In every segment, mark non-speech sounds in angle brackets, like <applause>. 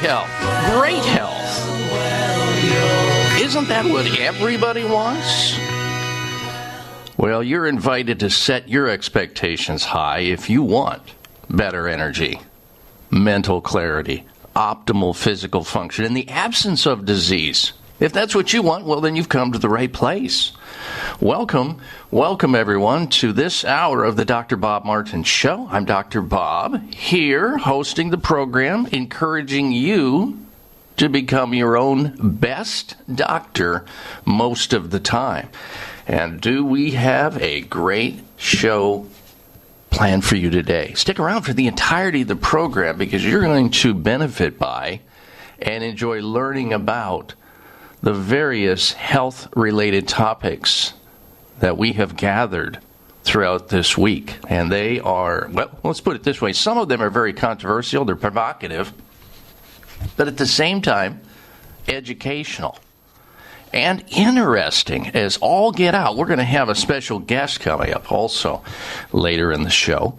Health. Great health. Isn't that what everybody wants? Well, you're invited to set your expectations high if you want better energy, mental clarity, optimal physical function, and the absence of disease. If that's what you want, well, then you've come to the right place. Welcome, welcome everyone to this hour of the Dr. Bob Martin Show. I'm Dr. Bob, here hosting the program, encouraging you to become your own best doctor most of the time. And do we have a great show planned for you today? Stick around for the entirety of the program because you're going to benefit by and enjoy learning about the various health related topics that we have gathered throughout this week. And they are, well, let's put it this way some of them are very controversial, they're provocative, but at the same time, educational and interesting as all get out. We're going to have a special guest coming up also later in the show.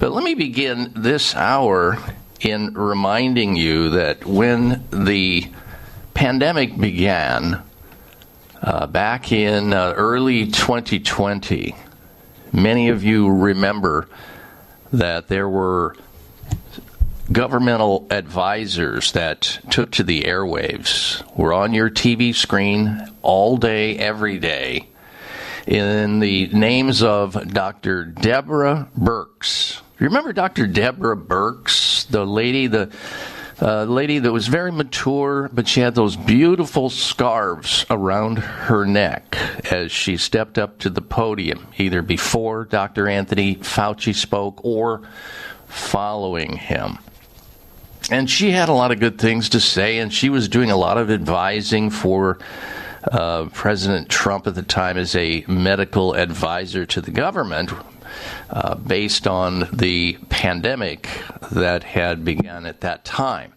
But let me begin this hour in reminding you that when the pandemic began uh, back in uh, early 2020, many of you remember that there were governmental advisors that took to the airwaves were on your TV screen all day, every day, in the names of Dr. Deborah Birx. Remember Dr. Deborah Birx, the lady, the uh, lady that was very mature, but she had those beautiful scarves around her neck as she stepped up to the podium, either before Dr. Anthony Fauci spoke or following him. And she had a lot of good things to say, and she was doing a lot of advising for uh, President Trump at the time as a medical advisor to the government. Uh, based on the pandemic that had begun at that time.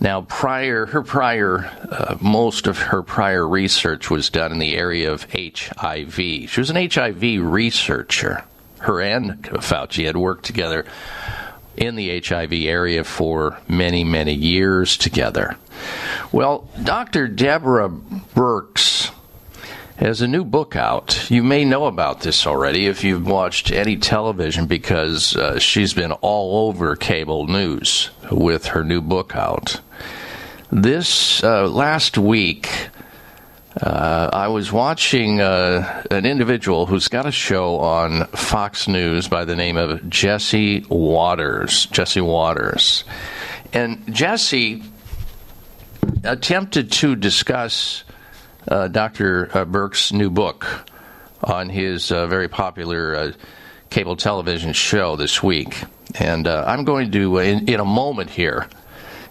Now, prior, her prior, uh, most of her prior research was done in the area of HIV. She was an HIV researcher. Her and Fauci had worked together in the HIV area for many, many years together. Well, Dr. Deborah Birx has a new book out. You may know about this already if you've watched any television because uh, she's been all over cable news with her new book out. This uh, last week, uh, I was watching uh, an individual who's got a show on Fox News by the name of Jesse Watters. Jesse Watters. And Jesse attempted to discuss uh, Dr. uh, Birx's new book on his uh, very popular uh, cable television show this week. And I'm going to, in, in a moment here,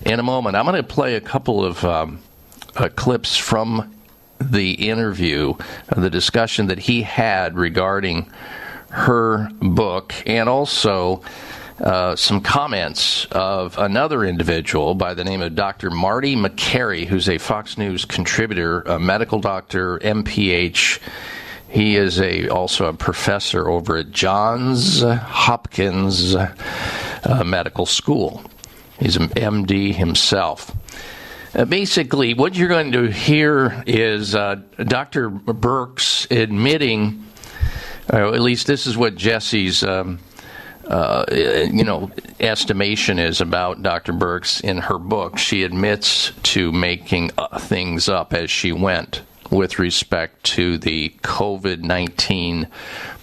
in a moment, I'm going to play a couple of um, clips from the interview, the discussion that he had regarding her book, and also uh, some comments of another individual by the name of Dr. Marty Makary, who's a Fox News contributor, a medical doctor, MPH. He is a also a professor over at Johns Hopkins uh, Medical School. He's an MD himself. Uh, basically, what you're going to hear is uh, Dr. Birx admitting, or at least this is what Jesse's, um, uh, you know, estimation is about Dr. Birx in her book. She admits to making uh, things up as she went with respect to the COVID 19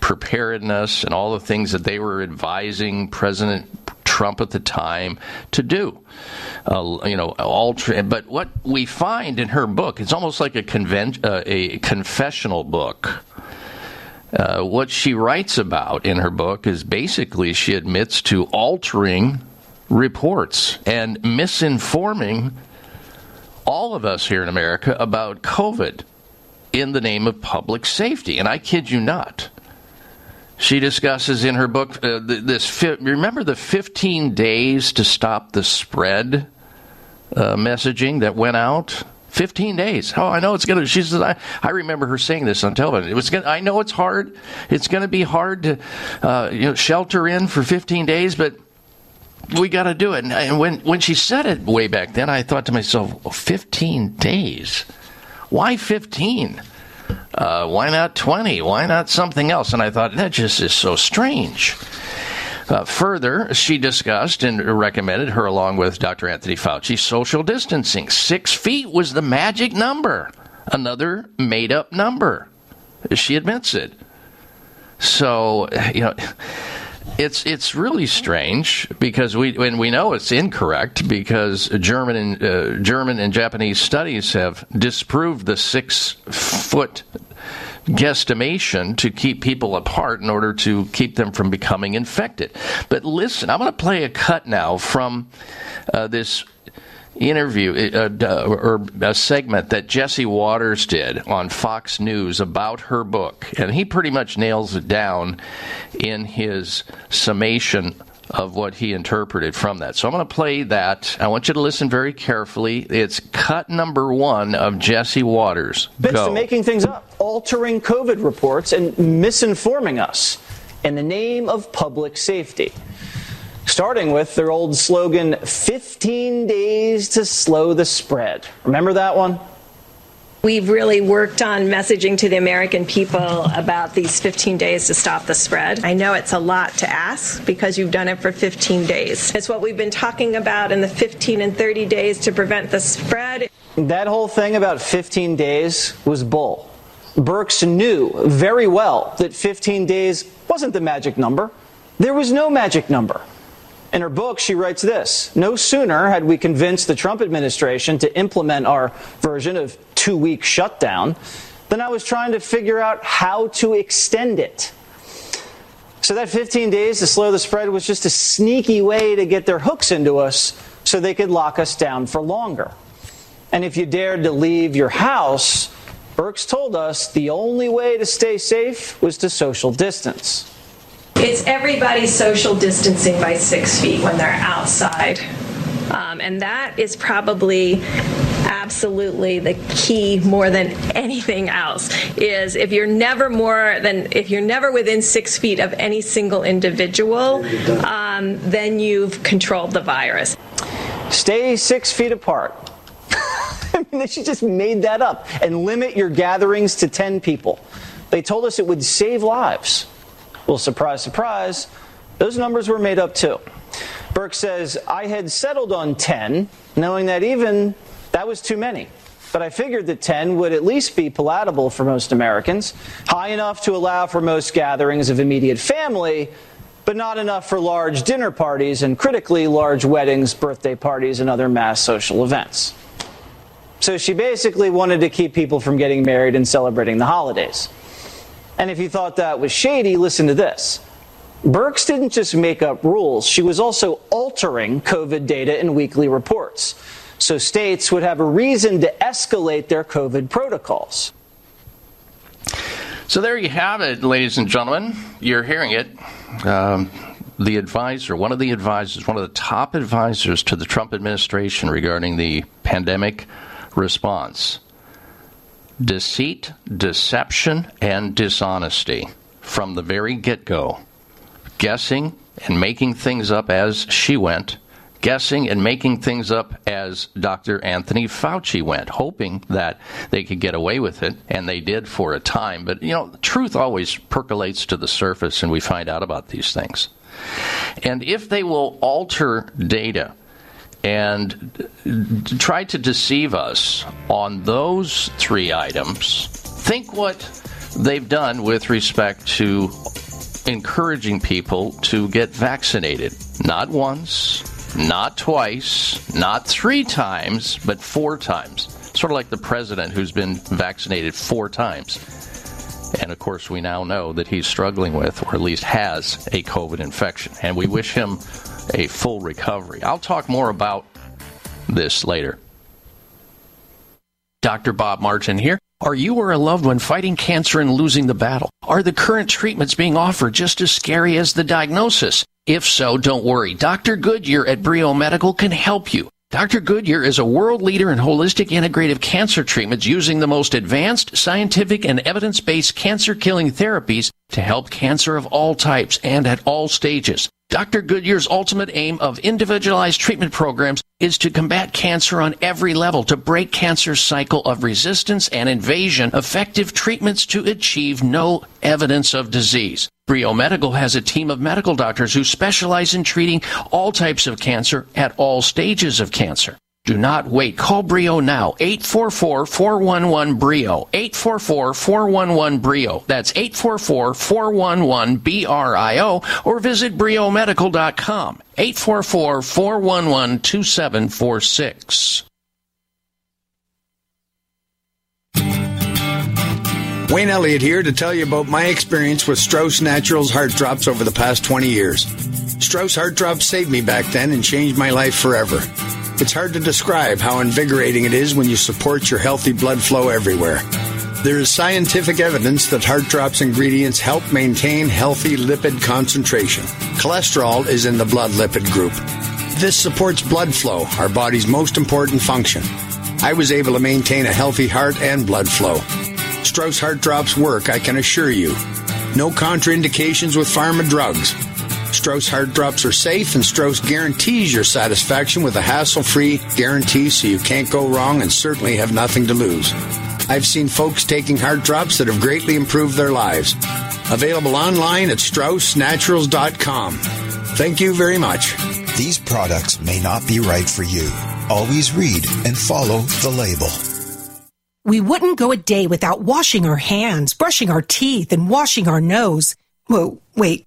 preparedness and all the things that they were advising President Trump at the time to do. Uh, you know, all. Tra- but what we find in her book, it's almost like a conven- uh, a confessional book. Uh, what she writes about in her book is basically she admits to altering reports and misinforming all of us here in America about COVID in the name of public safety. And I kid you not. She discusses in her book uh, this. Remember the 15 days to stop the spread uh, messaging that went out. 15 days. Oh, I know it's going to. She says, I, I remember her saying this on television. It was. Gonna, I know it's hard. It's going to be hard to, uh, you know, shelter in for 15 days, but we got to do it. And when when she said it way back then, I thought to myself, well, 15 days. Why 15? Uh, why not 20? Why not something else? And I thought, that just is so strange. Uh, further, she discussed and recommended her, along with Dr. Anthony Fauci, social distancing. Six feet was the magic number, another made up number. She admits it. So, you know. It's it's really strange because we when we know it's incorrect because German and uh, German and Japanese studies have disproved the six foot guesstimation to keep people apart in order to keep them from becoming infected. But listen, I'm going to play a cut now from uh, this interview uh, or a segment that Jesse Watters did on Fox News about her book, and he pretty much nails it down in his summation of what he interpreted from that. So I'm going to play that. I want you to listen very carefully. It's cut number one of Jesse Watters. Bits Go. to making things up, altering COVID reports, and misinforming us in the name of public safety. Starting with their old slogan 15 days to slow the spread. Remember that one? We've really worked on messaging to the American people about these 15 days to stop the spread. I know it's a lot to ask because you've done it for 15 days. It's what we've been talking about in the 15 and 30 days to prevent the spread. That whole thing about 15 days was bull. Birx knew very well that 15 days wasn't the magic number. There was no magic number. In her book, she writes this No sooner had we convinced the Trump administration to implement our version of two week shutdown then I was trying to figure out how to extend it. So that 15 days to slow the spread was just a sneaky way to get their hooks into us so they could lock us down for longer. And if you dared to leave your house, Birx told us the only way to stay safe was to social distance. It's everybody social distancing by six feet when they're outside. Um, and that is probably absolutely the key more than anything else is if you're never more than if you're never within six feet of any single individual um, then you've controlled the virus Stay six feet apart. <laughs> I mean, she just made that up and limit your gatherings to 10 people. They told us it would save lives. Well, surprise, surprise, those numbers were made up too. Burke says, I had settled on 10, knowing that even that was too many. But I figured that 10 would at least be palatable for most Americans, high enough to allow for most gatherings of immediate family, but not enough for large dinner parties and critically large weddings, birthday parties, and other mass social events. So she basically wanted to keep people from getting married and celebrating the holidays. And if you thought that was shady, listen to this. Birx didn't just make up rules, she was also altering COVID data in weekly reports. So states would have a reason to escalate their COVID protocols. So there you have it, ladies and gentlemen. You're hearing it. Um, the advisor, one of the advisors, one of the top advisors to the Trump administration regarding the pandemic response deceit, deception, and dishonesty from the very get go. Guessing and making things up as she went, guessing and making things up as Dr. Anthony Fauci went, hoping that they could get away with it, and they did for a time. But, you know, truth always percolates to the surface, and we find out about these things. And if they will alter data, and try to deceive us on those three items. Think what they've done with respect to encouraging people to get vaccinated. Not once, not twice, not three times, but four times. Sort of like the president who's been vaccinated four times. And of course, we now know that he's struggling with, or at least has, a COVID infection. And we wish him a full recovery. I'll talk more about this later. Dr. Bob Martin here. Are you or a loved one fighting cancer and losing the battle? Are the current treatments being offered just as scary as the diagnosis? If so, don't worry. Dr. Goodyear at Brio Medical can help you. Dr. Goodyear is a world leader in holistic integrative cancer treatments using the most advanced scientific and evidence-based cancer killing therapies to help cancer of all types and at all stages. Dr. Goodyear's ultimate aim of individualized treatment programs is to combat cancer on every level, to break cancer's cycle of resistance and invasion, effective treatments to achieve no evidence of disease. Brio Medical has a team of medical doctors who specialize in treating all types of cancer at all stages of cancer. Do not wait. Call Brio now. 844-411-BRIO. 844-411-BRIO. That's 844-411-BRIO or visit briomedical.com. 844-411-2746. Wayne Elliott here to tell you about my experience with Strauss Naturals Heart Drops over the past 20 years. Strauss Heart Drops saved me back then and changed my life forever. It's hard to describe how invigorating it is when you support your healthy blood flow everywhere. There is scientific evidence that Heart Drops ingredients help maintain healthy lipid concentration. Cholesterol is in the blood lipid group. This supports blood flow, our body's most important function. I was able to maintain a healthy heart and blood flow. Strauss Heart Drops work, I can assure you. No contraindications with pharma drugs. Strauss Heart Drops are safe, and Strauss guarantees your satisfaction with a hassle free guarantee so you can't go wrong and certainly have nothing to lose. I've seen folks taking heart drops that have greatly improved their lives. Available online at StraussNaturals.com. Thank you very much. These products may not be right for you. Always read and follow the label. We wouldn't go a day without washing our hands, brushing our teeth, and washing our nose. Whoa, wait,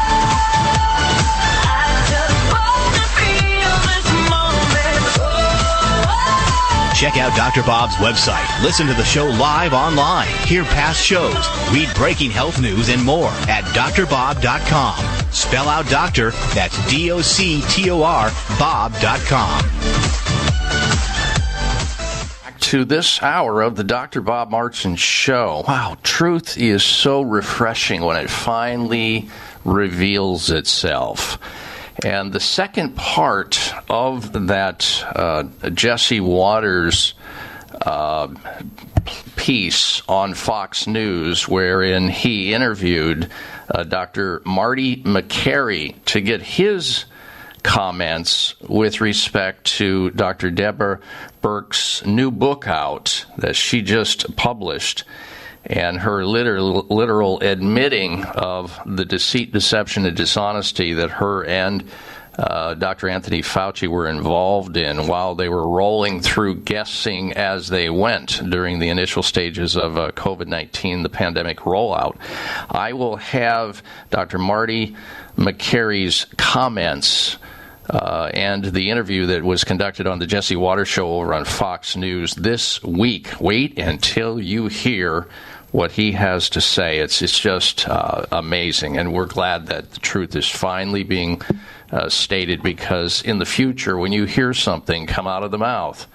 Check out Dr. Bob's website. Listen to the show live online. Hear past shows. Read breaking health news and more at drbob.com. Spell out doctor, that's D O C T O R, Bob.com. to this hour of the Dr. Bob Martin Show. Wow, truth is so refreshing when it finally reveals itself. And the second part of that uh, Jesse Watters uh, piece on Fox News, wherein he interviewed uh, Dr. Marty Makary to get his comments with respect to Dr. Deborah Burke's new book out that she just published and her literal, literal admitting of the deceit, deception, and dishonesty that her and uh, Dr. Anthony Fauci were involved in while they were rolling through guessing as they went during the initial stages of uh, COVID 19, the pandemic rollout. I will have Dr. Marty Makary's comments. Uh, and the interview that was conducted on the Jesse Watters show over on Fox News this week. Wait until you hear what he has to say. It's it's just uh, amazing, and we're glad that the truth is finally being uh, stated because in the future, when you hear something come out of the mouth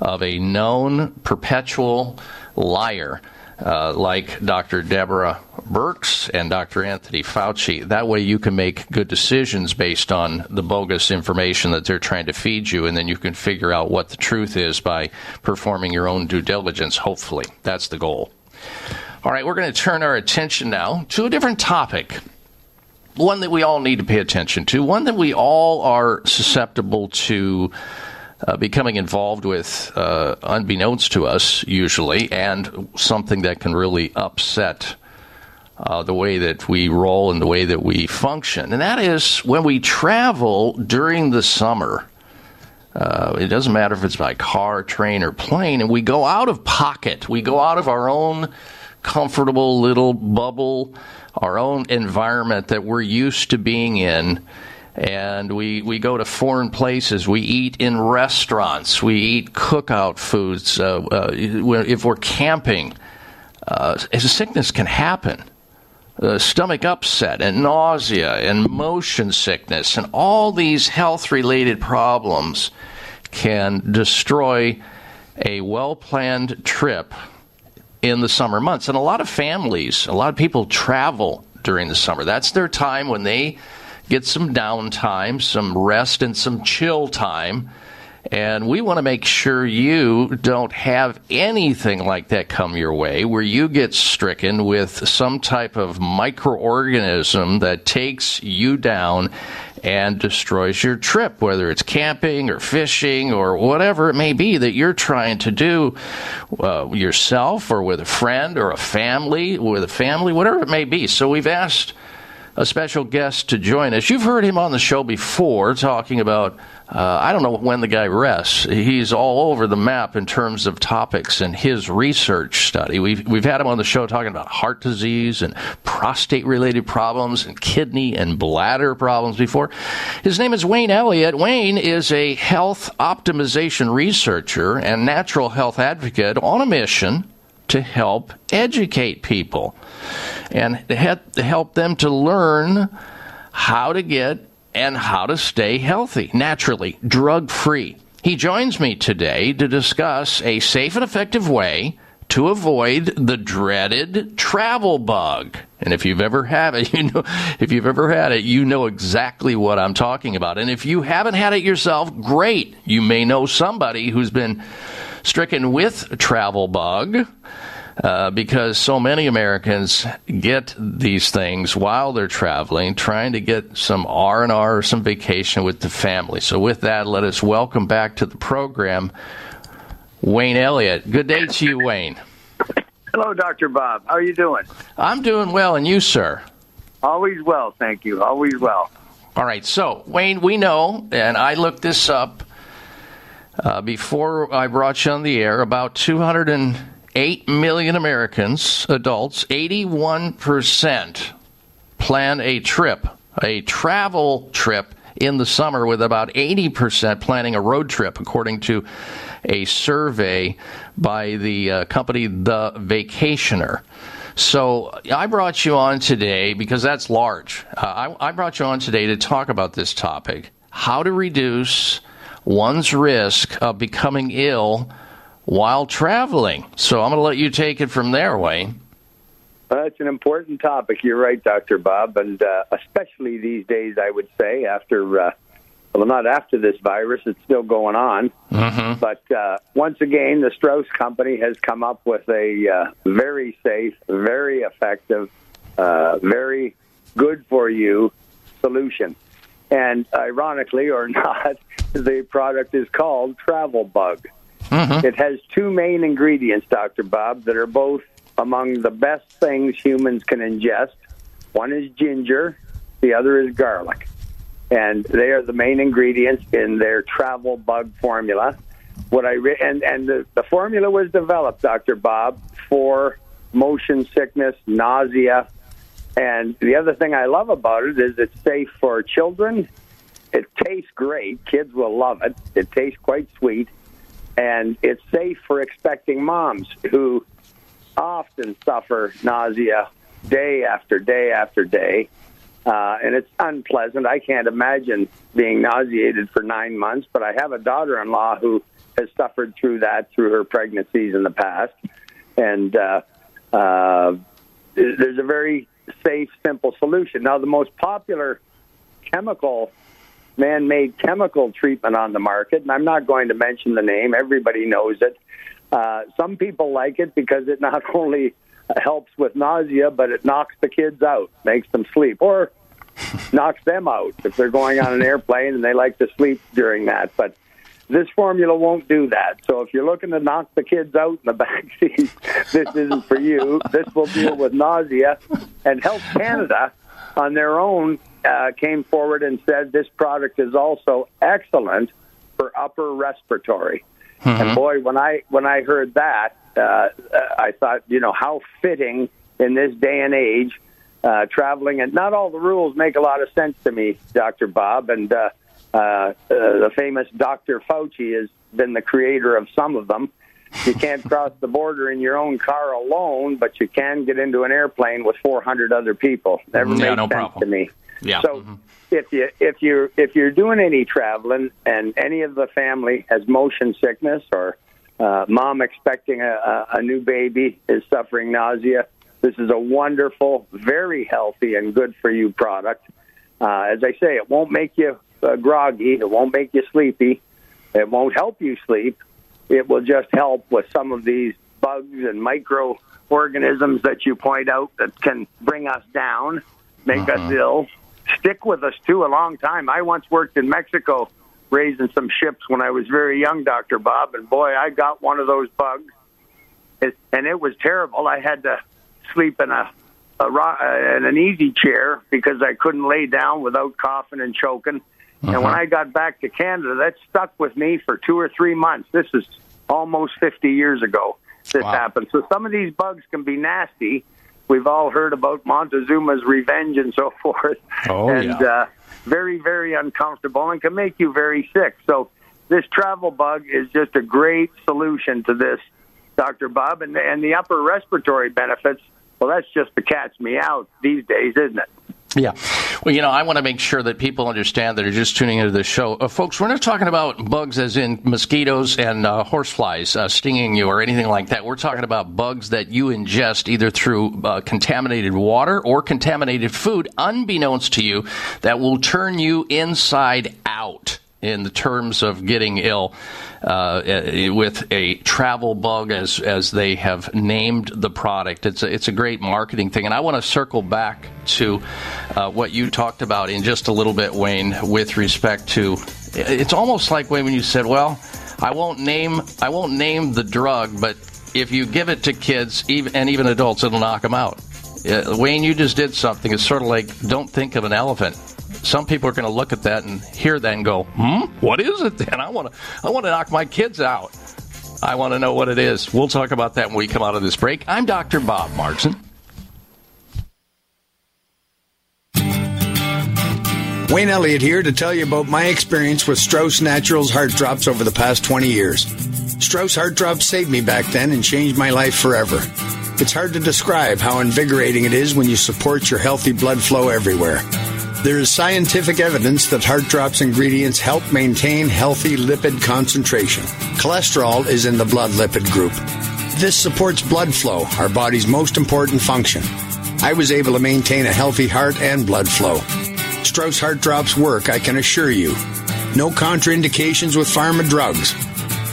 of a known perpetual liar. Uh, like Dr. Deborah Birx and Dr. Anthony Fauci. That way you can make good decisions based on the bogus information that they're trying to feed you, and then you can figure out what the truth is by performing your own due diligence, hopefully. That's the goal. All right, we're going to turn our attention now to a different topic. One that we all need to pay attention to, one that we all are susceptible to uh, becoming involved with, uh, unbeknownst to us, usually, and something that can really upset uh, the way that we roll and the way that we function. And that is when we travel during the summer. Uh, it doesn't matter if it's by car, train, or plane, and we go out of pocket. We go out of our own comfortable little bubble, our own environment that we're used to being in. And we, we go to foreign places. We eat in restaurants. We eat cookout foods. Uh, uh, if we're camping, uh, a sickness can happen. Uh, stomach upset and nausea and motion sickness and all these health related problems can destroy a well planned trip in the summer months. And a lot of families, a lot of people travel during the summer. That's their time when they get some downtime, some rest, and some chill time. And we want to make sure you don't have anything like that come your way where you get stricken with some type of microorganism that takes you down and destroys your trip, whether it's camping or fishing or whatever it may be that you're trying to do uh, yourself or with a friend or a family, with a family, whatever it may be. So we've asked a special guest to join us. You've heard him on the show before talking about, uh, I don't know when the guy rests. He's all over the map in terms of topics and his research study. We've, we've had him on the show talking about heart disease and prostate related problems and kidney and bladder problems before. His name is Wayne Elliott. Wayne is a health optimization researcher and natural health advocate on a mission to help educate people and to help them to learn how to get and how to stay healthy, naturally, drug free. He joins me today to discuss a safe and effective way to avoid the dreaded travel bug. And if you've ever had it, <laughs> you know if you've ever had it, you know exactly what I'm talking about. And if you haven't had it yourself, great. You may know somebody who's been stricken with travel bug. Uh, because so many Americans get these things while they're traveling, trying to get some R and R or some vacation with the family. So, with that, let us welcome back to the program Wayne Elliott. Good day to you, Wayne. Hello, Dr. Bob. How are you doing? I'm doing well, and you, sir? Always well, thank you. Always well. All right, so Wayne, we know, and I looked this up uh, before I brought you on the air. About 208 million Americans, adults, 81 percent plan a trip, a travel trip in the summer, with about 80 percent planning a road trip, according to a survey by the uh, company The Vacationer. So I brought you on today because that's large. Uh, I, I brought you on today to talk about this topic how to reduce one's risk of becoming ill while traveling. So I'm going to let you take it from there, Wayne. Well, that's an important topic. You're right, Dr. Bob, and uh, especially these days, I would say, after, uh, well, not after this virus, it's still going on. Mm-hmm. But uh, once again, the Strauss Company has come up with a uh, very safe, very effective, uh, very good for you solution. And ironically or <laughs> not, the product is called Travel Bug. Mm-hmm. It has two main ingredients, Dr. Bob, that are both among the best things humans can ingest. One is ginger, the other is garlic. And they are the main ingredients in their travel bug formula. What I re- and and the, the formula was developed, Dr. Bob, for motion sickness, nausea, and the other thing I love about it is it's safe for children. It tastes great. Kids will love it. It tastes quite sweet. And it's safe for expecting moms who often suffer nausea day after day after day. Uh, and it's unpleasant. I can't imagine being nauseated for nine months, but I have a daughter in law who has suffered through that through her pregnancies in the past. And uh, uh, there's a very safe, simple solution. Now, the most popular chemical, man made chemical treatment on the market, and I'm not going to mention the name, everybody knows it. Uh, some people like it because it not <laughs> only helps with nausea, but it knocks the kids out, makes them sleep, or <laughs> knocks them out if they're going on an airplane and they like to sleep during that. But this formula won't do that. So if you're looking to knock the kids out in the <laughs> back seat, this isn't for you. This will deal with nausea. And Health Canada, on their own, uh, came forward and said this product is also excellent for upper respiratory. And boy, when I when I heard that, uh, I thought, you know, how fitting in this day and age, uh, traveling. And not all the rules make a lot of sense to me, Doctor Bob. And uh, uh, uh, the famous Dr. Fauci has been the creator of some of them. You can't cross the border in your own car alone, but you can get into an airplane with 400 other people. Never Yeah, made no sense problem. to me. Yeah. So if you if you if you're doing any traveling and any of the family has motion sickness or uh, mom expecting a, a, a new baby is suffering nausea, this is a wonderful, very healthy and good for you product. Uh, as I say, it won't make you uh, groggy. It won't make you sleepy. It won't help you sleep. It will just help with some of these bugs and microorganisms that you point out that can bring us down, make us ill, stick with us too a long time. I once worked in Mexico raising some ships when I was very young, Dr. Bob, and boy, I got one of those bugs. It, and it was terrible. I had to sleep in a, a ro- uh, in an easy chair because I couldn't lay down without coughing and choking. And when I got back to Canada, that stuck with me for two or three months. This is almost 50 years ago this happened. So some of these bugs can be nasty. We've all heard about Montezuma's revenge and so <laughs> forth. Oh, and yeah. uh, very, very uncomfortable and can make you very sick. So this travel bug is just a great solution to this, Dr. Bob. And, and the upper respiratory benefits, well, that's just the cat's meow these days, isn't it? Yeah. Well, you know, I want to make sure that people understand that are just tuning into the show. Uh, folks, we're not talking about bugs as in mosquitoes and uh, horseflies uh, stinging you or anything like that. We're talking about bugs that you ingest either through uh, contaminated water or contaminated food, unbeknownst to you, that will turn you inside out in the terms of getting ill uh, with a travel bug, as as they have named the product. It's a, it's a great marketing thing, and I want to circle back to uh, what you talked about in just a little bit, Wayne, with respect to. It's almost like Wayne when you said, "Well, I won't name I won't name the drug, but if you give it to kids even, and even adults, it'll knock them out. Uh, Wayne, you just did something. It's sort of like don't think of an elephant. Some people are going to look at that and hear that and go, "Hmm, what is it?" Then I want to I want to knock my kids out. I want to know what it is. We'll talk about that when we come out of this break. I'm Dr. Bob Markson. Wayne Elliott here to tell you about my experience with Strauss Naturals Heart Drops over the past 20 years. Strauss Heart Drops saved me back then and changed my life forever. It's hard to describe how invigorating it is when you support your healthy blood flow everywhere. There is scientific evidence that Heart Drops ingredients help maintain healthy lipid concentration. Cholesterol is in the blood lipid group. This supports blood flow, our body's most important function. I was able to maintain a healthy heart and blood flow. Strauss Heart Drops work, I can assure you. No contraindications with pharma drugs.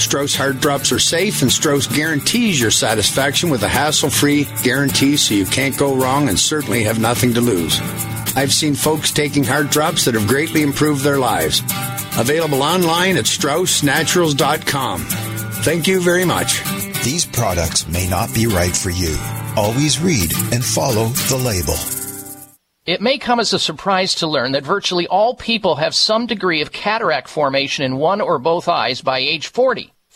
Strauss Heart Drops are safe, and Strauss guarantees your satisfaction with a hassle free guarantee so you can't go wrong and certainly have nothing to lose. I've seen folks taking heart drops that have greatly improved their lives. Available online at StraussNaturals.com. Thank you very much. These products may not be right for you. Always read and follow the label. It may come as a surprise to learn that virtually all people have some degree of cataract formation in one or both eyes by age 40.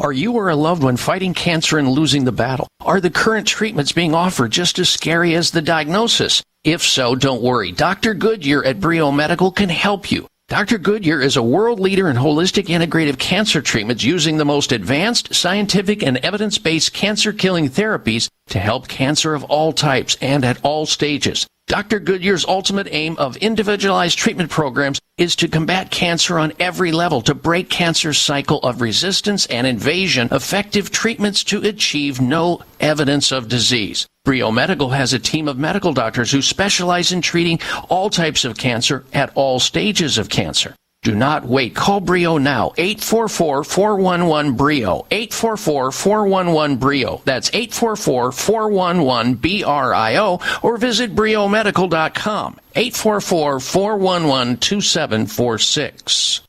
Are you or a loved one fighting cancer and losing the battle? Are the current treatments being offered just as scary as the diagnosis? If so, don't worry. Dr. Goodyear at Brio Medical can help you. Dr. Goodyear is a world leader in holistic integrative cancer treatments using the most advanced scientific and evidence-based cancer killing therapies to help cancer of all types and at all stages. Dr. Goodyear's ultimate aim of individualized treatment programs is to combat cancer on every level, to break cancer's cycle of resistance and invasion, effective treatments to achieve no evidence of disease. Brio Medical has a team of medical doctors who specialize in treating all types of cancer at all stages of cancer. Do not wait. Call Brio now. 844-411-BRIO. 844-411-BRIO. That's 844-411-BRIO or visit briomedical.com. 844-411-2746.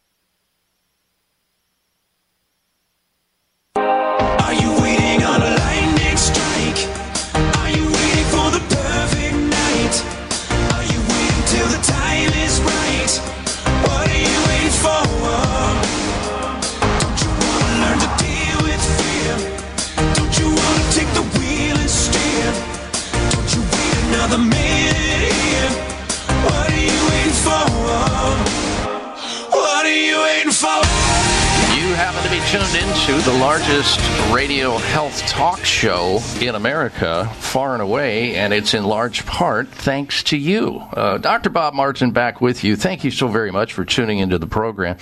Tuned into the largest radio health talk show in America, far and away, and it's in large part thanks to you. Uh, Dr. Bob Martin back with you. Thank you so very much for tuning into the program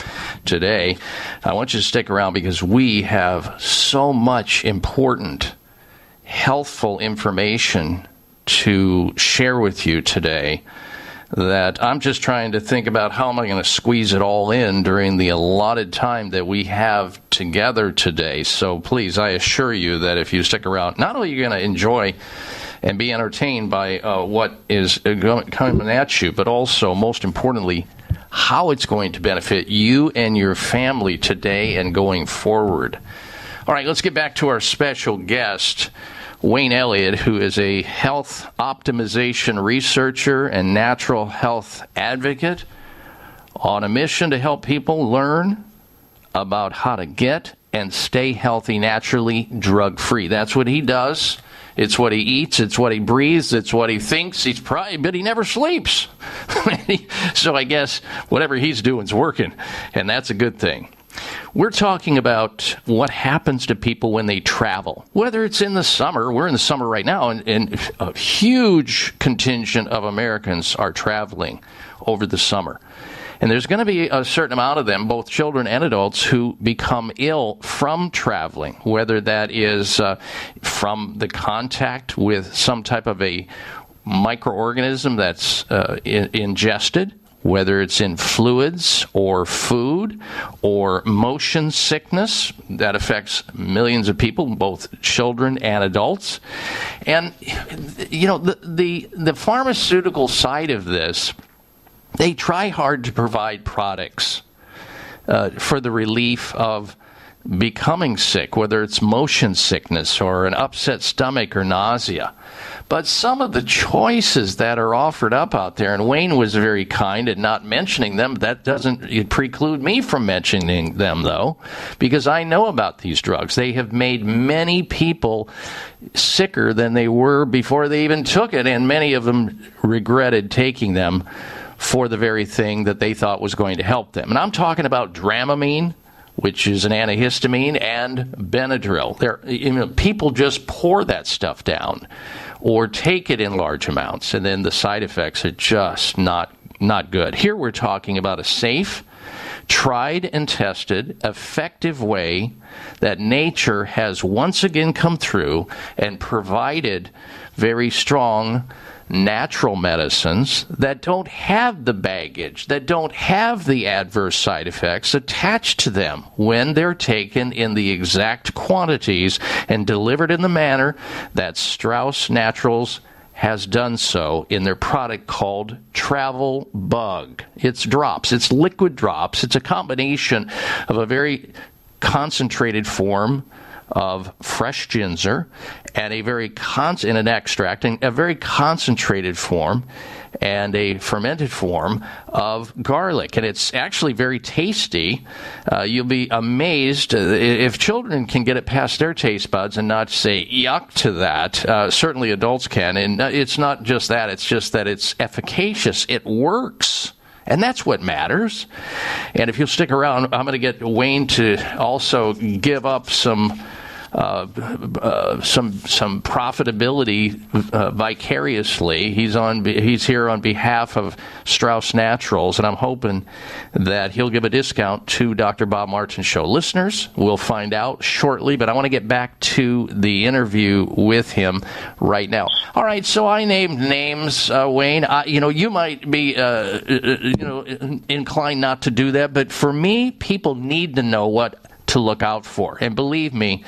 today. I want you to stick around because we have so much important, healthful information to share with you today that I'm just trying to think about how am I going to squeeze it all in during the allotted time that we have together today. So please, I assure you that if you stick around, not only are you going to enjoy and be entertained by uh, what is uh, coming at you, but also, most importantly, how it's going to benefit you and your family today and going forward. All right, let's get back to our special guest. Wayne Elliott, who is a health optimization researcher and natural health advocate on a mission to help people learn about how to get and stay healthy naturally, drug free. That's what he does. It's what he eats. It's what he breathes. It's what he thinks. He's probably, but he never sleeps. <laughs> so I guess whatever he's doing is working, and that's a good thing. We're talking about what happens to people when they travel, whether it's in the summer. We're in the summer right now, and, and a huge contingent of Americans are traveling over the summer. And there's going to be a certain amount of them, both children and adults, who become ill from traveling, whether that is uh, from the contact with some type of a microorganism that's uh, in- ingested, whether it's in fluids or food or motion sickness that affects millions of people, both children and adults. And, you know, the, the, the pharmaceutical side of this they try hard to provide products uh, for the relief of becoming sick, whether it's motion sickness or an upset stomach or nausea. But some of the choices that are offered up out there, and Wayne was very kind in not mentioning them. That doesn't preclude me from mentioning them, though, because I know about these drugs. They have made many people sicker than they were before they even took it, and many of them regretted taking them for the very thing that they thought was going to help them. And I'm talking about Dramamine, which is an antihistamine, and Benadryl. There, you know, people just pour that stuff down or take it in large amounts, and then the side effects are just not not good. Here we're talking about a safe, tried and tested, effective way that nature has once again come through and provided very strong natural medicines that don't have the baggage, that don't have the adverse side effects attached to them when they're taken in the exact quantities and delivered in the manner that Strauss Naturals has done so in their product called Travel Bug. It's drops, it's liquid drops. It's a combination of a very concentrated form of fresh ginger and a very con- in an extract and a very concentrated form and a fermented form of garlic and it's actually very tasty uh, you'll be amazed uh, if children can get it past their taste buds and not say yuck to that uh, certainly adults can and uh, it's not just that it's just that it's efficacious it works and that's what matters. And if you'll stick around, I'm going to get Wayne to also give up some. Uh, some some profitability uh, vicariously. He's on he's here on behalf of Strauss Naturals, and I'm hoping that he'll give a discount to Dr. Bob Martin Show listeners. We'll find out shortly, but I want to get back to the interview with him right now. All right, so I named names, uh, Wayne. I, you know, you might be uh, you know inclined not to do that, but for me, people need to know what to look out for. And believe me,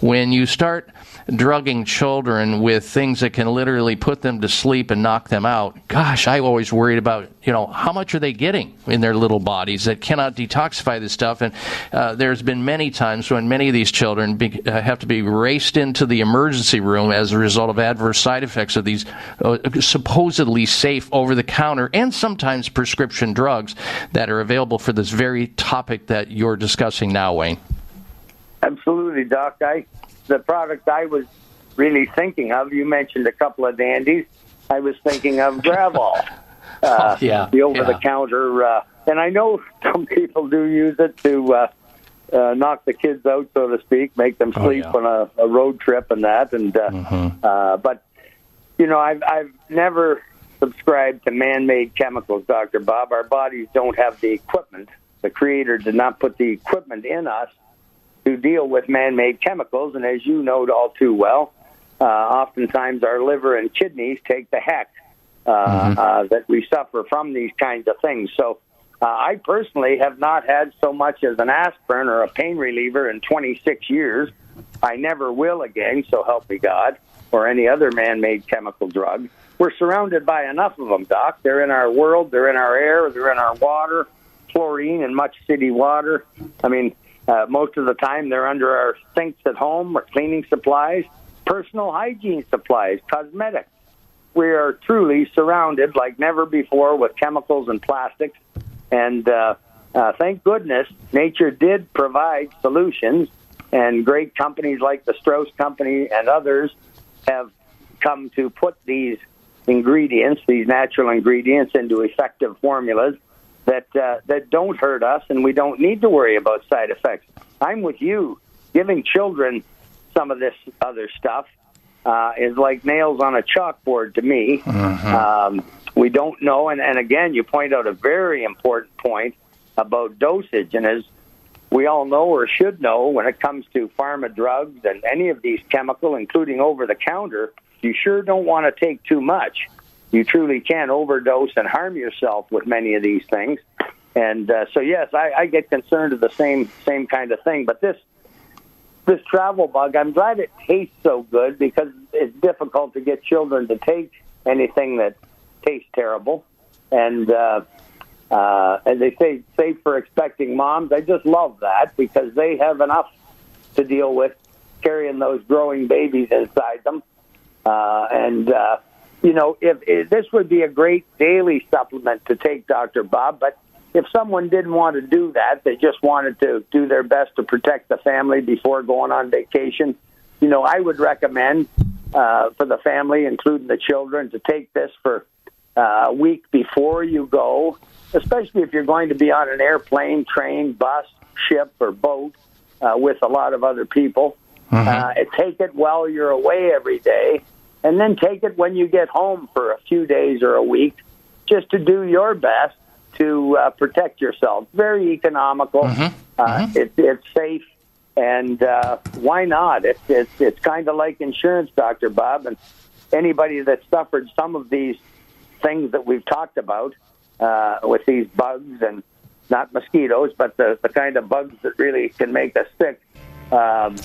when you start drugging children with things that can literally put them to sleep and knock them out, gosh, I always worried about, you know, how much are they getting in their little bodies that cannot detoxify this stuff? And uh, there's been many times when many of these children be, uh, have to be raced into the emergency room as a result of adverse side effects of these uh, supposedly safe over the counter and sometimes prescription drugs that are available for this very topic that you're discussing now, Wayne. Absolutely, Doc. I the product I was really thinking of. You mentioned a couple of dandies. I was thinking of <laughs> Gravol, uh, Oh, yeah, the over-the-counter. Uh, and I know <laughs> some people do use it to uh, uh, knock the kids out, so to speak, make them Oh, sleep yeah. on a, a road trip and that. And uh, Mm-hmm. uh, but you know, I've I've never subscribed to man-made chemicals, Doctor Bob. Our bodies don't have the equipment. The Creator did not put the equipment in us to deal with man-made chemicals, and as you know all too well, uh, oftentimes our liver and kidneys take the heck uh, uh, that we suffer from these kinds of things. So. Uh, I personally have not had so much as an aspirin or a pain reliever in 26 years. I never will again, so help me God, or any other man made chemical drug. We're surrounded by enough of them, Doc. They're in our world, they're in our air, they're in our water, chlorine in much city water. I mean, uh, most of the time they're under our sinks at home or cleaning supplies, personal hygiene supplies, cosmetics. We are truly surrounded like never before with chemicals and plastics. And uh, uh, thank goodness nature did provide solutions, and great companies like the Strauss Company and others have come to put these ingredients, these natural ingredients, into effective formulas that uh, that don't hurt us, and we don't need to worry about side effects. I'm with you. Giving children some of this other stuff uh, is like nails on a chalkboard to me. Um, we don't know, and, and again, you point out a very important point about dosage, and as we all know or should know, when it comes to pharma drugs and any of these chemical, including over the counter, you sure don't want to take too much. You truly can overdose and harm yourself with many of these things. And uh, so, yes, I, I get concerned of the same same kind of thing. But this this travel bug, I'm glad it tastes so good because it's difficult to get children to take anything that tastes terrible. And uh, uh, and they say safe for expecting moms. I just love that because they have enough to deal with carrying those growing babies inside them. Uh, and uh, you know, if, if this would be a great daily supplement to take, Doctor Bob, but if someone didn't want to do that, they just wanted to do their best to protect the family before going on vacation. You know, I would recommend uh, for the family, including the children, to take this for uh, a week before you go, especially if you're going to be on an airplane, train, bus, ship, or boat uh, with a lot of other people. Uh, take it while you're away every day, and then take it when you get home for a few days or a week, just to do your best to uh, protect yourself. Very economical. Uh, it, it's safe, and uh, why not? It's it's, it's kind of like insurance, Doctor Bob, and anybody that suffered some of these things that we've talked about uh, with these bugs and not mosquitoes, but the, the kind of bugs that really can make us sick. Um,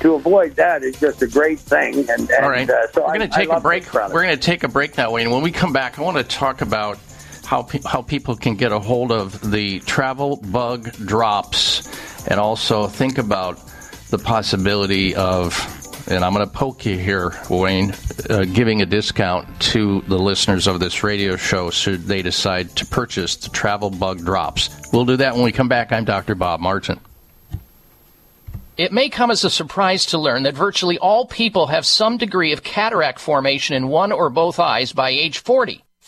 to avoid that is just a great thing, and, and All right. uh, so We're going to take a break. We're going to take a break that way, and when we come back, I want to talk about how pe- how people can get a hold of the travel bug drops, and also think about the possibility of. And I'm going to poke you here, Wayne, uh, giving a discount to the listeners of this radio show should they decide to purchase the travel bug drops. We'll do that when we come back. I'm Dr. Bob Martin. It may come as a surprise to learn that virtually all people have some degree of cataract formation in one or both eyes by age 40.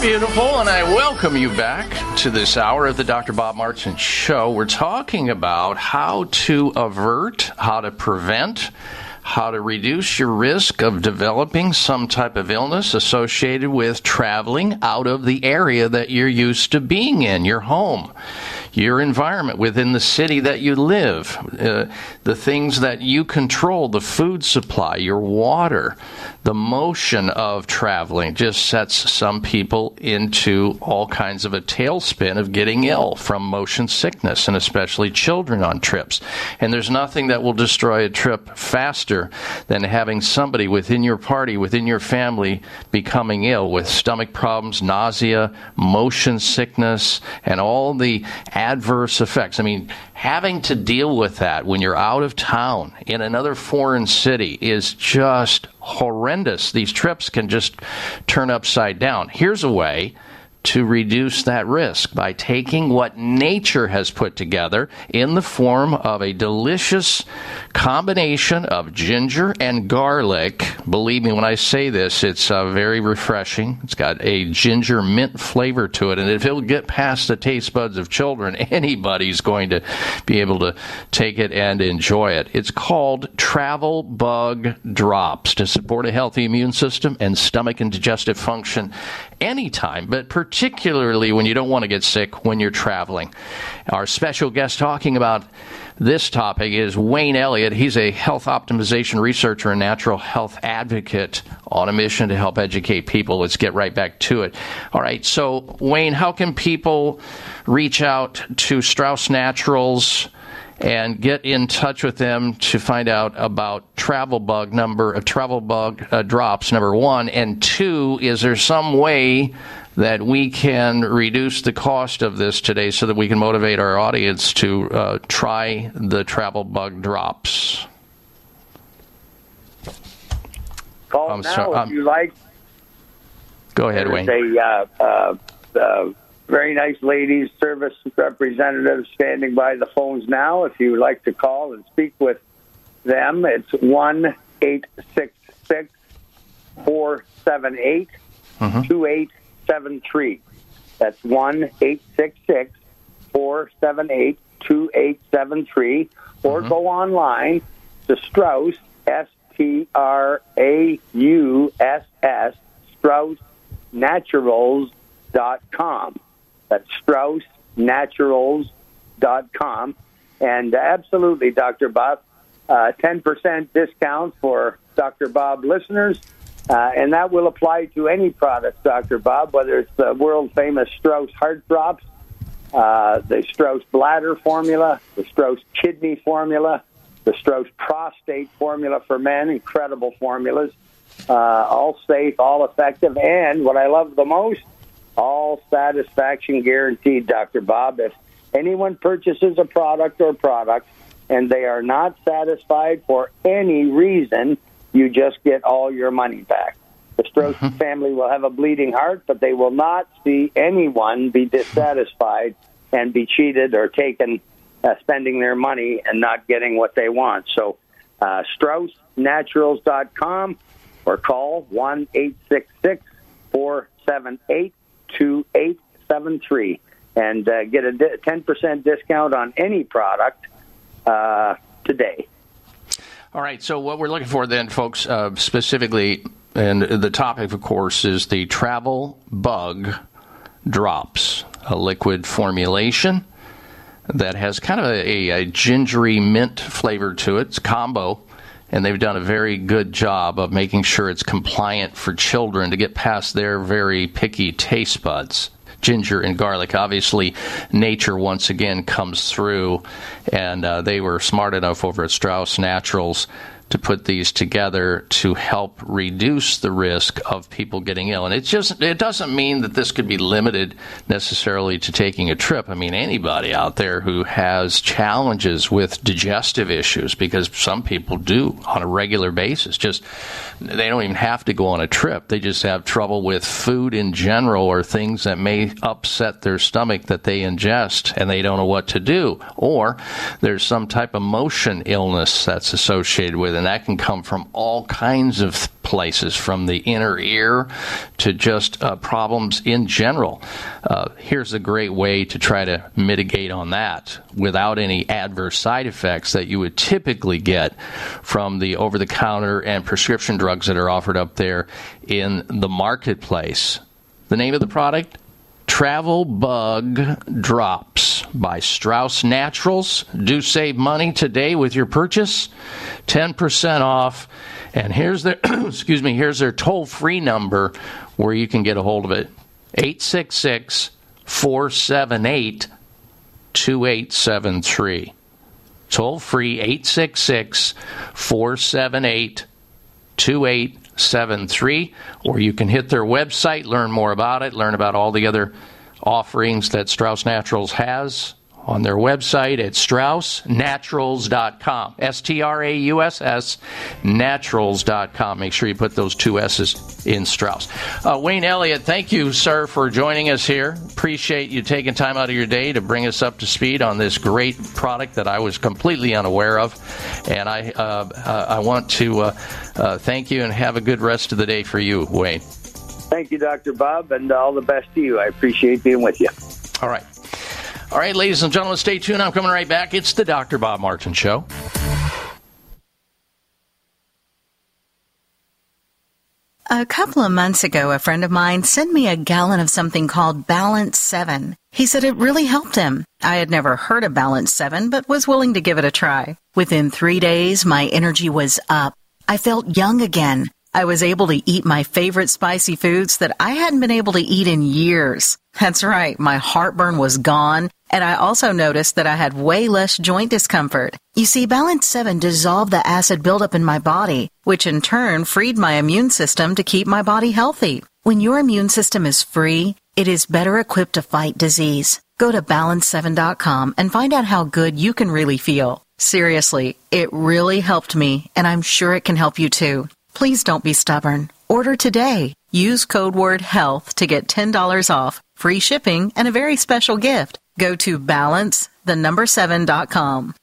beautiful, and I welcome you back to this hour of the Dr. Bob Martin Show. We're talking about how to avert, how to prevent, how to reduce your risk of developing some type of illness associated with traveling out of the area that you're used to being in, your home, your environment within the city that you live, uh, the things that you control, the food supply, your water, the motion of traveling just sets some people into all kinds of a tailspin of getting ill from motion sickness, and especially children on trips. And there's nothing that will destroy a trip faster than having somebody within your party, within your family, becoming ill with stomach problems, nausea, motion sickness, and all the adverse effects. I mean, having to deal with that when you're out of town in another foreign city is just horrendous. These trips can just turn upside down. Here's a way to reduce that risk by taking what nature has put together in the form of a delicious combination of ginger and garlic. Believe me when I say this, it's uh, very refreshing. It's got a ginger mint flavor to it, and if it'll get past the taste buds of children, <laughs> anybody's going to be able to take it and enjoy it. It's called Travel Bug Drops to support a healthy immune system and stomach and digestive function anytime, but particularly when you don't want to get sick when you're traveling. Our special guest talking about this topic is Wayne Elliott. He's a health optimization researcher and natural health advocate on a mission to help educate people. Let's get right back to it. All right, so Wayne, how can people reach out to Strauss Naturals? And get in touch with them to find out about travel bug number uh, travel bug uh, drops number one and two is there some way that we can reduce the cost of this today so that we can motivate our audience to uh, try the travel bug drops Call I'm now sorry, if I'm- you like. go ahead wayne a uh, uh, uh, very nice ladies service representatives standing by the phones now. If you would like to call and speak with them, it's one eight six six four seven eight two eight seven three. That's one eight six six four seven eight two eight seven three, or mm-hmm. go online to Strauss S T R A U S S Strauss Naturals.com. That's StraussNaturals.com. And absolutely, Dr. Bob, uh, 10% discount for Dr. Bob listeners. Uh, and that will apply to any product, Dr. Bob, whether it's the world famous Strauss Heart Drops, uh, the Strauss Bladder Formula, the Strauss Kidney Formula, the Strauss Prostate Formula for men, incredible formulas, uh, all safe, all effective, and what I love the most, all satisfaction guaranteed, Dr. Bob. If anyone purchases a product or products and they are not satisfied for any reason, you just get all your money back. The Strauss family will have a bleeding heart, but they will not see anyone be dissatisfied and be cheated or taken uh, spending their money and not getting what they want. So, uh, StraussNaturals.com or call 1 866 478 2873 and uh, get a di- 10% discount on any product uh, today. All right, so what we're looking for then, folks, uh, specifically, and the topic, of course, is the travel bug drops, a liquid formulation that has kind of a, a gingery mint flavor to it. It's combo, and they've done a very good job of making sure it's compliant for children to get past their very picky taste buds. Ginger and garlic. Obviously, nature once again comes through, and uh, they were smart enough over at Strauss Naturals to put these together to help reduce the risk of people getting ill. And it just it doesn't mean that this could be limited necessarily to taking a trip. I mean anybody out there who has challenges with digestive issues because some people do on a regular basis. Just they don't even have to go on a trip. They just have trouble with food in general or things that may upset their stomach that they ingest and they don't know what to do. Or there's some type of motion illness that's associated with it and that can come from all kinds of places, from the inner ear to just uh, problems in general. Uh, here's a great way to try to mitigate on that without any adverse side effects that you would typically get from the over the counter and prescription drugs that are offered up there in the marketplace. The name of the product? Travel Bug Drops by Strauss Naturals. Do save money today with your purchase. 10% off. And here's their <clears throat> excuse me, here's their toll-free number where you can get a hold of it. 866 478 2873. Toll free 866 478 2873. Or you can hit their website, learn more about it, learn about all the other offerings that Strauss Naturals has on their website at straussnaturals.com. S T R A U S S, naturals.com. Make sure you put those two S's in Strauss. Uh, Wayne Elliott, thank you, sir, for joining us here. Appreciate you taking time out of your day to bring us up to speed on this great product that I was completely unaware of. And I, uh, uh, I want to uh, uh, thank you and have a good rest of the day for you, Wayne. Thank you, Dr. Bob, and all the best to you. I appreciate being with you. All right. All right, ladies and gentlemen, stay tuned. I'm coming right back. It's the Dr. Bob Martin Show. A couple of months ago, a friend of mine sent me a gallon of something called Balance 7. He said it really helped him. I had never heard of Balance 7, but was willing to give it a try. Within three days, my energy was up. I felt young again. I was able to eat my favorite spicy foods that I hadn't been able to eat in years. That's right, my heartburn was gone, and I also noticed that I had way less joint discomfort. You see, Balance 7 dissolved the acid buildup in my body, which in turn freed my immune system to keep my body healthy. When your immune system is free, it is better equipped to fight disease. Go to balance7.com and find out how good you can really feel. Seriously, it really helped me, and I'm sure it can help you too. Please don't be stubborn. Order today. Use code word HEALTH to get $10 off, free shipping, and a very special gift. Go to balance, the number 7.com.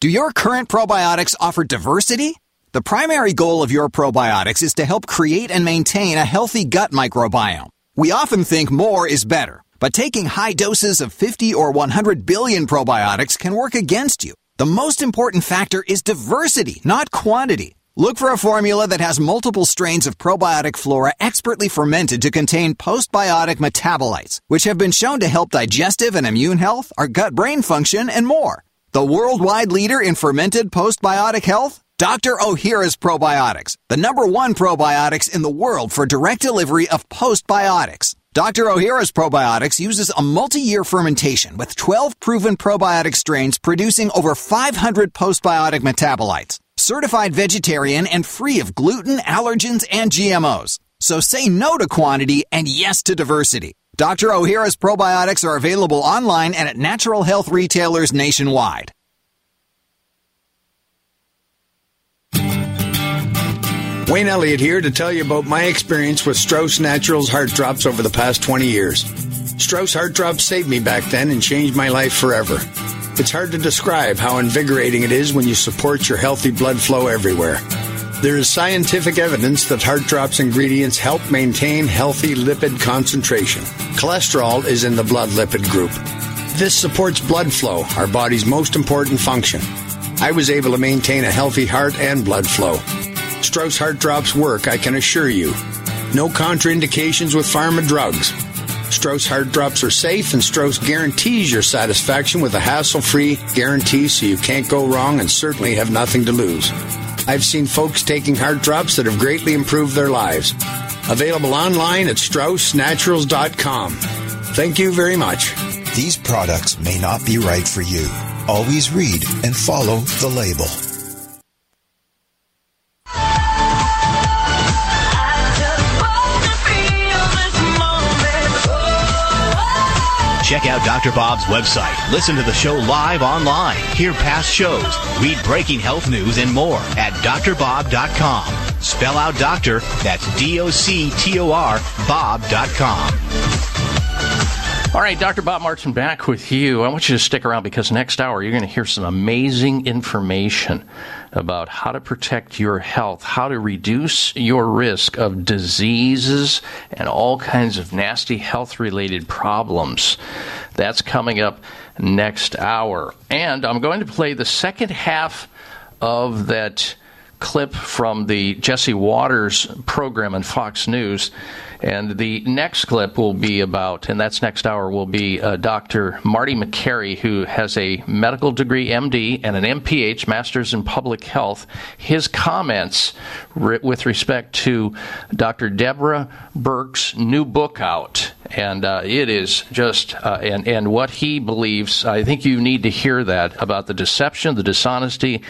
Do your current probiotics offer diversity? The primary goal of your probiotics is to help create and maintain a healthy gut microbiome. We often think more is better, but taking high doses of 50 or 100 billion probiotics can work against you. The most important factor is diversity, not quantity. Look for a formula that has multiple strains of probiotic flora expertly fermented to contain postbiotic metabolites, which have been shown to help digestive and immune health, our gut brain function, and more. The worldwide leader in fermented postbiotic health? Dr. Ohhira's Probiotics, the number one probiotics in the world for direct delivery of postbiotics. Dr. Ohhira's Probiotics uses a multi-year fermentation with 12 proven probiotic strains producing over 500 postbiotic metabolites. Certified vegetarian and free of gluten, allergens, and GMOs. So say no to quantity and yes to diversity. Dr. Ohhira's Probiotics are available online and at natural health retailers nationwide. Wayne Elliott here to tell you about my experience with Strauss Naturals Heart Drops over the past 20 years. Strauss Heart Drops saved me back then and changed my life forever. It's hard to describe how invigorating it is when you support your healthy blood flow everywhere. There is scientific evidence that Heart Drops ingredients help maintain healthy lipid concentration. Cholesterol is in the blood lipid group. This supports blood flow, our body's most important function. I was able to maintain a healthy heart and blood flow. Strauss Heart Drops work, I can assure you. No contraindications with pharma drugs. Strauss Heart Drops are safe, and Strauss guarantees your satisfaction with a hassle free guarantee so you can't go wrong and certainly have nothing to lose. I've seen folks taking heart drops that have greatly improved their lives. Available online at StraussNaturals.com. Thank you very much. These products may not be right for you. Always read and follow the label. Check out Dr. Bob's website. Listen to the show live online. Hear past shows. Read breaking health news and more at drbob.com. Spell out doctor, that's D O C T O R, Bob.com. All right, Dr. Bob Martin back with you. I want you to stick around because next hour you're going to hear some amazing information about how to protect your health, how to reduce your risk of diseases and all kinds of nasty health related problems. That's coming up next hour. And I'm going to play the second half of that clip from the Jesse Watters program on Fox News. And the next clip will be about, and that's next hour, will be uh, Dr. Marty Makary, who has a medical degree, MD, and an MPH, Master's in Public Health. His comments re- with respect to Dr. Deborah Birx's new book out. And uh, it is just, uh, and, and what he believes, I think you need to hear that about the deception, the dishonesty,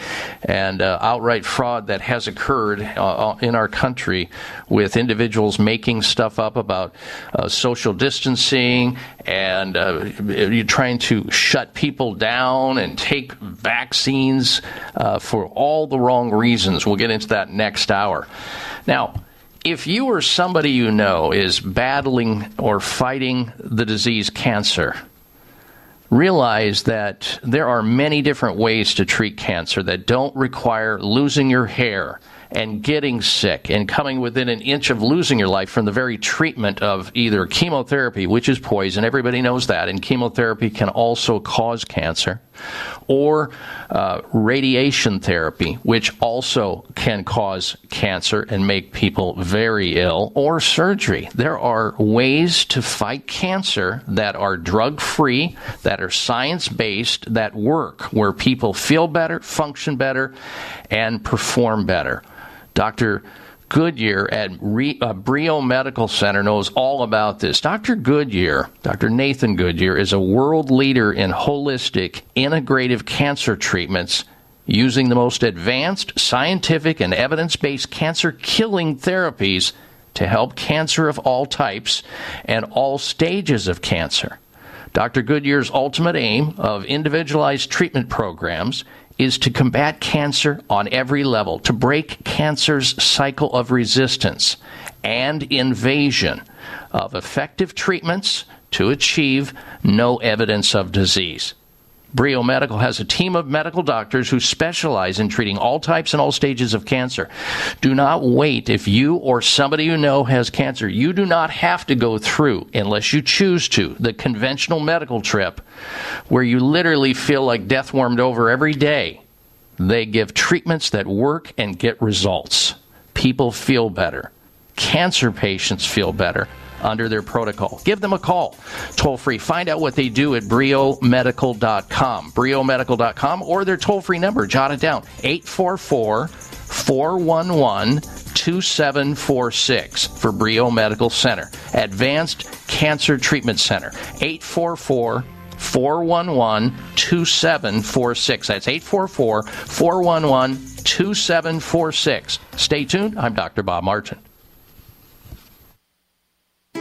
and uh, outright fraud that has occurred uh, in our country with individuals making stuff up about uh, social distancing and uh, you're trying to shut people down and take vaccines uh, for all the wrong reasons. We'll get into that next hour. Now, if you or somebody you know is battling or fighting the disease cancer, realize that there are many different ways to treat cancer that don't require losing your hair and getting sick and coming within an inch of losing your life from the very treatment of either chemotherapy, which is poison, everybody knows that, and chemotherapy can also cause cancer, or uh, radiation therapy, which also can cause cancer and make people very ill, or surgery. There are ways to fight cancer that are drug free, that are science based, that work, where people feel better, function better, and perform better. Dr. Goodyear at Re, uh, Brio Medical Center knows all about this. Dr. Goodyear, Dr. Nathan Goodyear, is a world leader in holistic, integrative cancer treatments using the most advanced scientific and evidence based cancer killing therapies to help cancer of all types and all stages of cancer. Dr. Goodyear's ultimate aim of individualized treatment programs is to combat cancer on every level, to break cancer's cycle of resistance and invasion of effective treatments to achieve no evidence of disease. Brio Medical has a team of medical doctors who specialize in treating all types and all stages of cancer. Do not wait if you or somebody you know has cancer. You do not have to go through, unless you choose to, the conventional medical trip where you literally feel like death warmed over every day. They give treatments that work and get results. People feel better. Cancer patients feel better under their protocol. Give them a call, toll free. Find out what they do at briomedical.com, briomedical.com, or their toll free number. Jot it down 844 411 2746 for Brio Medical Center, Advanced Cancer Treatment Center, 844 411 2746. That's 844 411 2746. Stay tuned. I'm Dr. Bob Martin.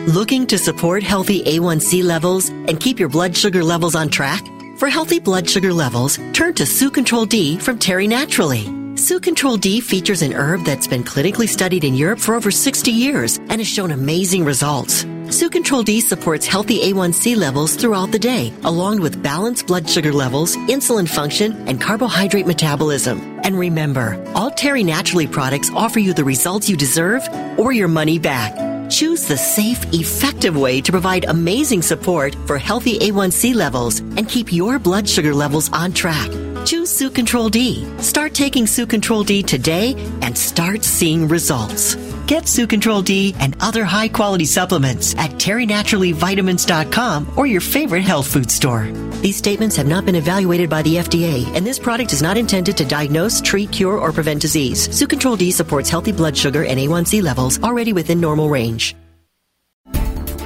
Looking to support healthy A1C levels and keep your blood sugar levels on track? For healthy blood sugar levels, turn to Sue Control D from Terry Naturally. Sue Control D features an herb that's been clinically studied in Europe for over 60 years and has shown amazing results. Sue Control D supports healthy A1C levels throughout the day, along with balanced blood sugar levels, insulin function, and carbohydrate metabolism. And remember, all Terry Naturally products offer you the results you deserve or your money back. Choose the safe, effective way to provide amazing support for healthy A1C levels and keep your blood sugar levels on track. Choose Sue Control D. Start taking Sue Control D today and start seeing results. Get Sue Control D and other high quality supplements at terrynaturallyvitamins.com or your favorite health food store. These statements have not been evaluated by the FDA, and this product is not intended to diagnose, treat, cure, or prevent disease. Sue Control D supports healthy blood sugar and A1C levels already within normal range.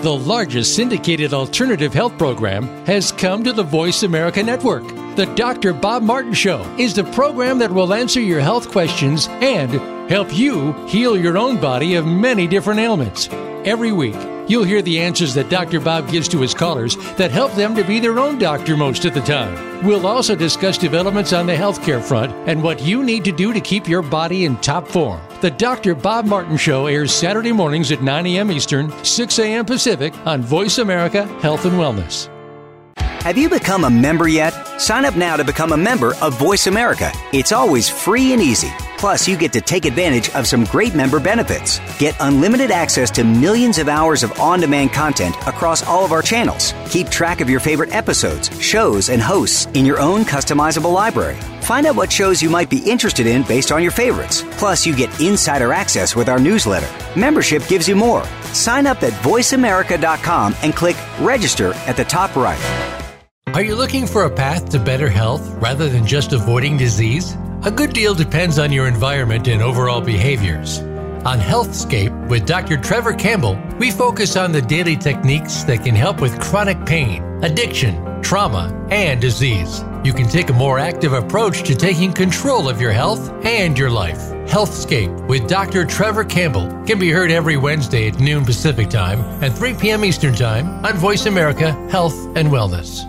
The largest syndicated alternative health program has come to the Voice America Network. The Dr. Bob Martin Show is the program that will answer your health questions and help you heal your own body of many different ailments. Every week, you'll hear the answers that Dr. Bob gives to his callers that help them to be their own doctor most of the time. We'll also discuss developments on the healthcare front and what you need to do to keep your body in top form. The Dr. Bob Martin Show airs Saturday mornings at 9 a.m. Eastern, 6 a.m. Pacific on Voice America Health and Wellness. Have you become a member yet? Sign up now to become a member of Voice America. It's always free and easy. Plus, you get to take advantage of some great member benefits. Get unlimited access to millions of hours of on demand content across all of our channels. Keep track of your favorite episodes, shows, and hosts in your own customizable library. Find out what shows you might be interested in based on your favorites. Plus, you get insider access with our newsletter. Membership gives you more. Sign up at voiceamerica.com and click register at the top right. Are you looking for a path to better health rather than just avoiding disease? A good deal depends on your environment and overall behaviors. On Healthscape with Dr. Trevor Campbell, we focus on the daily techniques that can help with chronic pain, addiction, trauma, and disease. You can take a more active approach to taking control of your health and your life. Healthscape with Dr. Trevor Campbell can be heard every Wednesday at noon Pacific Time and 3 p.m. Eastern Time on Voice America Health and Wellness.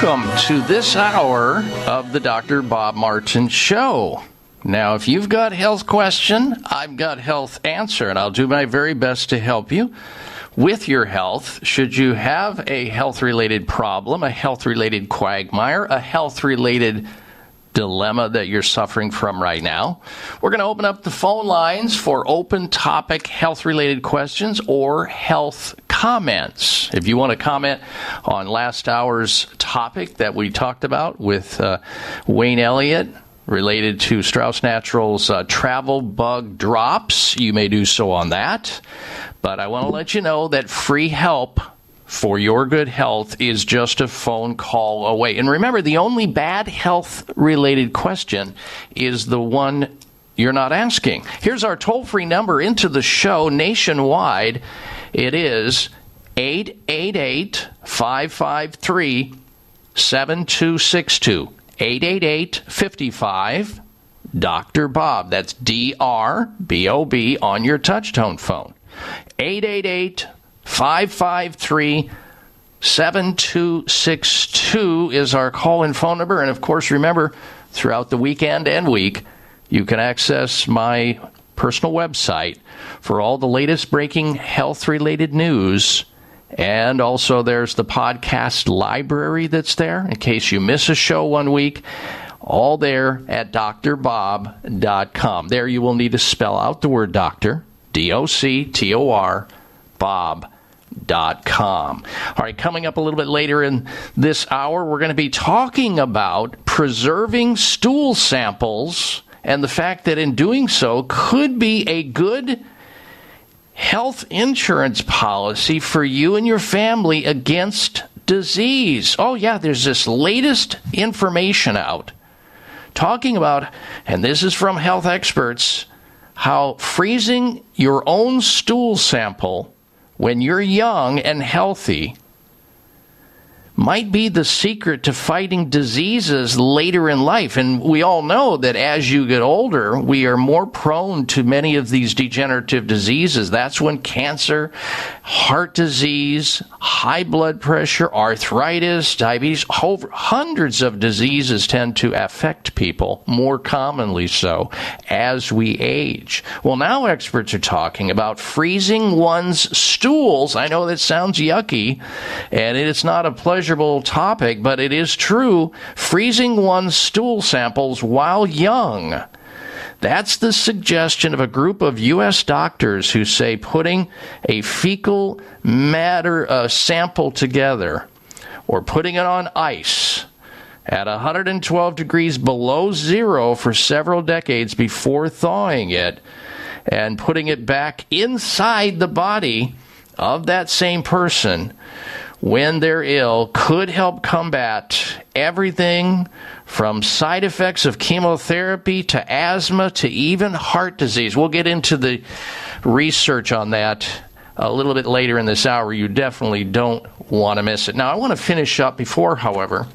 Welcome to this hour of the Dr. Bob Martin Show. Now, if you've got health question, I've got health answer, and I'll do my very best to help you with your health. Should you have a health related problem, a health related quagmire, a health related dilemma that you're suffering from right now. We're going to open up the phone lines for open topic health related questions or health comments. If you want to comment on last hour's topic that we talked about with uh, Wayne Elliott related to Strauss Naturals uh, travel bug drops, you may do so on that. But I want to let you know that free help for your good health is just a phone call away. And remember, the only bad health related question is the one you're not asking. Here's our toll free number into the show nationwide. It is 888 553 7262. 888 55 Dr. Bob. That's D R B O B on your touchtone phone. 888 553 7262 is our call in phone number. And of course, remember, throughout the weekend and week, you can access my personal website for all the latest breaking health related news. And also, there's the podcast library that's there in case you miss a show one week. All there at drbob.com. There you will need to spell out the word doctor, D O C T O R, bob.com. All right, coming up a little bit later in this hour, we're going to be talking about preserving stool samples and the fact that in doing so could be a good health insurance policy for you and your family against disease. Oh, yeah, there's this latest information out talking about, and this is from health experts, how freezing your own stool sample when you're young and healthy might be the secret to fighting diseases later in life. And we all know that as you get older, we are more prone to many of these degenerative diseases. That's when cancer, heart disease, high blood pressure, arthritis, diabetes, hundreds of diseases tend to affect people, more commonly so, as we age. Well, now experts are talking about freezing one's stools. I know that sounds yucky, and it's not a pleasurable topic, but it is true. Freezing one's stool samples while young. That's the suggestion of a group of U.S. doctors who say putting a fecal matter uh, sample together or putting it on ice at 112 degrees below zero for several decades before thawing it and putting it back inside the body of that same person when they're ill could help combat everything from side effects of chemotherapy to asthma to even heart disease. We'll get into the research on that a little bit later in this hour. You definitely don't want to miss it. Now, I want to finish up before, however,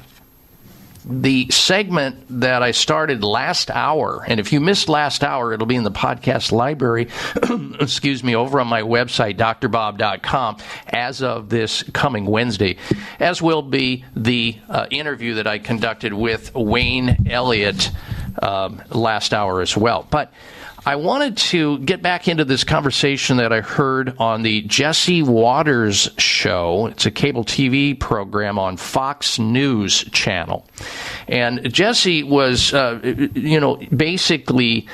the segment that I started last hour, and if you missed last hour, it'll be in the podcast library, <clears throat> excuse me, over on my website, drbob.com, as of this coming Wednesday, as will be the uh, interview that I conducted with Wayne Elliott um, last hour as well. But I wanted to get back into this conversation that I heard on the Jesse Watters show. It's a cable TV program on Fox News Channel. And Jesse was, uh, you know, basically.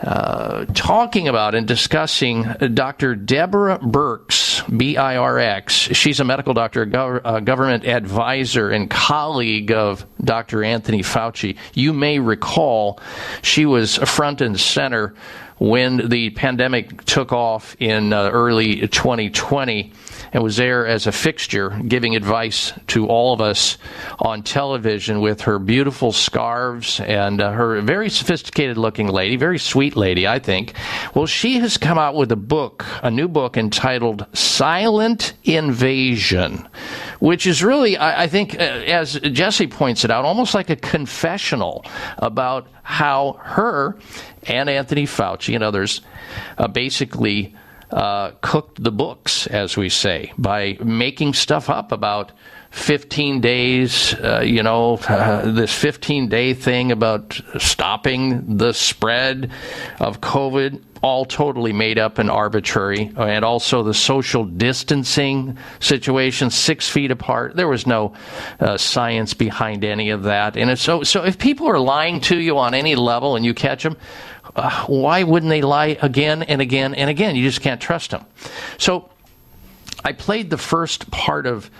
Uh, talking about and discussing Dr. Deborah Birx, B I R X. She's a medical doctor, government advisor, and colleague of Dr. Anthony Fauci. You may recall she was front and center when the pandemic took off in uh, early 2020 and was there as a fixture giving advice to all of us on television with her beautiful scarves and uh, her very sophisticated looking lady, very sweet lady, I think. Well, she has come out with a book, a new book entitled Silent Invasion, which is really, I, I think, uh, as Jesse points it out, almost like a confessional about how her and Anthony Fauci and others uh, basically uh, cooked the books, as we say, by making stuff up about 15 days, uh, you know, uh, this 15 day thing about stopping the spread of COVID, all totally made up and arbitrary. And also the social distancing situation, six feet apart. There was no uh, science behind any of that. And so, so if people are lying to you on any level and you catch them, uh, why wouldn't they lie again and again and again? You just can't trust them. So I played the first part of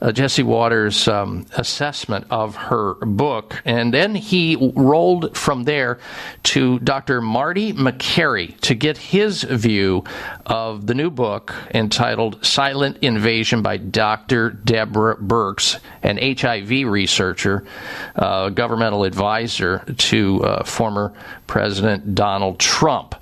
uh, Jesse Watters' um, assessment of her book, and then he rolled from there to Dr. Marty Makary to get his view of the new book entitled Silent Invasion by Dr. Deborah Birx, an HIV researcher, uh, governmental advisor to uh, former President Donald Trump.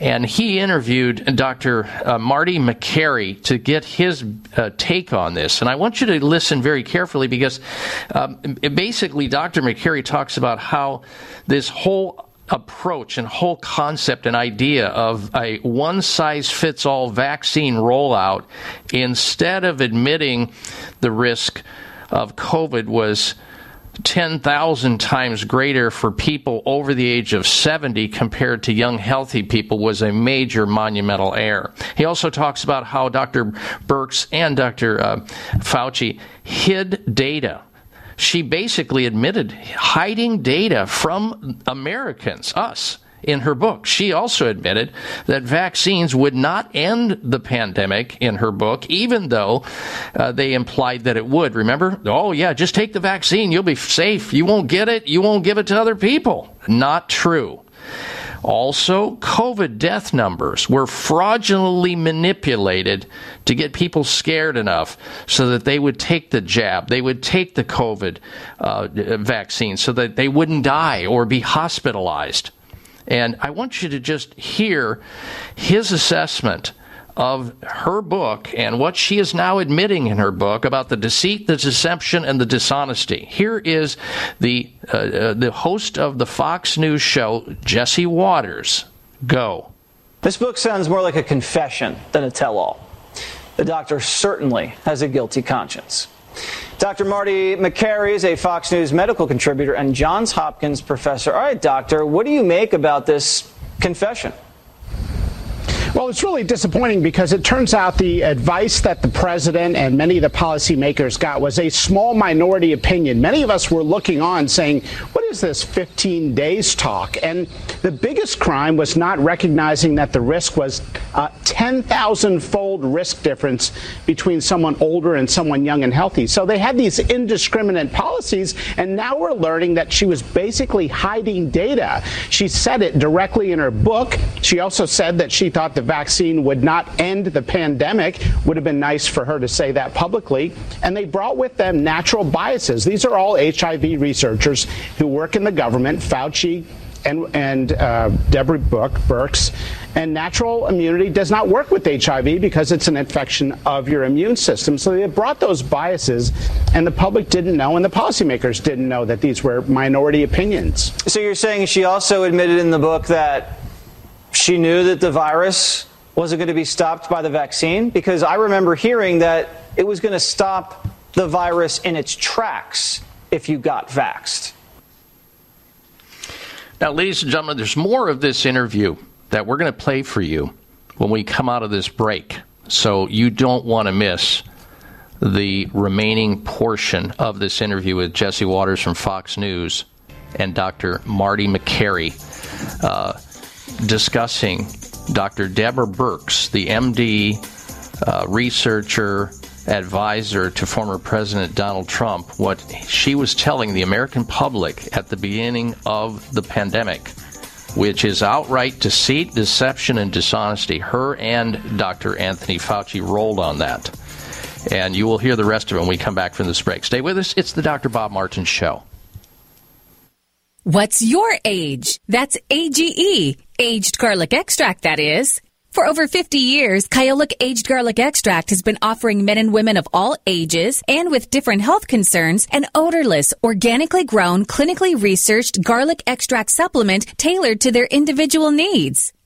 And he interviewed Dr. Uh, Marty Makary to get his uh, take on this. And I want you to listen very carefully because um, basically Dr. Makary talks about how this whole approach and whole concept and idea of a one size fits all vaccine rollout instead of admitting the risk of COVID was 10,000 times greater for people over the age of 70 compared to young, healthy people was a major monumental error. He also talks about how Dr. Birx and Dr. Uh, Fauci hid data. She basically admitted hiding data from Americans, us in her book. She also admitted that vaccines would not end the pandemic in her book, even though uh, they implied that it would. Remember? Oh, yeah, just take the vaccine. You'll be safe. You won't get it. You won't give it to other people. Not true. Also, COVID death numbers were fraudulently manipulated to get people scared enough so that they would take the jab, they would take the COVID uh, vaccine so that they wouldn't die or be hospitalized. And I want you to just hear his assessment of her book and what she is now admitting in her book about the deceit, the deception, and the dishonesty. Here is the uh, uh, the host of the Fox News show, Jesse Watters. Go. This book sounds more like a confession than a tell-all. The doctor certainly has a guilty conscience. Dr. Marty Makary is a Fox News medical contributor and Johns Hopkins professor. All right, doctor, what do you make about this confession? Well, it's really disappointing because it turns out the advice that the president and many of the policymakers got was a small minority opinion. Many of us were looking on saying, what is this 15 days talk? And the biggest crime was not recognizing that the risk was a 10,000 fold risk difference between someone older and someone young and healthy. So they had these indiscriminate policies, and now we're learning that she was basically hiding data. She said it directly in her book. She also said that she thought the vaccine would not end the pandemic. Would have been nice for her to say that publicly. And they brought with them natural biases. These are all HIV researchers who work in the government, Fauci and, and uh, Deborah Book, Birx. And natural immunity does not work with HIV because it's an infection of your immune system. So they brought those biases, and the public didn't know, and the policymakers didn't know that these were minority opinions. So you're saying she also admitted in the book that she knew that the virus wasn't going to be stopped by the vaccine? Because I remember hearing that it was going to stop the virus in its tracks if you got vaxxed. Now, ladies and gentlemen, there's more of this interview that we're going to play for you when we come out of this break. So you don't want to miss the remaining portion of this interview with Jesse Watters from Fox News and Dr. Marty Makary uh, discussing Dr. Deborah Birx, the MD uh, researcher, advisor to former President Donald Trump, what she was telling the American public at the beginning of the pandemic, which is outright deceit, deception, and dishonesty. Her and Dr. Anthony Fauci rolled on that. And you will hear the rest of it when we come back from this break. Stay with us. It's the Dr. Bob Martin Show. What's your age? That's AGE. Aged garlic extract, that is. For over 50 years, Kyolic Aged Garlic Extract has been offering men and women of all ages and with different health concerns an odorless, organically grown, clinically researched garlic extract supplement tailored to their individual needs.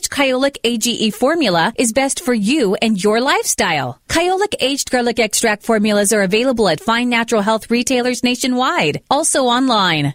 which Kyolic AGE formula is best for you and your lifestyle. Kyolic aged garlic extract formulas are available at fine natural health retailers nationwide, also online.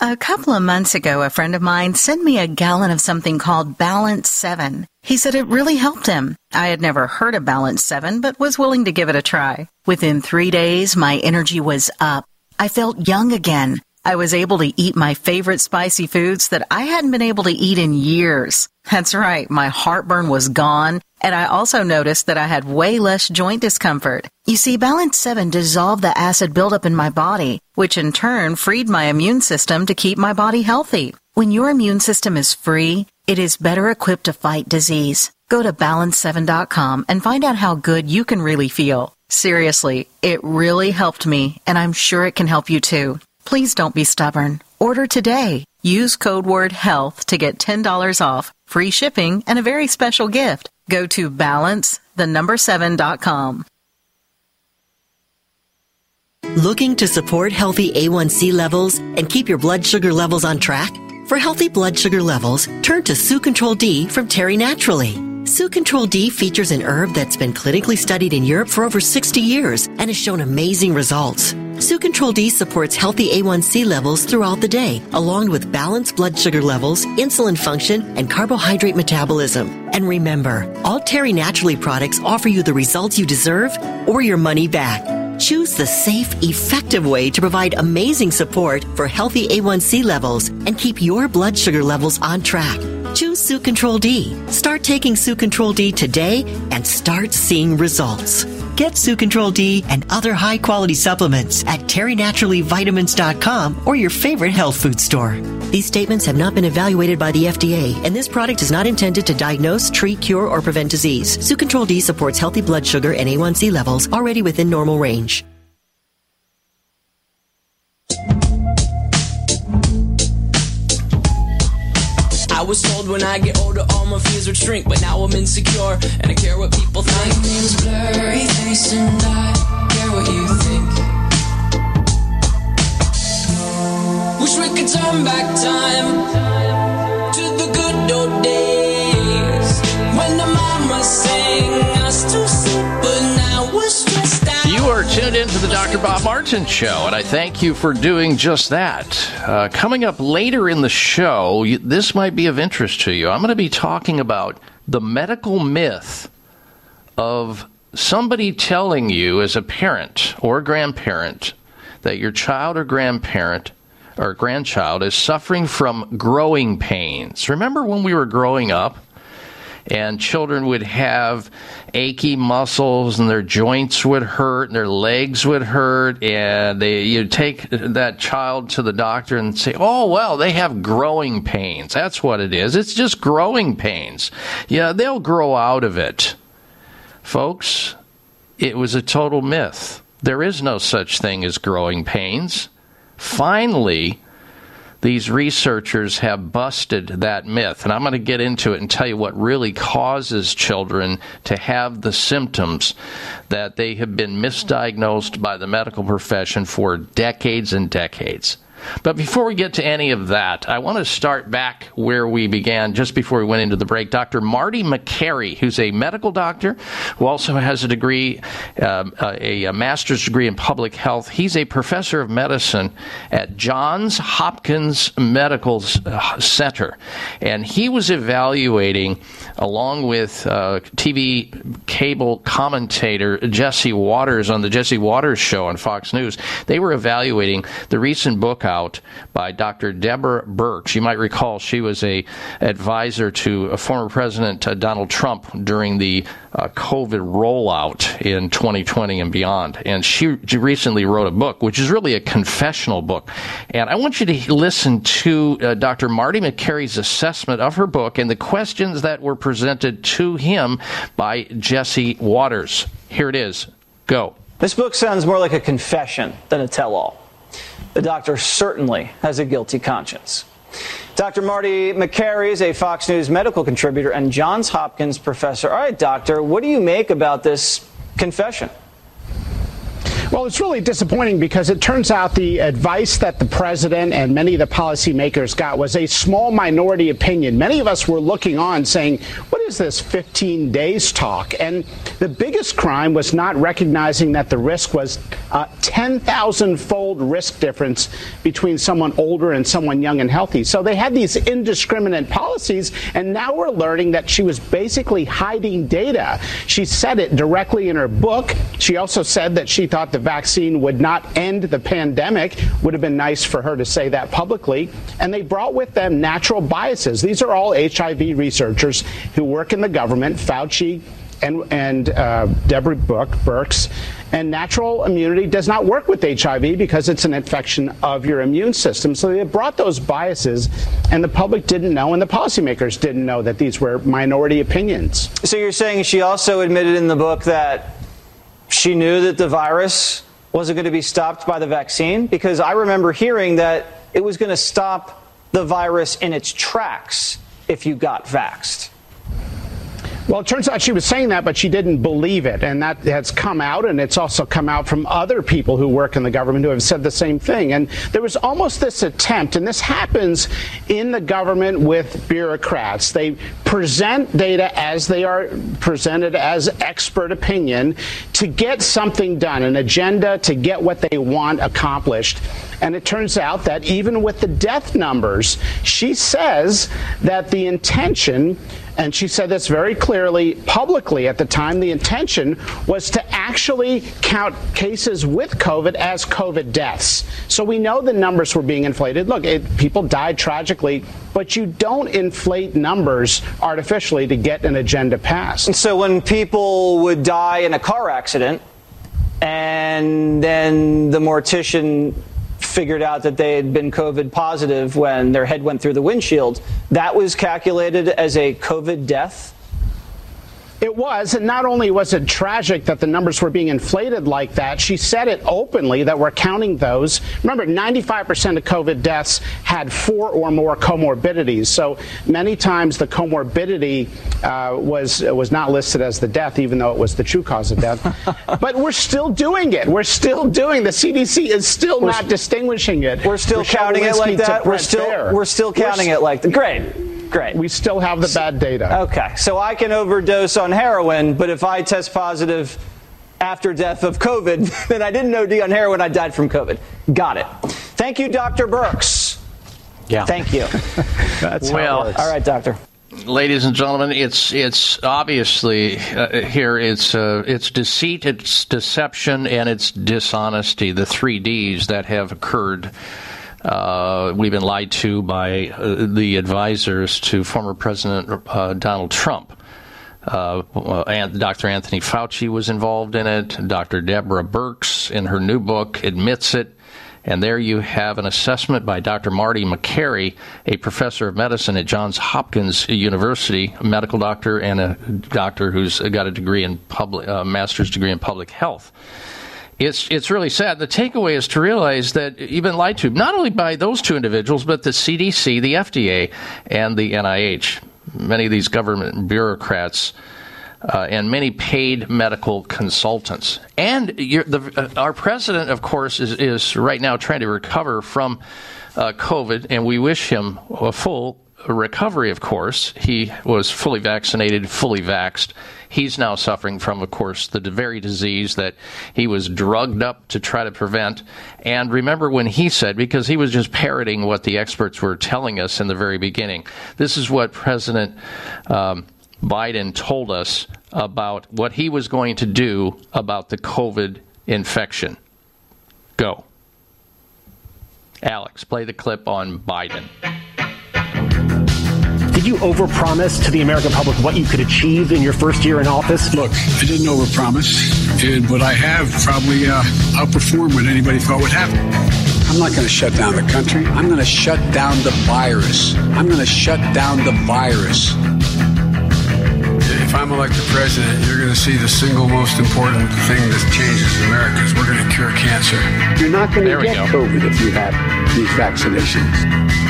A couple of months ago, a friend of mine sent me a gallon of something called Balance 7. He said it really helped him. I had never heard of Balance 7, but was willing to give it a try. Within three days, my energy was up. I felt young again. I was able to eat my favorite spicy foods that I hadn't been able to eat in years. That's right, my heartburn was gone, and I also noticed that I had way less joint discomfort. You see, Balance 7 dissolved the acid buildup in my body, which in turn freed my immune system to keep my body healthy. When your immune system is free, it is better equipped to fight disease. Go to balance7.com and find out how good you can really feel. Seriously, it really helped me, and I'm sure it can help you too. Please don't be stubborn. Order today. Use code word HEALTH to get $10 off, free shipping, and a very special gift. Go to balance, the number 7.com. Looking to support healthy A1C levels and keep your blood sugar levels on track? For healthy blood sugar levels, turn to Sue Control D from Terry Naturally. Sue Control D features an herb that's been clinically studied in Europe for over 60 years and has shown amazing results. Sue Control D supports healthy A1C levels throughout the day, along with balanced blood sugar levels, insulin function, and carbohydrate metabolism. And remember, all Terry Naturally products offer you the results you deserve or your money back. Choose the safe, effective way to provide amazing support for healthy A1C levels and keep your blood sugar levels on track. Choose Sue Control D. Start taking Sue Control D today and start seeing results. Get Sue Control D and other high quality supplements at terrynaturallyvitamins.com or your favorite health food store. These statements have not been evaluated by the FDA, and this product is not intended to diagnose, treat, cure, or prevent disease. Sue Control D supports healthy blood sugar and A1C levels already within normal range. I was told when I get older all my fears would shrink, but now I'm insecure and I care what people think. My name's blurry face and I care what you think. Wish we could turn back time to the good old days You are tuned in to the Dr. Bob Martin Show, and I thank you for doing just that. Uh, coming up later in the show, you, this might be of interest to you. I'm going to be talking about the medical myth of somebody telling you as a parent or grandparent that your child or grandparent or grandchild is suffering from growing pains. Remember when we were growing up? And children would have achy muscles and their joints would hurt and their legs would hurt. And they you'd take that child to the doctor and say oh well they have growing pains. That's what it is. It's just growing pains. Yeah they'll grow out of it. Folks it was a total myth. There is no such thing as growing pains. Finally these researchers have busted that myth. And I'm going to get into it and tell you what really causes children to have the symptoms that they have been misdiagnosed by the medical profession for decades and decades. But before we get to any of that, I want to start back where we began just before we went into the break. Dr. Marty Makary, who's a medical doctor who also has a degree, um, a, a master's degree in public health. He's a professor of medicine at Johns Hopkins Medical uh, Center. And he was evaluating, along with uh, TV cable commentator Jesse Watters on the Jesse Watters show on Fox News, they were evaluating the recent book out by Dr. Deborah Birx. You might recall she was a advisor to a former President uh, Donald Trump during the uh, COVID rollout in 2020 and beyond. And she, she recently wrote a book, which is really a confessional book. And I want you to listen to uh, Dr. Marty Makary's assessment of her book and the questions that were presented to him by Jesse Watters. Here it is. Go. This book sounds more like a confession than a tell all. The doctor certainly has a guilty conscience. Dr. Marty Makary is a Fox News medical contributor and Johns Hopkins professor. All right, doctor, what do you make about this confession? Well, it's really disappointing because it turns out the advice that the president and many of the policymakers got was a small minority opinion. Many of us were looking on saying, what is this 15 days talk? And the biggest crime was not recognizing that the risk was a 10,000 fold risk difference between someone older and someone young and healthy. So they had these indiscriminate policies, and now we're learning that she was basically hiding data. She said it directly in her book. She also said that she thought the vaccine would not end the pandemic. Would have been nice for her to say that publicly. And they brought with them natural biases. These are all HIV researchers who work in the government, Fauci and, and uh, Deborah Book, Birx. And natural immunity does not work with HIV because it's an infection of your immune system. So they brought those biases, and the public didn't know, and the policymakers didn't know that these were minority opinions. So you're saying she also admitted in the book that she knew that the virus wasn't going to be stopped by the vaccine? Because I remember hearing that it was going to stop the virus in its tracks if you got vaxxed. Well, it turns out she was saying that, but she didn't believe it. And that has come out, and it's also come out from other people who work in the government who have said the same thing. And there was almost this attempt, and this happens in the government with bureaucrats. They present data as they are presented as expert opinion to get something done, an agenda to get what they want accomplished. And it turns out that even with the death numbers, she says that the intention and she said this very clearly publicly at the time. The intention was to actually count cases with COVID as COVID deaths. So we know the numbers were being inflated. Look, it, people died tragically, but you don't inflate numbers artificially to get an agenda passed. And so when people would die in a car accident, and then the mortician figured out that they had been COVID positive when their head went through the windshield, that was calculated as a COVID death? It was, and not only was it tragic that the numbers were being inflated like that, she said it openly that we're counting those. Remember, 95% of COVID deaths had four or more comorbidities. So many times the comorbidity uh, was was not listed as the death, even though it was the true cause of death. <laughs> but we're still doing it. We're still doing. The CDC is still We're not st- distinguishing it. We're still Michelle counting it like that. We're still we're still counting We're it like that. Great. Great. We still have the bad data. Okay, so I can overdose on heroin, but if I test positive after death of COVID, <laughs> then I didn't know on heroin, I died from COVID. Got it. Thank you, Dr. Birx. Yeah. Thank you. <laughs> That's Well- All right, doctor. Ladies and gentlemen, it's it's obviously uh, here it's uh, it's deceit, it's deception, and it's dishonesty. The three Ds that have occurred. Uh, we've been lied to by uh, the advisors to former President uh, Donald Trump. Uh, and Dr. Anthony Fauci was involved in it. Dr. Deborah Birx, in her new book, admits it. And there you have an assessment by Dr. Marty Makary, a professor of medicine at Johns Hopkins University, a medical doctor and a doctor who's got a degree in public, uh, master's degree in public health. It's it's really sad. The takeaway is to realize that you've lied to, not only by those two individuals, but the CDC, the FDA, and the NIH. Many of these government bureaucrats uh, and many paid medical consultants. And the, uh, our president, of course, is, is right now trying to recover from uh, COVID, and we wish him a full recovery, of course. He was fully vaccinated, fully vaxxed. He's now suffering from, of course, the very disease that he was drugged up to try to prevent. And remember when he said, because he was just parroting what the experts were telling us in the very beginning, this is what President um, Biden told us about what he was going to do about the COVID infection. Go. Alex, play the clip on Biden. Did you overpromise to the American public what you could achieve in your first year in office? Look, I didn't overpromise, and but I have probably uh, outperformed what anybody thought would happen. I'm not going to shut down the country. I'm going to shut down the virus. I'm going to shut down the virus if I'm elected president, you're going to see the single most important thing that changes America is we're going to cure cancer. You're not going to get go. COVID if you have these vaccinations.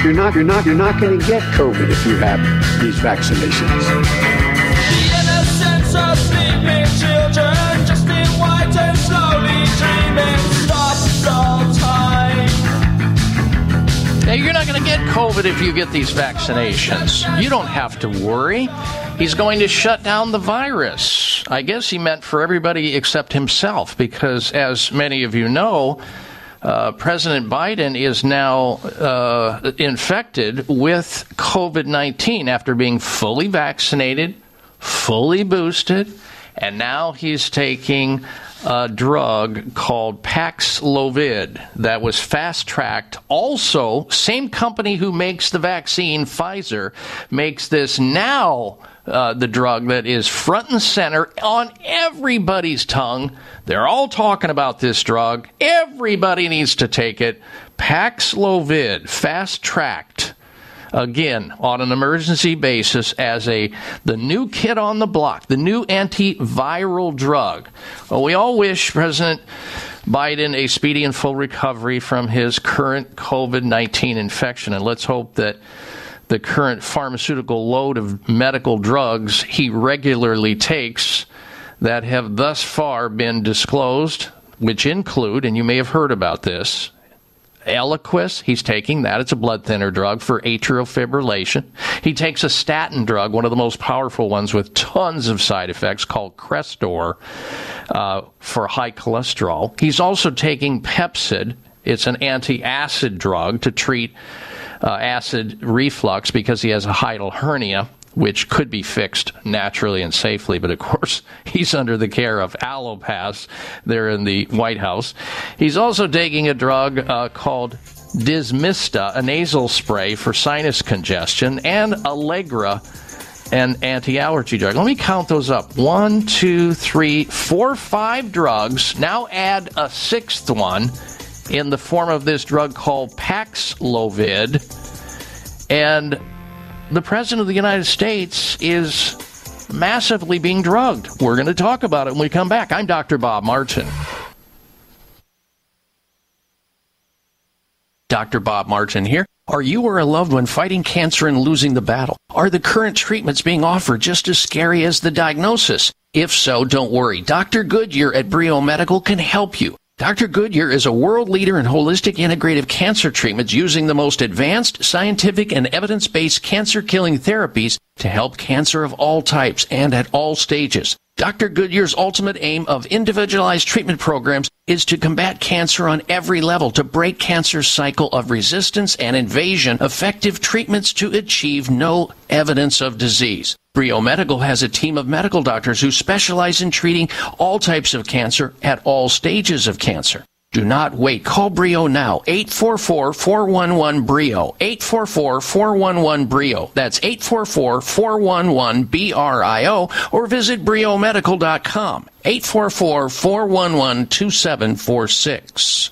You're not. You're not. You're not going to get COVID if you have these vaccinations. The innocence of sleeping children, just in white and slowly dreaming. Stop all time. Now, you're not going to get COVID if you get these vaccinations. You don't have to worry. He's going to shut down the virus. I guess he meant for everybody except himself, because as many of you know, uh, President Biden is now uh, infected with COVID 19 after being fully vaccinated, fully boosted, and now he's taking a drug called Paxlovid that was fast tracked. Also, same company who makes the vaccine, Pfizer, makes this now uh, the drug that is front and center on everybody's tongue. They're all talking about this drug. Everybody needs to take it. Paxlovid, fast tracked again on an emergency basis as a the new kid on the block, the new antiviral drug. Well, we all wish President Biden a speedy and full recovery from his current COVID 19 infection, and let's hope that the current pharmaceutical load of medical drugs he regularly takes that have thus far been disclosed, which include, and you may have heard about this, Eliquis, he's taking that. It's a blood thinner drug for atrial fibrillation. He takes a statin drug, one of the most powerful ones with tons of side effects, called Crestor uh, for high cholesterol. He's also taking Pepcid. It's an anti-acid drug to treat uh, acid reflux because he has a hiatal hernia which could be fixed naturally and safely. But of course, <laughs> he's under the care of allopaths there in the White House. He's also taking a drug uh, called Dymista, a nasal spray for sinus congestion, and Allegra, an anti allergy drug. Let me count those up. One, two, three, four, five drugs. Now add a sixth one in the form of this drug called Paxlovid. And the President of the United States is massively being drugged. We're going to talk about it when we come back. I'm Dr. Bob Martin. Dr. Bob Martin here. Are you or a loved one fighting cancer and losing the battle? Are the current treatments being offered just as scary as the diagnosis? If so, don't worry. Dr. Goodyear at Brio Medical can help you. Dr. Goodyear is a world leader in holistic integrative cancer treatments using the most advanced scientific and evidence based cancer killing therapies to help cancer of all types and at all stages. Dr. Goodyear's ultimate aim of individualized treatment programs is to combat cancer on every level, to break cancer's cycle of resistance and invasion, effective treatments to achieve no evidence of disease. Brio Medical has a team of medical doctors who specialize in treating all types of cancer at all stages of cancer. Do not wait. Call Brio now. 844-411-BRIO. 844-411-BRIO. That's 844-411-BRIO or visit briomedical.com. 844-411-2746.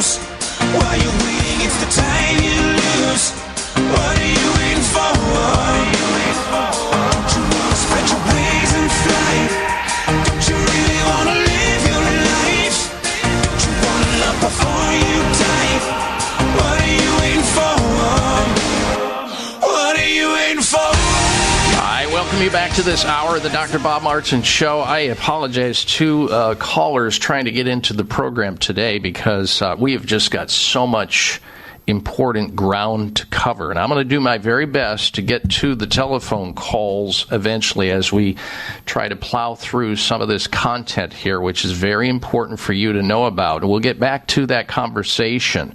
to choose? While you're waiting, it's the time you lose. What are you waiting for? Welcome you back to this hour of the Dr. Bob Martin Show. I apologize to uh, callers trying to get into the program today because uh, we have just got so much important ground to cover. And I'm going to do my very best to get to the telephone calls eventually as we try to plow through some of this content here, which is very important for you to know about. And we'll get back to that conversation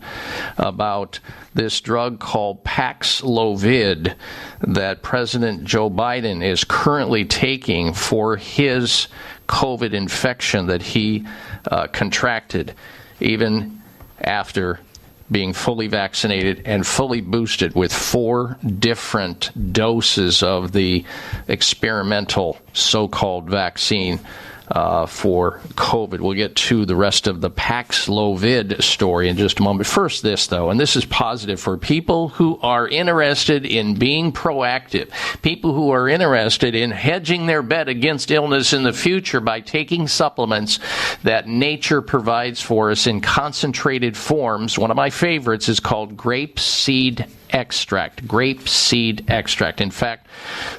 about this drug called Paxlovid that President Joe Biden is currently taking for his COVID infection that he uh, contracted, even after being fully vaccinated and fully boosted with four different doses of the experimental so called vaccine. Uh, for COVID. We'll get to the rest of the Paxlovid story in just a moment. First, this though, and this is positive for people who are interested in being proactive, people who are interested in hedging their bet against illness in the future by taking supplements that nature provides for us in concentrated forms. One of my favorites is called grape seed extract, grape seed extract. In fact,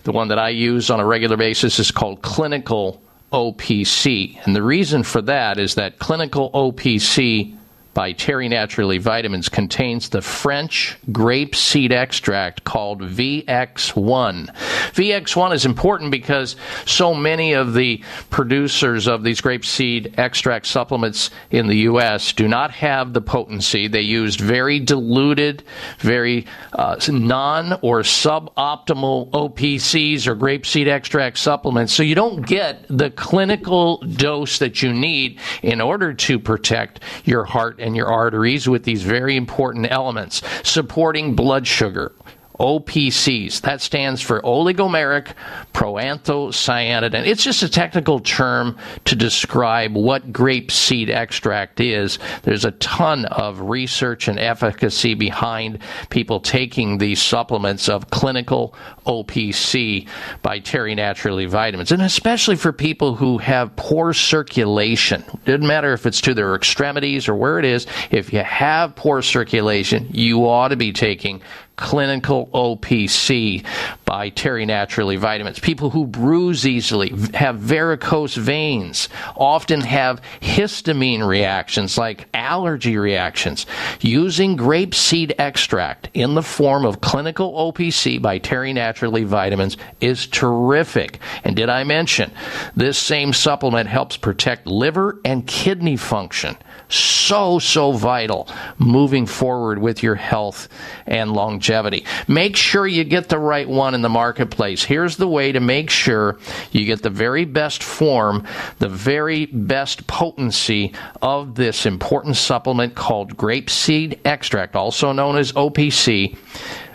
the one that I use on a regular basis is called clinical OPC. And the reason for that is that clinical OPC by Terry Naturally Vitamins contains the French grape seed extract called VX1. VX1 is important because so many of the producers of these grape seed extract supplements in the U.S. do not have the potency. They used very diluted, very uh, non or suboptimal OPCs or grape seed extract supplements. So you don't get the clinical dose that you need in order to protect your heart and your arteries with these very important elements, supporting blood sugar. OPCs. That stands for oligomeric proanthocyanidin. It's just a technical term to describe what grape seed extract is. There's a ton of research and efficacy behind people taking these supplements of clinical OPC by Terry Naturally Vitamins, and especially for people who have poor circulation. Doesn't matter if it's to their extremities or where it is. If you have poor circulation, you ought to be taking clinical OPC by Terry Naturally Vitamins. People who bruise easily, have varicose veins, often have histamine reactions like allergy reactions. Using grapeseed extract in the form of clinical OPC by Terry Naturally Vitamins is terrific. And did I mention this same supplement helps protect liver and kidney function? So, so vital moving forward with your health and longevity. Make sure you get the right one in the marketplace. Here's the way to make sure you get the very best form, the very best potency of this important supplement called grape seed extract, also known as OPC,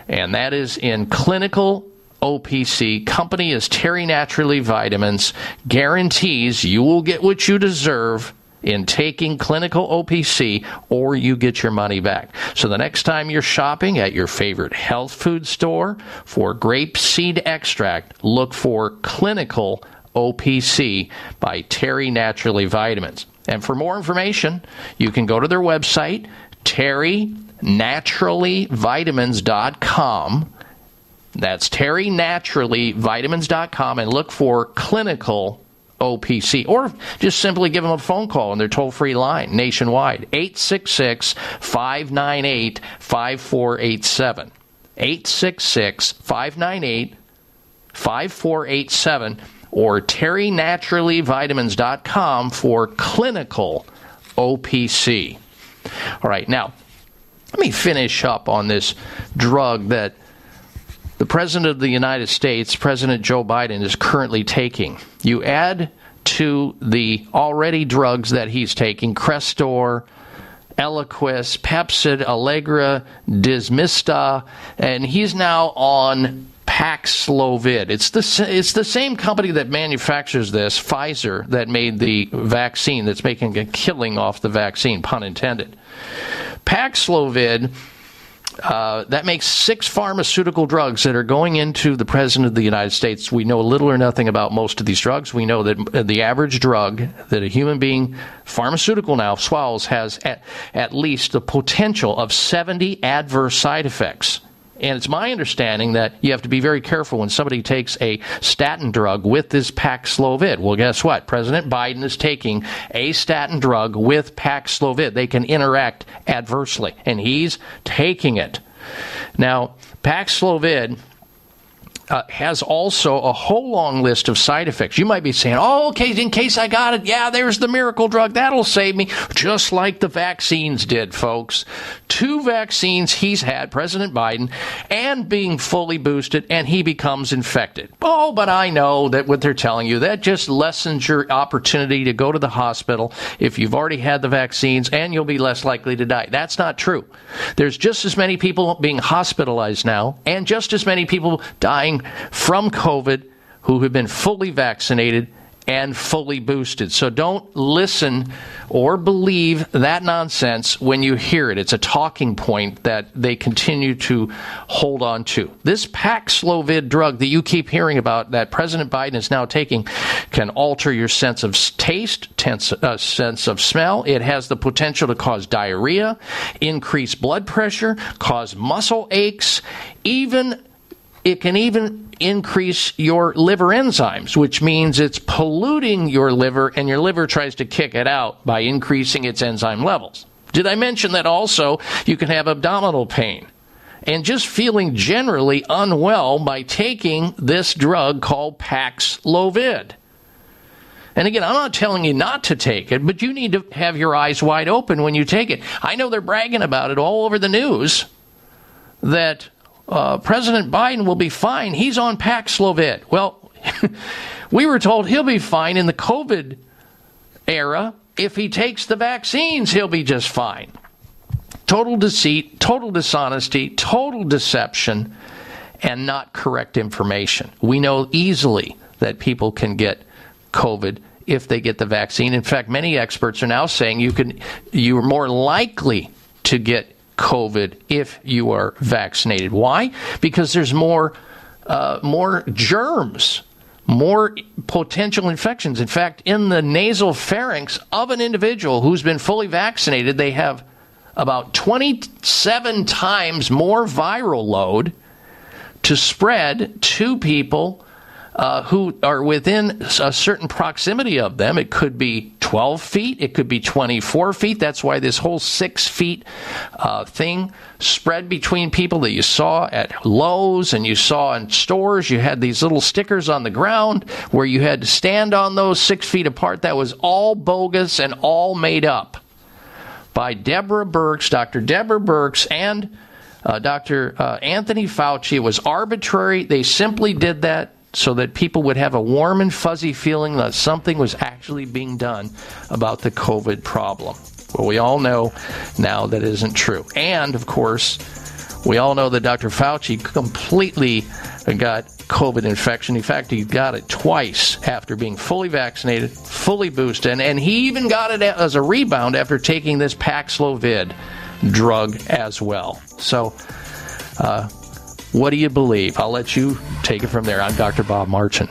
and that is in clinical OPC. Company is Terry Naturally Vitamins. Guarantees you will get what you deserve in taking clinical OPC or you get your money back. So the next time you're shopping at your favorite health food store for grape seed extract, look for clinical OPC by Terry Naturally Vitamins. And for more information, you can go to their website, terrynaturallyvitamins.com. That's terrynaturallyvitamins.com and look for clinical OPC, or just simply give them a phone call on their toll free line nationwide 866 598 5487. 866 598 5487 or terrynaturallyvitamins.com for clinical OPC. All right, now let me finish up on this drug that the President of the United States, President Joe Biden, is currently taking. You add to the already drugs that he's taking Crestor, Eliquis, Pepcid, Allegra, Dymista, and he's now on Paxlovid. It's the it's the same company that manufactures this, Pfizer, that made the vaccine that's making a killing off the vaccine, pun intended. Paxlovid uh, that makes six pharmaceutical drugs that are going into the President of the United States. We know little or nothing about most of these drugs. We know that the average drug that a human being, pharmaceutical now, swallows has at, at least the potential of 70 adverse side effects. And it's my understanding that you have to be very careful when somebody takes a statin drug with this Paxlovid. Well, guess what? President Biden is taking a statin drug with Paxlovid. They can interact adversely, and he's taking it. Now, Paxlovid uh, has also a whole long list of side effects. You might be saying, oh, okay, in case I got it, yeah, there's the miracle drug. That'll save me. Just like the vaccines did, folks. Two vaccines he's had, President Biden, and being fully boosted, and he becomes infected. Oh, but I know that what they're telling you, that just lessens your opportunity to go to the hospital if you've already had the vaccines, and you'll be less likely to die. That's not true. There's just as many people being hospitalized now, and just as many people dying from COVID who have been fully vaccinated and fully boosted. So don't listen or believe that nonsense when you hear it. It's a talking point that they continue to hold on to. This Paxlovid drug that you keep hearing about that President Biden is now taking can alter your sense of taste, tense, uh, sense of smell. It has the potential to cause diarrhea, increase blood pressure, cause muscle aches, even it can even increase your liver enzymes, which means it's polluting your liver, and your liver tries to kick it out by increasing its enzyme levels. Did I mention that also you can have abdominal pain? And just feeling generally unwell by taking this drug called Paxlovid. And again, I'm not telling you not to take it, but you need to have your eyes wide open when you take it. I know they're bragging about it all over the news that uh, President Biden will be fine. He's on Paxlovid. Well, <laughs> we were told he'll be fine in the COVID era. If he takes the vaccines, he'll be just fine. Total deceit, total dishonesty, total deception, and not correct information. We know easily that people can get COVID if they get the vaccine. In fact, many experts are now saying you can you are more likely to get COVID if you are vaccinated. Why? Because there's more uh, more germs, more potential infections. In fact, in the nasal pharynx of an individual who's been fully vaccinated, they have about 27 times more viral load to spread to people uh, who are within a certain proximity of them. It could be 12 feet, it could be 24 feet. That's why this whole six feet uh, thing spread between people that you saw at Lowe's and you saw in stores. You had these little stickers on the ground where you had to stand on those six feet apart. That was all bogus and all made up by Deborah Birx, Dr. Deborah Birx, and uh, Dr. Uh, Anthony Fauci. It was arbitrary. They simply did that so that people would have a warm and fuzzy feeling that something was actually being done about the COVID problem. Well, we all know now that isn't true. And, of course, we all know that Dr. Fauci completely got COVID infection. In fact, he got it twice after being fully vaccinated, fully boosted, and, and he even got it as a rebound after taking this Paxlovid drug as well. So, uh, what do you believe? I'll let you take it from there. I'm Dr. Bob Martin.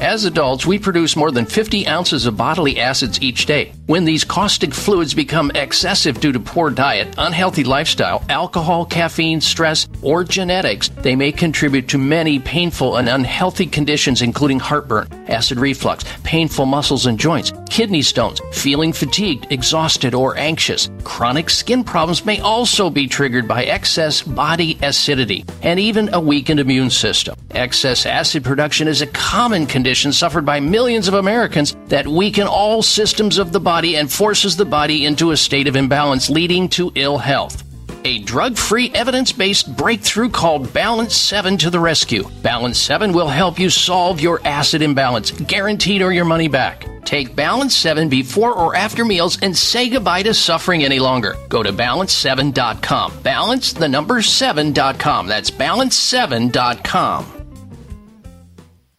As adults, we produce more than 50 ounces of bodily acids each day. When these caustic fluids become excessive due to poor diet, unhealthy lifestyle, alcohol, caffeine, stress, or genetics, they may contribute to many painful and unhealthy conditions, including heartburn, acid reflux, painful muscles and joints, kidney stones, feeling fatigued, exhausted, or anxious. Chronic skin problems may also be triggered by excess body acidity and even a weakened immune system. Excess acid production is a common condition suffered by millions of Americans that weaken all systems of the body and forces the body into a state of imbalance, leading to ill health. A drug free, evidence based breakthrough called Balance 7 to the rescue. Balance 7 will help you solve your acid imbalance, guaranteed or your money back. Take Balance 7 before or after meals and say goodbye to suffering any longer. Go to balance7.com. Balance the number 7.com. That's balance7.com.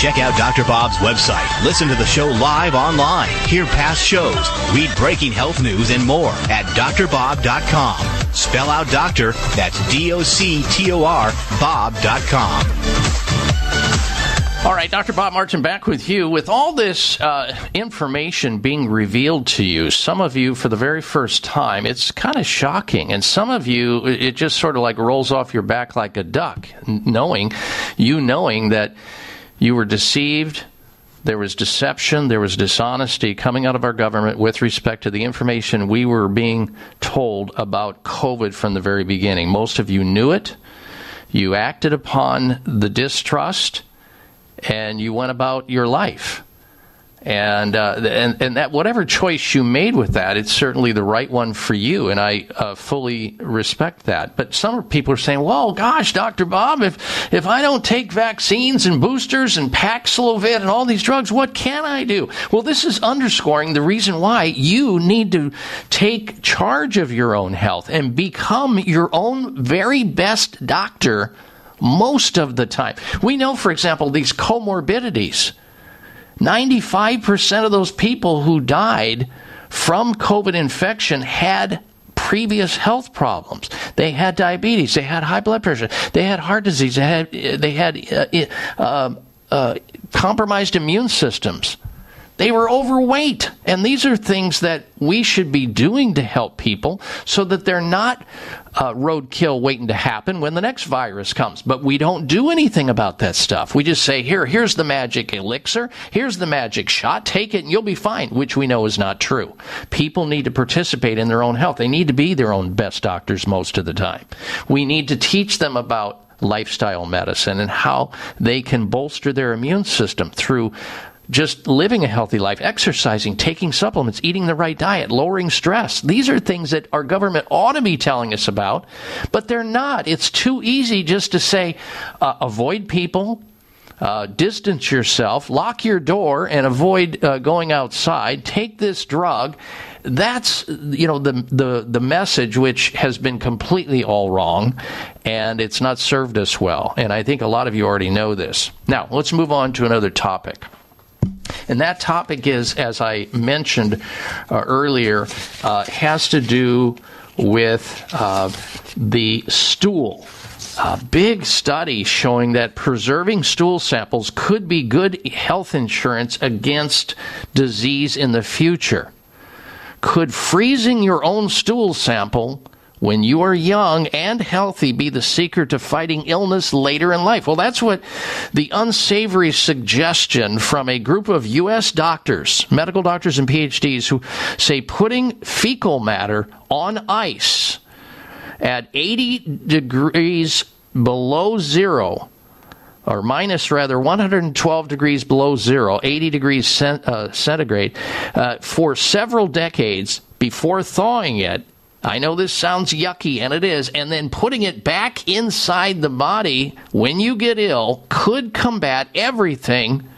Check out Dr. Bob's website. Listen to the show live online. Hear past shows. Read breaking health news and more at drbob.com. Spell out doctor, that's D O C T O R, Bob.com. All right, Dr. Bob Martin back with you. With all this uh, information being revealed to you, some of you for the very first time, it's kind of shocking. And some of you, it just sort of like rolls off your back like a duck, knowing, you knowing that you were deceived. There was deception. There was dishonesty coming out of our government with respect to the information we were being told about COVID from the very beginning. Most of you knew it. You acted upon the distrust and you went about your life. And, uh, and and that whatever choice you made with that, it's certainly the right one for you, and I uh, fully respect that. But some people are saying, "Well, gosh, Doctor Bob, if if I don't take vaccines and boosters and Paxlovid and all these drugs, what can I do?" Well, this is underscoring the reason why you need to take charge of your own health and become your own very best doctor most of the time. We know, for example, these comorbidities. 95% of those people who died from COVID infection had previous health problems. They had diabetes, they had high blood pressure, they had heart disease, they had they had uh, uh, uh, compromised immune systems. They were overweight. And these are things that we should be doing to help people so that they're not uh, roadkill waiting to happen when the next virus comes. But we don't do anything about that stuff. We just say, here, here's the magic elixir. Here's the magic shot. Take it and you'll be fine, which we know is not true. People need to participate in their own health. They need to be their own best doctors most of the time. We need to teach them about lifestyle medicine and how they can bolster their immune system through just living a healthy life, exercising, taking supplements, eating the right diet, lowering stress. These are things that our government ought to be telling us about, but they're not. It's too easy just to say, uh, avoid people, uh, distance yourself, lock your door, and avoid uh, going outside. Take this drug. That's you know the the the message which has been completely all wrong, and it's not served us well. And I think a lot of you already know this. Now let's move on to another topic. And that topic is, as I mentioned uh, earlier, uh, has to do with uh, the stool. A big study showing that preserving stool samples could be good health insurance against disease in the future. Could freezing your own stool sample when you are young and healthy be the secret to fighting illness later in life? Well, that's what the unsavory suggestion from a group of U.S. doctors, medical doctors and PhDs, who say putting fecal matter on ice at 80 degrees below zero or minus rather 112 degrees below zero, 80 degrees cent, uh, centigrade, uh, for several decades before thawing it. I know this sounds yucky, and it is, and then putting it back inside the body when you get ill could combat everything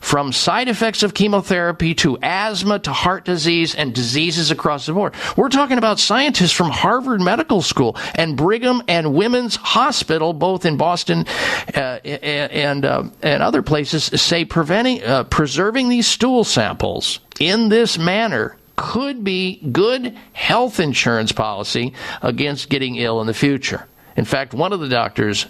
from side effects of chemotherapy to asthma to heart disease and diseases across the board. We're talking about scientists from Harvard Medical School and Brigham and Women's Hospital, both in Boston uh, and uh, and other places, say preventing uh, preserving these stool samples in this manner could be good health insurance policy against getting ill in the future. In fact, one of the doctors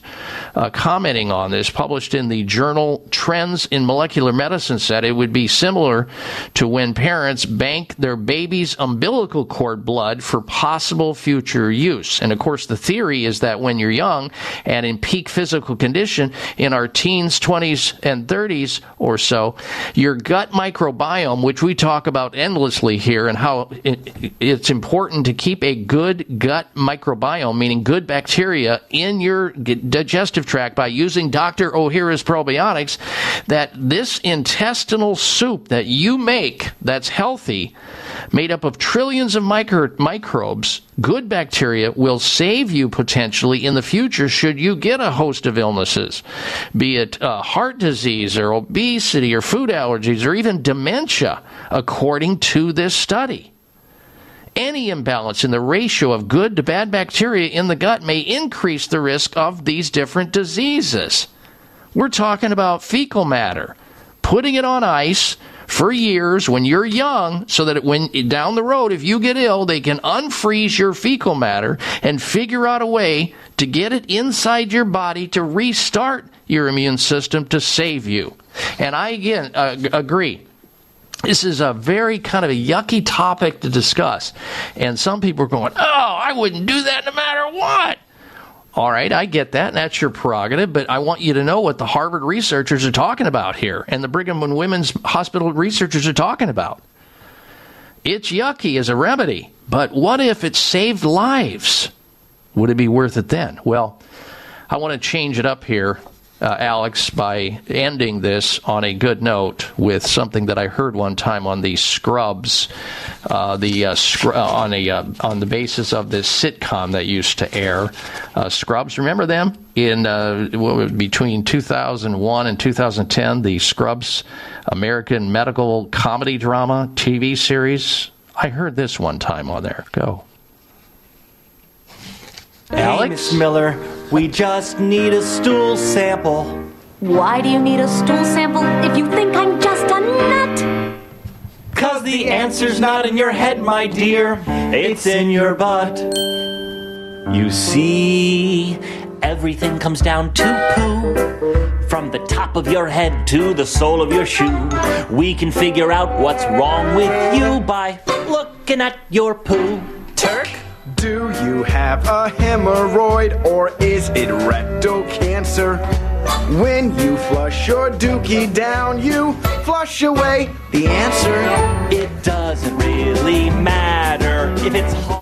uh, commenting on this, published in the journal Trends in Molecular Medicine, said it would be similar to when parents bank their baby's umbilical cord blood for possible future use. And of course, the theory is that when you're young and in peak physical condition, in our teens, 20s, and 30s or so, your gut microbiome, which we talk about endlessly here, and how it, it's important to keep a good gut microbiome, meaning good bacteria in your digestive tract by using Dr. Ohhira's probiotics, that this intestinal soup that you make that's healthy, made up of trillions of micro- microbes, good bacteria, will save you potentially in the future should you get a host of illnesses, be it uh, heart disease or obesity or food allergies or even dementia, according to this study. Any imbalance in the ratio of good to bad bacteria in the gut may increase the risk of these different diseases. We're talking about fecal matter. Putting it on ice for years when you're young so that when down the road if you get ill they can unfreeze your fecal matter and figure out a way to get it inside your body to restart your immune system to save you. And I again uh, agree this is a very kind of a yucky topic to discuss. And some people are going, oh, I wouldn't do that no matter what. All right, I get that, and that's your prerogative, but I want you to know what the Harvard researchers are talking about here, and the Brigham and Women's Hospital researchers are talking about. It's yucky as a remedy, but what if it saved lives? Would it be worth it then? Well, I want to change it up here uh, Alex, by ending this on a good note with something that I heard one time on the Scrubs, uh, the uh, scr- uh, on a uh, on the basis of this sitcom that used to air. Uh, Scrubs, remember them in between 2001 and 2010? The Scrubs American medical comedy drama TV series. I heard this one time on there. Go. Hey, Miss Miller, we just need a stool sample. Why do you need a stool sample if you think I'm just a nut? Cause the answer's not in your head, my dear, it's in your butt. You see, everything comes down to poo. From the top of your head to the sole of your shoe. We can figure out what's wrong with you by looking at your poo. Turk? Do you have a hemorrhoid or is it rectal cancer? When you flush your dookie down, you flush away the answer. It doesn't really matter if it's hot.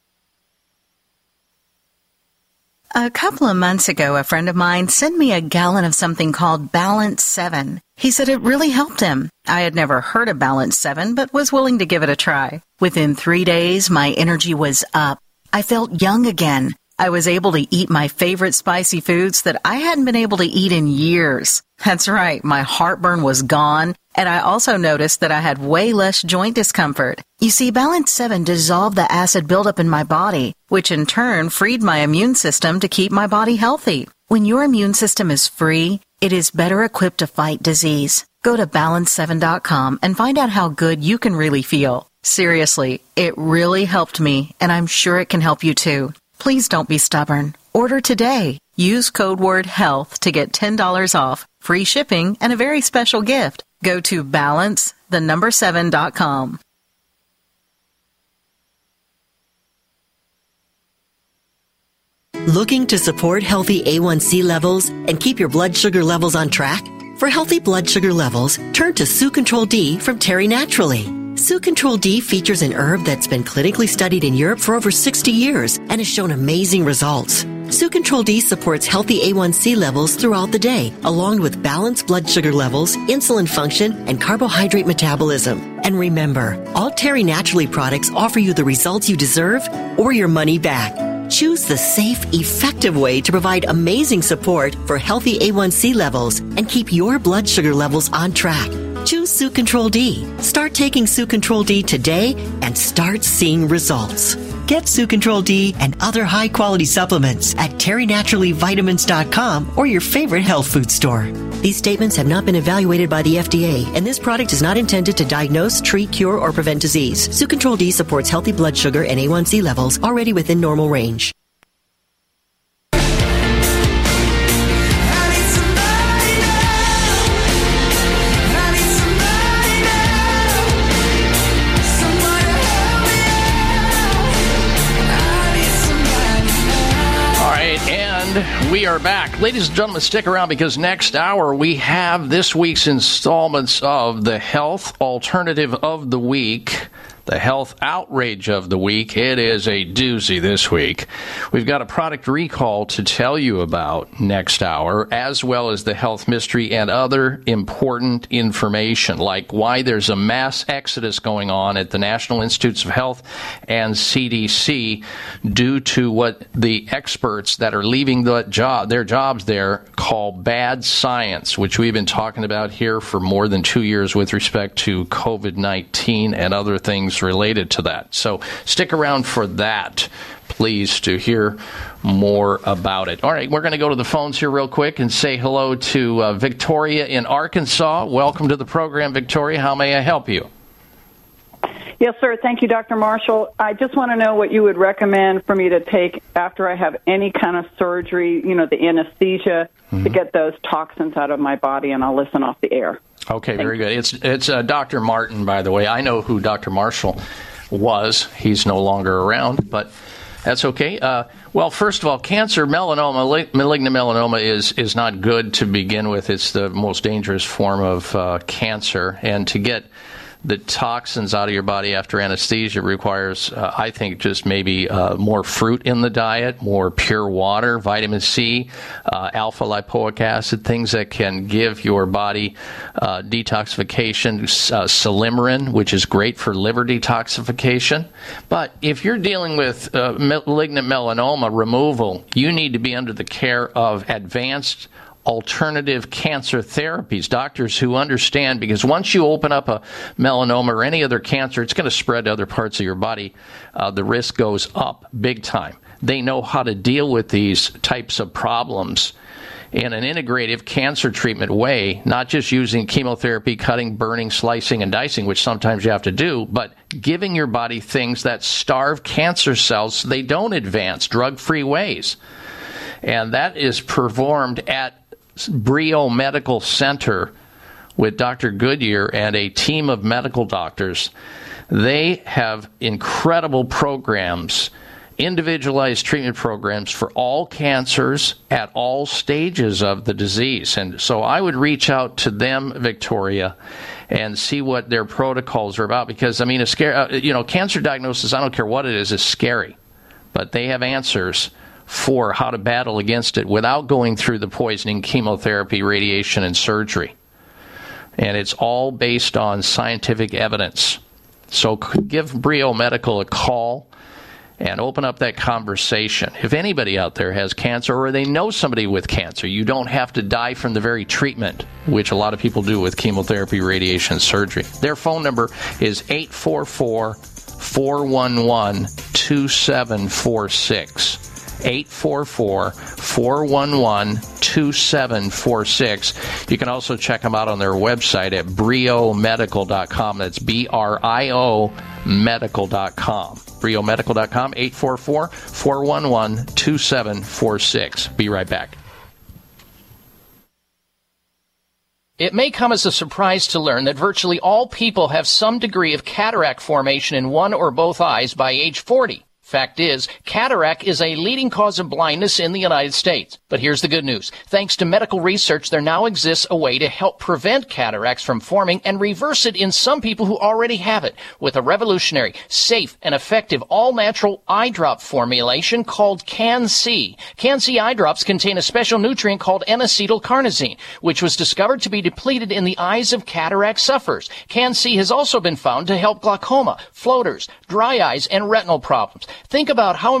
A couple of months ago, a friend of mine sent me a gallon of something called Balance 7. He said it really helped him. I had never heard of Balance 7, but was willing to give it a try. Within three days, my energy was up. I felt young again. I was able to eat my favorite spicy foods that I hadn't been able to eat in years. That's right, my heartburn was gone, and I also noticed that I had way less joint discomfort. You see, Balance 7 dissolved the acid buildup in my body, which in turn freed my immune system to keep my body healthy. When your immune system is free, it is better equipped to fight disease. Go to balance7.com and find out how good you can really feel. Seriously, it really helped me, and I'm sure it can help you too. Please don't be stubborn. Order today. Use code word HEALTH to get $10 off, free shipping, and a very special gift. Go to balance, the number 7.com. Looking to support healthy A1C levels and keep your blood sugar levels on track? For healthy blood sugar levels, turn to Sucontral D from Terry Naturally. Sucontral D features an herb that's been clinically studied in Europe for over 60 years and has shown amazing results. Sucontral D supports healthy A1C levels throughout the day, along with balanced blood sugar levels, insulin function, and carbohydrate metabolism. And remember, all Terry Naturally products offer you the results you deserve or your money back. Choose the safe, effective way to provide amazing support for healthy A1C levels and keep your blood sugar levels on track. Choose Sucontral D. Start taking Sucontral D today and start seeing results. Get Sucontral D and other high quality supplements at terrynaturallyvitamins.com or your favorite health food store. These statements have not been evaluated by the FDA, and this product is not intended to diagnose, treat, cure, or prevent disease. Sucontral D supports healthy blood sugar and A1C levels already within normal range. And we are back. Ladies and gentlemen, stick around because next hour we have this week's installments of the Health Alternative of the Week. The health outrage of the week. It is a doozy this week. We've got a product recall to tell you about next hour, as well as the health mystery and other important information, like why there's a mass exodus going on at the National Institutes of Health and CDC due to what the experts that are leaving the job, their jobs there call bad science, which we've been talking about here for more than two years with respect to COVID 19 and other things related to that. So stick around for that, please, to hear more about it. All right, we're going to go to the phones here real quick and say hello to uh, Victoria in Arkansas. Welcome to the program, Victoria. How may I help you? Yes, sir. Thank you, Dr. Marshall. I just want to know what you would recommend for me to take after I have any kind of surgery, you know, the anesthesia, to get those toxins out of my body, and I'll listen off the air. Okay, very good. It's it's uh, Dr. Martin, by the way. I know who Dr. Marshall was. He's no longer around, but that's okay. Uh, well, first of all, cancer, melanoma, malignant melanoma is is not good to begin with. It's the most dangerous form of uh, cancer, and to get the toxins out of your body after anesthesia requires, uh, I think, just maybe uh, more fruit in the diet, more pure water, vitamin C, uh, alpha lipoic acid, things that can give your body uh, detoxification, uh, silymarin, which is great for liver detoxification. But if you're dealing with uh, malignant melanoma removal, you need to be under the care of advanced alternative cancer therapies, doctors who understand because once you open up a melanoma or any other cancer, it's going to spread to other parts of your body. Uh, the risk goes up big time. They know how to deal with these types of problems in an integrative cancer treatment way, not just using chemotherapy, cutting, burning, slicing, and dicing, which sometimes you have to do, but giving your body things that starve cancer cells so they don't advance drug free ways. And that is performed at Brio Medical Center with Dr. Goodyear and a team of medical doctors. They have incredible programs, individualized treatment programs for all cancers at all stages of the disease. And so I would reach out to them, Victoria, and see what their protocols are about because I mean, a scare, uh, you know, cancer diagnosis, I don't care what it is, is scary. But they have answers for how to battle against it without going through the poisoning, chemotherapy, radiation, and surgery. And it's all based on scientific evidence. So give Brio Medical a call and open up that conversation. If anybody out there has cancer or they know somebody with cancer, you don't have to die from the very treatment, which a lot of people do with chemotherapy, radiation, surgery. Their phone number is 844 411 2746. 844 411 2746. You can also check them out on their website at briomedical.com. That's B R I O medical.com. briomedical.com 844 411 2746. Be right back. It may come as a surprise to learn that virtually all people have some degree of cataract formation in one or both eyes by age 40. Fact is, cataract is a leading cause of blindness in the United States. But here's the good news. Thanks to medical research, there now exists a way to help prevent cataracts from forming and reverse it in some people who already have it with a revolutionary, safe, and effective all-natural eye drop formulation called Can-C. Can-C eye drops contain a special nutrient called N-acetylcarnosine, which was discovered to be depleted in the eyes of cataract sufferers. Can-C has also been found to help glaucoma, floaters, dry eyes, and retinal problems. Think about how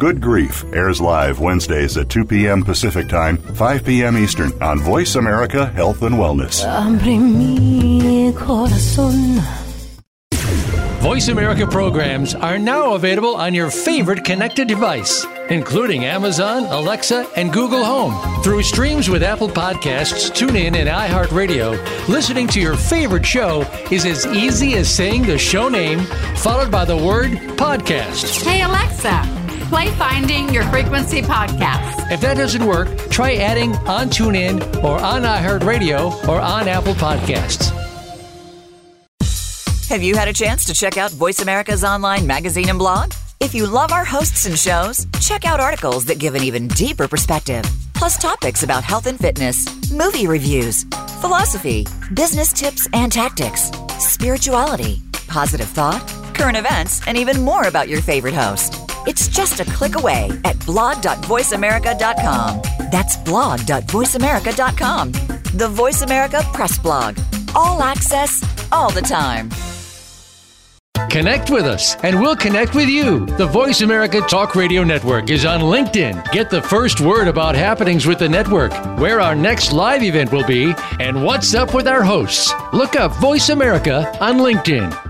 Good Grief airs live Wednesdays at 2 p.m. Pacific Time, 5 p.m. Eastern on Voice America Health and Wellness. Abre mi corazón. Voice America programs are now available on your favorite connected device, including Amazon, Alexa, and Google Home. Through streams with Apple Podcasts, TuneIn, and iHeartRadio, listening to your favorite show is as easy as saying the show name followed by the word podcast. Hey Alexa, play Finding Your Frequency podcast. If that doesn't work, try adding on TuneIn or on iHeartRadio or on Apple Podcasts. Have you had a chance to check out Voice America's online magazine and blog? If you love our hosts and shows, check out articles that give an even deeper perspective. plus topics about health and fitness, movie reviews, philosophy, business tips and tactics, spirituality, positive thought, current events, and even more about your favorite host. It's just a click away at blog.voiceamerica.com. That's blog.voiceamerica.com. The Voice America Press Blog. All access, all the time. Connect with us, and we'll connect with you. The Voice America Talk Radio Network is on LinkedIn. Get the first word about happenings with the network, where our next live event will be, and what's up with our hosts. Look up Voice America on LinkedIn.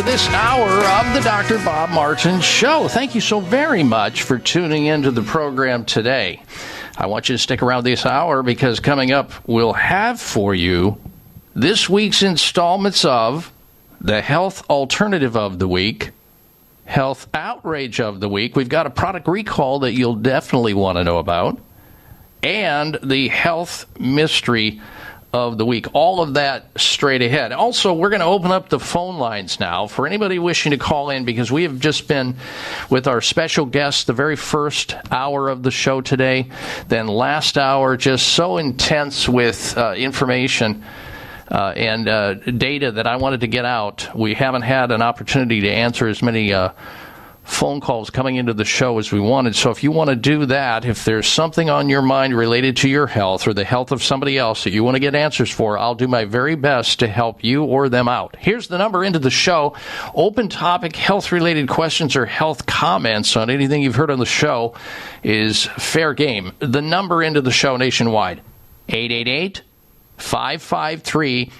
To this hour of the Dr. Bob Martin Show. Thank you so very much for tuning into the program today. I want you to stick around this hour because coming up, we'll have for you this week's installments of the Health Alternative of the Week, Health Outrage of the Week. We've got a product recall that you'll definitely want to know about, and the Health Mystery of the week. All of that straight ahead. Also, we're going to open up the phone lines now for anybody wishing to call in because we have just been with our special guest the very first hour of the show today. Then last hour, just so intense with uh, information. Uh, and uh, data that I wanted to get out. We haven't had an opportunity to answer as many uh, phone calls coming into the show as we wanted. So if you want to do that, if there's something on your mind related to your health or the health of somebody else that you want to get answers for, I'll do my very best to help you or them out. Here's the number into the show. Open topic health related questions or health comments on anything you've heard on the show is fair game. The number into the show nationwide 888 553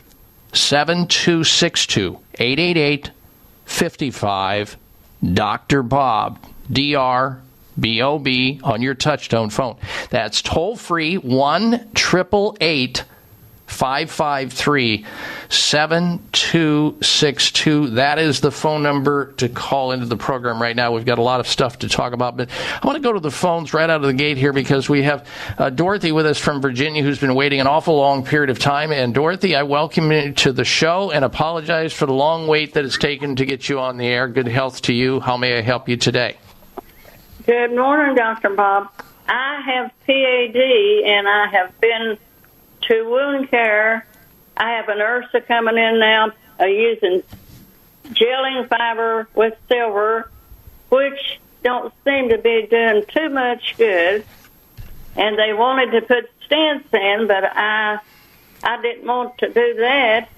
7262 888 55 Dr. Bob, D R B O B, on your touchtone phone. That's toll free 1 888 553 7262. That is the phone number to call into the program right now. We've got a lot of stuff to talk about, but I want to go to the phones right out of the gate here because we have uh, Dorothy with us from Virginia who's been waiting an awful long period of time. And Dorothy, I welcome you to the show and apologize for the long wait that it's taken to get you on the air. Good health to you. How may I help you today? Good morning, Dr. Bob. I have PAD and I have been to wound care. I have an URSA coming in now uh, using gelling fiber with silver, which don't seem to be doing too much good. And they wanted to put stents in, but I I didn't want to do that.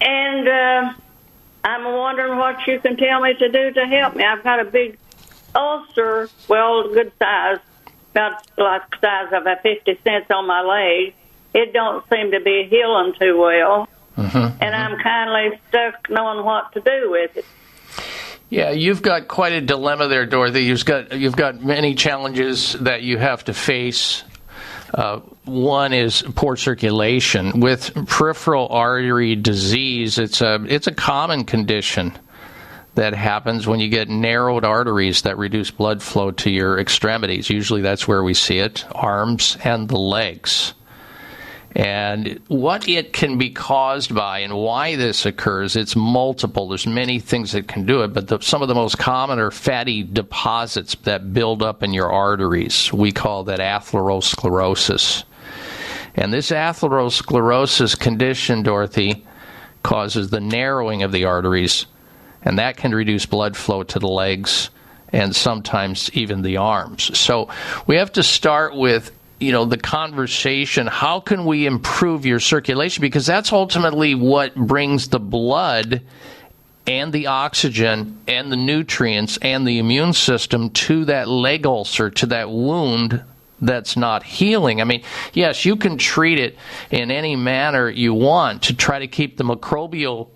And uh, I'm wondering what you can tell me to do to help me. I've got a big ulcer, well, good size, about like the size of a 50 cents on my leg. It don't seem to be healing too well. Mm-hmm. And I'm kindly stuck knowing what to do with it. Yeah, you've got quite a dilemma there, Dorothy. You've got you've got many challenges that you have to face. Uh, one is poor circulation. With peripheral artery disease, it's a it's a common condition that happens when you get narrowed arteries that reduce blood flow to your extremities. Usually, that's where we see it: arms and the legs. And what it can be caused by and why this occurs, it's multiple. There's many things that can do it, but the, some of the most common are fatty deposits that build up in your arteries. We call that atherosclerosis. And this atherosclerosis condition, Dorothy, causes the narrowing of the arteries, and that can reduce blood flow to the legs and sometimes even the arms. So we have to start with you know the conversation how can we improve your circulation because that's ultimately what brings the blood and the oxygen and the nutrients and the immune system to that leg ulcer to that wound that's not healing. I mean, yes, you can treat it in any manner you want to try to keep the microbial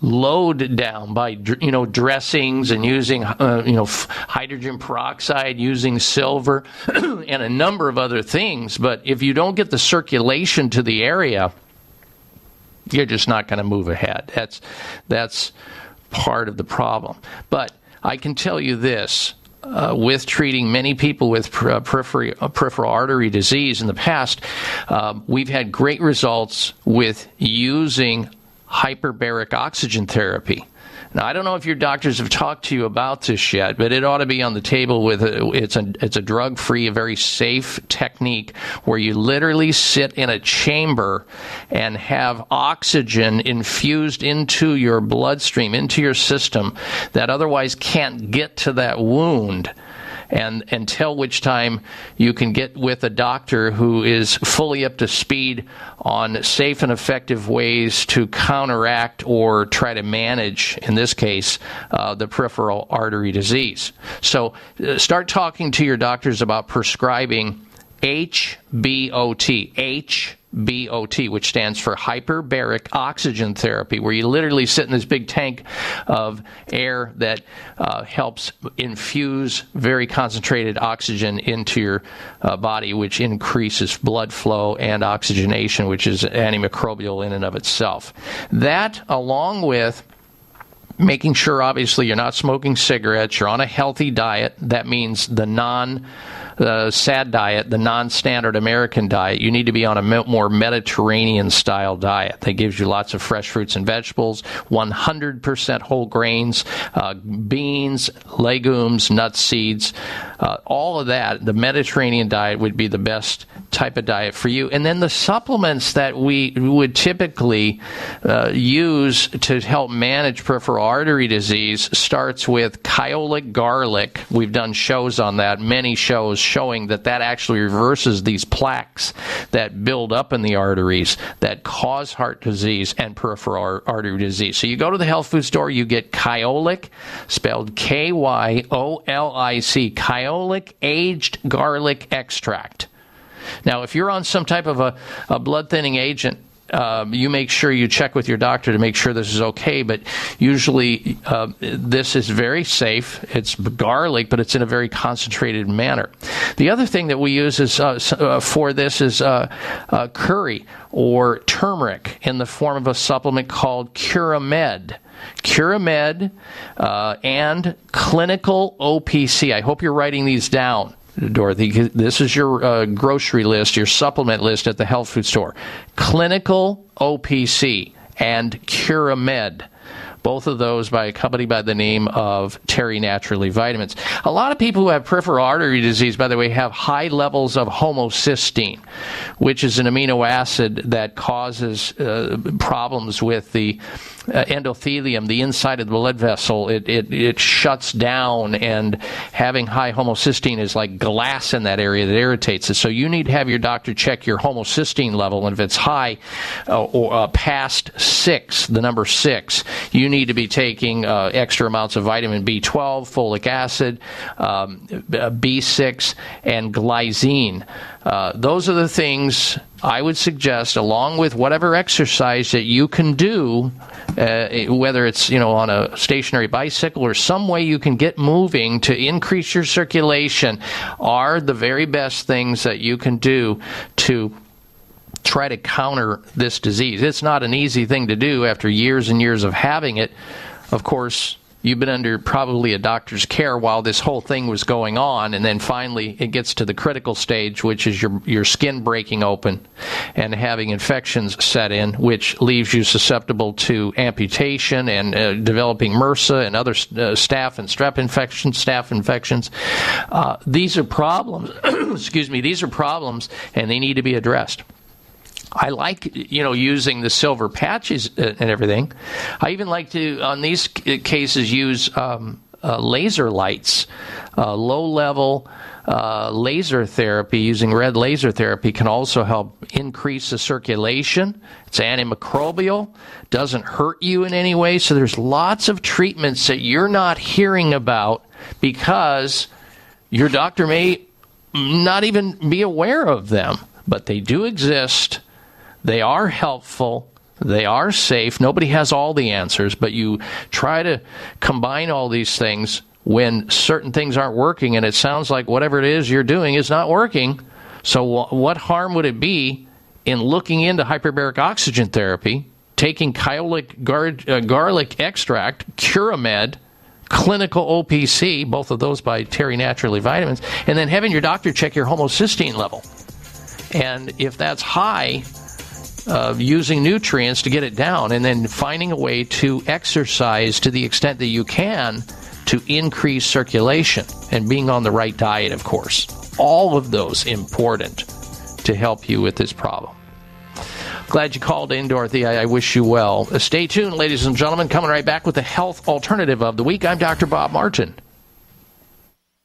load down by you know dressings and using uh, you know hydrogen peroxide using silver <clears throat> and a number of other things. But if you don't get the circulation to the area you're just not going to move ahead. That's that's part of the problem. But i can tell you this uh, with treating many people with per- periphery, uh, peripheral artery disease in the past, um, we've had great results with using hyperbaric oxygen therapy. Now, I don't know if your doctors have talked to you about this yet, but it ought to be on the table with a, it's a it's a drug free, a very safe technique where you literally sit in a chamber and have oxygen infused into your bloodstream, into your system that otherwise can't get to that wound and until which time you can get with a doctor who is fully up to speed on safe and effective ways to counteract or try to manage, in this case, uh, the peripheral artery disease. So uh, start talking to your doctors about prescribing HBOT. HBOT, which stands for hyperbaric oxygen therapy, where you literally sit in this big tank of air that uh, helps infuse very concentrated oxygen into your uh, body, which increases blood flow and oxygenation, which is antimicrobial in and of itself. That, along with making sure obviously you're not smoking cigarettes, you're on a healthy diet. That means the non the SAD diet, the non standard American diet. You need to be on a more Mediterranean style diet that gives you lots of fresh fruits and vegetables, 100% whole grains, uh, beans, legumes, nuts, seeds, uh, all of that. The Mediterranean diet would be the best type of diet for you. And then the supplements that we would typically uh, use to help manage peripheral artery disease starts with kyolic garlic. We've done shows on that, many shows showing that that actually reverses these plaques that build up in the arteries that cause heart disease and peripheral ar- artery disease. So you go to the health food store, you get kyolic, spelled K Y O L I C, aged garlic extract. Now, if you're on some type of a, a blood thinning agent, um, you make sure you check with your doctor to make sure this is okay. But usually, uh, this is very safe. It's garlic, but it's in a very concentrated manner. The other thing that we use is uh, uh, for this is uh, uh, curry or turmeric in the form of a supplement called Curamed. Curamed uh, and clinical OPC. I hope you're writing these down. Dorothy, this is your uh, grocery list, your supplement list at the health food store. Clinical OPC and Curamed. Both of those by a company by the name of Terry Naturally Vitamins. A lot of people who have peripheral artery disease, by the way, have high levels of homocysteine, which is an amino acid that causes uh, problems with the uh, endothelium, the inside of the blood vessel, it, it, it shuts down, and having high homocysteine is like glass in that area that irritates it. So you need to have your doctor check your homocysteine level, and if it's high uh, or uh, past six, the number six, you need to be taking uh, extra amounts of vitamin B12, folic acid, um, B6, and glycine. Uh, those are the things I would suggest, along with whatever exercise that you can do, uh, whether it's you know on a stationary bicycle or some way you can get moving to increase your circulation, are the very best things that you can do to try to counter this disease. It's not an easy thing to do after years and years of having it. Of course, you've been under probably a doctor's care while this whole thing was going on and then finally it gets to the critical stage which is your your skin breaking open and having infections set in which leaves you susceptible to amputation and uh, developing MRSA and other uh, staph and strep infections staph infections. Uh, these are problems <clears throat> excuse me these are problems and they need to be addressed I like you know using the silver patches uh, and everything. I even like to on these cases use um, uh, laser lights, uh, low level. Uh, laser therapy using red laser therapy can also help increase the circulation. It's antimicrobial, doesn't hurt you in any way. So there's lots of treatments that you're not hearing about because your doctor may not even be aware of them, but they do exist. They are helpful. They are safe. Nobody has all the answers, but you try to combine all these things when certain things aren't working, and it sounds like whatever it is you're doing is not working. So, what harm would it be in looking into hyperbaric oxygen therapy, taking kyolic gar- uh, garlic extract, Curamed, clinical OPC, both of those by Terry Naturally Vitamins, and then having your doctor check your homocysteine level? And if that's high, uh, using nutrients to get it down, and then finding a way to exercise to the extent that you can to increase circulation and being on the right diet, of course. All of those important to help you with this problem. Glad you called in, Dorothy. I, I wish you well. Uh, stay tuned, ladies and gentlemen. Coming right back with the health alternative of the week. I'm Dr. Bob Martin.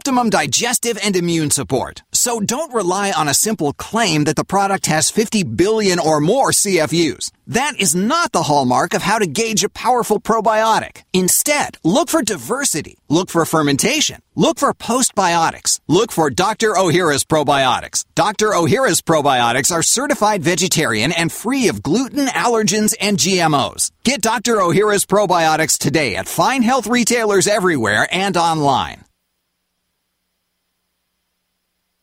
optimum digestive and immune support. So don't rely on a simple claim that the product has 50 billion or more CFUs. That is not the hallmark of how to gauge a powerful probiotic. Instead, look for diversity. Look for fermentation. Look for postbiotics. Look for Dr. Ohhira's probiotics. Dr. Ohhira's probiotics are certified vegetarian and free of gluten, allergens, and GMOs. Get Dr. Ohhira's probiotics today at fine health retailers everywhere and online.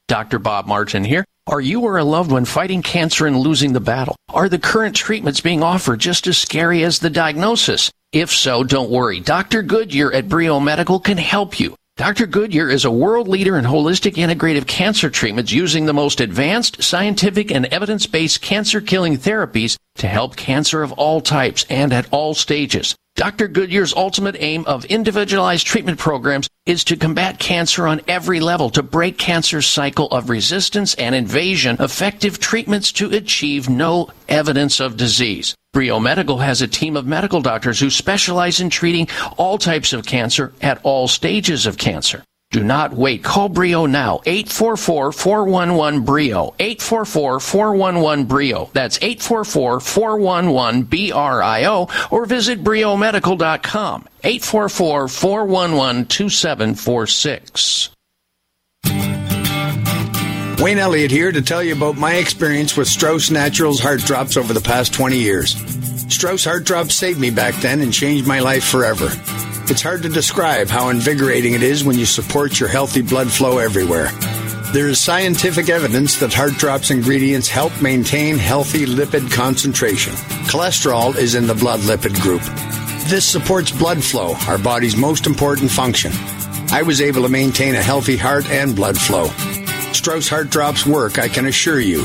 Dr. Bob Martin here. Are you or a loved one fighting cancer and losing the battle? Are the current treatments being offered just as scary as the diagnosis? If so, don't worry. Dr. Goodyear at Brio Medical can help you. Dr. Goodyear is a world leader in holistic integrative cancer treatments using the most advanced scientific and evidence-based cancer killing therapies to help cancer of all types and at all stages. Dr. Goodyear's ultimate aim of individualized treatment programs is to combat cancer on every level, to break cancer's cycle of resistance and invasion, effective treatments to achieve no evidence of disease. Brio Medical has a team of medical doctors who specialize in treating all types of cancer at all stages of cancer. Do not wait. Call Brio now. 844-411-BRIO. 844-411-BRIO. That's 844-411-BRIO or visit briomedical.com. 844-411-2746. Wayne Elliott here to tell you about my experience with Strauss Naturals Heart Drops over the past 20 years. Strauss Heart Drops saved me back then and changed my life forever. It's hard to describe how invigorating it is when you support your healthy blood flow everywhere. There is scientific evidence that Heart Drops ingredients help maintain healthy lipid concentration. Cholesterol is in the blood lipid group. This supports blood flow, our body's most important function. I was able to maintain a healthy heart and blood flow. Strauss Heart Drops work, I can assure you.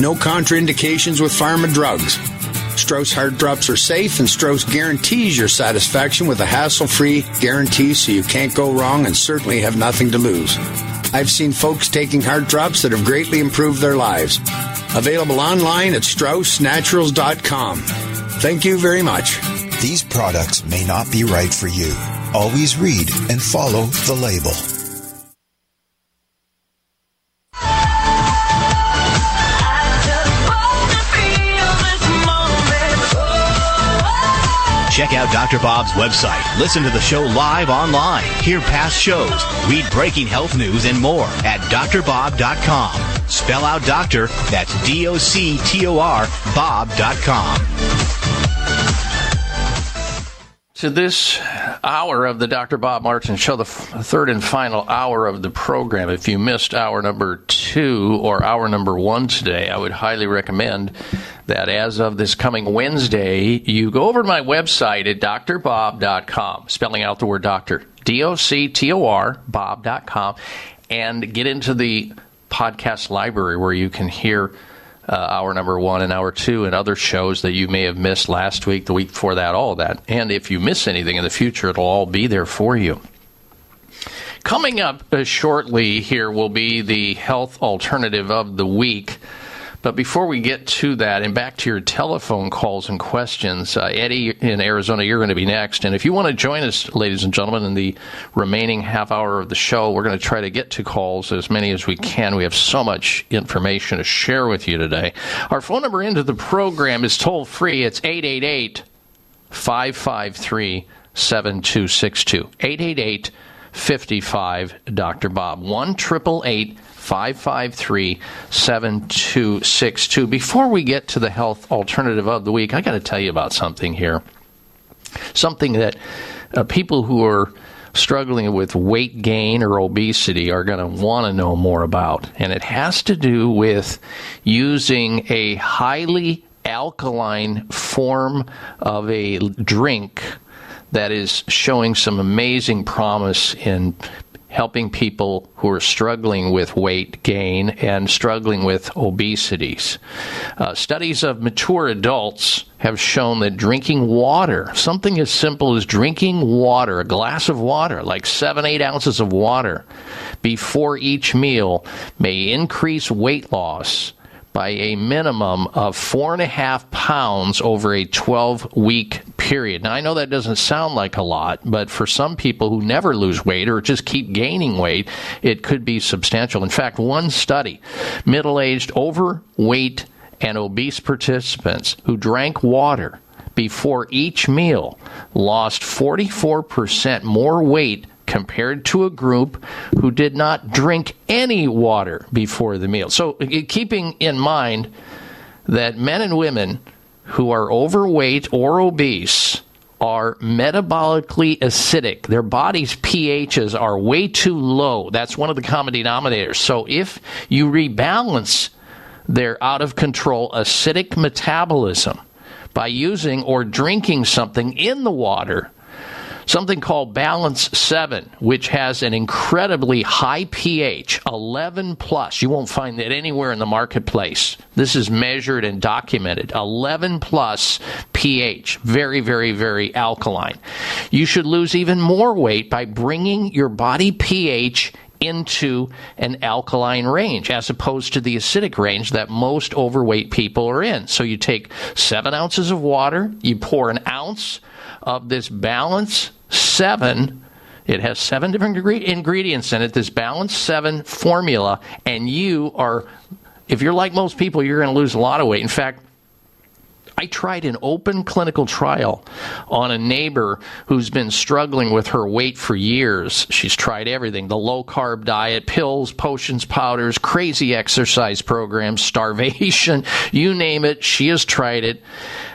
No contraindications with pharma drugs. Strauss Heart Drops are safe, and Strauss guarantees your satisfaction with a hassle free guarantee so you can't go wrong and certainly have nothing to lose. I've seen folks taking heart drops that have greatly improved their lives. Available online at StraussNaturals.com. Thank you very much. These products may not be right for you. Always read and follow the label. Check out Dr. Bob's website. Listen to the show live online. Hear past shows. Read breaking health news and more at drbob.com. Spell out doctor, that's D O C T O R, Bob.com. To this hour of the Dr. Bob Martin Show, the f- third and final hour of the program. If you missed hour number two or hour number one today, I would highly recommend that as of this coming Wednesday, you go over to my website at drbob.com, spelling out the word doctor, D O C T O R, bob.com, and get into the podcast library where you can hear uh, hour number one and hour two and other shows that you may have missed last week, the week before that, all that. And if you miss anything in the future, it'll all be there for you. Coming up uh, shortly here will be the health alternative of the week. But before we get to that and back to your telephone calls and questions, uh, Eddie in Arizona, you're going to be next. And if you want to join us, ladies and gentlemen, in the remaining half hour of the show, we're going to try to get to calls as many as we can. We have so much information to share with you today. Our phone number into the program is toll free. It's 888 553 7262. 888 55 Dr. Bob. 1 888 553 7262. Before we get to the health alternative of the week, I got to tell you about something here. Something that uh, people who are struggling with weight gain or obesity are going to want to know more about. And it has to do with using a highly alkaline form of a drink that is showing some amazing promise in helping people who are struggling with weight gain and struggling with obesities. Uh, studies of mature adults have shown that drinking water, something as simple as drinking water, a glass of water, like seven, eight ounces of water, before each meal may increase weight loss by a minimum of four and a half pounds over a 12 week period. Now, I know that doesn't sound like a lot, but for some people who never lose weight or just keep gaining weight, it could be substantial. In fact, one study, middle aged, overweight, and obese participants who drank water before each meal lost 44% more weight compared to a group who did not drink any water before the meal. So, uh, keeping in mind that men and women who are overweight or obese are metabolically acidic. Their body's pHs are way too low. That's one of the common denominators. So, if you rebalance their out of control acidic metabolism by using or drinking something in the water, something called Balance 7, which has an incredibly high pH, 11 plus. You won't find that anywhere in the marketplace. This is measured and documented. 11 plus pH. Very, very, very alkaline. You should lose even more weight by bringing your body pH into an alkaline range as opposed to the acidic range that most overweight people are in. So you take seven ounces of water, you pour an ounce of this balance seven. It has seven different ingredients in it, this balance seven formula, and you are, if you're like most people, you're going to lose a lot of weight. In fact, I tried an open clinical trial on a neighbor who's been struggling with her weight for years. She's tried everything the low carb diet, pills, potions, powders, crazy exercise programs, starvation, <laughs> you name it. She has tried it.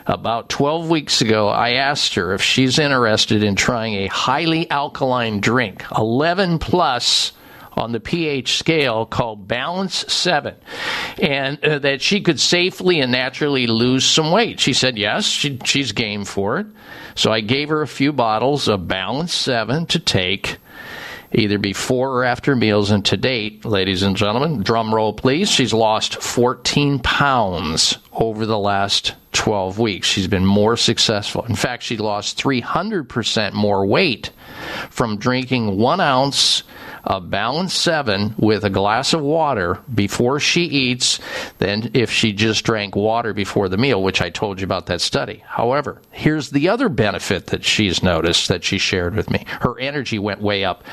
About 12 weeks ago, I asked her if she's interested in trying a highly alkaline drink, 11 plus on the pH scale called Balance 7, and uh, that she could safely and naturally lose some weight. She said yes, she, she's game for it. So I gave her a few bottles of Balance 7 to take either before or after meals. And to date, ladies and gentlemen, drum roll please, she's lost 14 pounds over the last 12 weeks. She's been more successful. In fact, she lost 300% more weight from drinking one ounce a balance seven with a glass of water before she eats than if she just drank water before the meal, which I told you about that study. However, here's the other benefit that she's noticed that she shared with me. Her energy went way up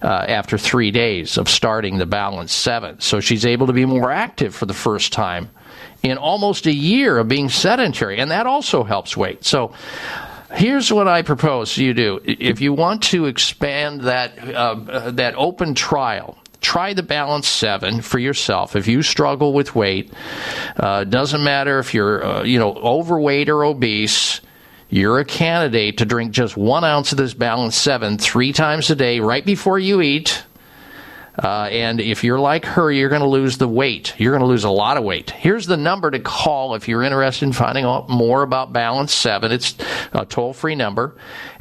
uh, after three days of starting the balance seven. So she's able to be more active for the first time in almost a year of being sedentary, and that also helps weight. So here's what I propose you do: if you want to expand that uh, uh, that open trial. Try the Balance 7 for yourself. If you struggle with weight, uh, doesn't matter if you're uh, you know overweight or obese, you're a candidate to drink just one ounce of this Balance 7 three times a day right before you eat. Uh, and if you're like her, you're going to lose the weight. You're going to lose a lot of weight. Here's the number to call if you're interested in finding out more about Balance 7. It's a toll free number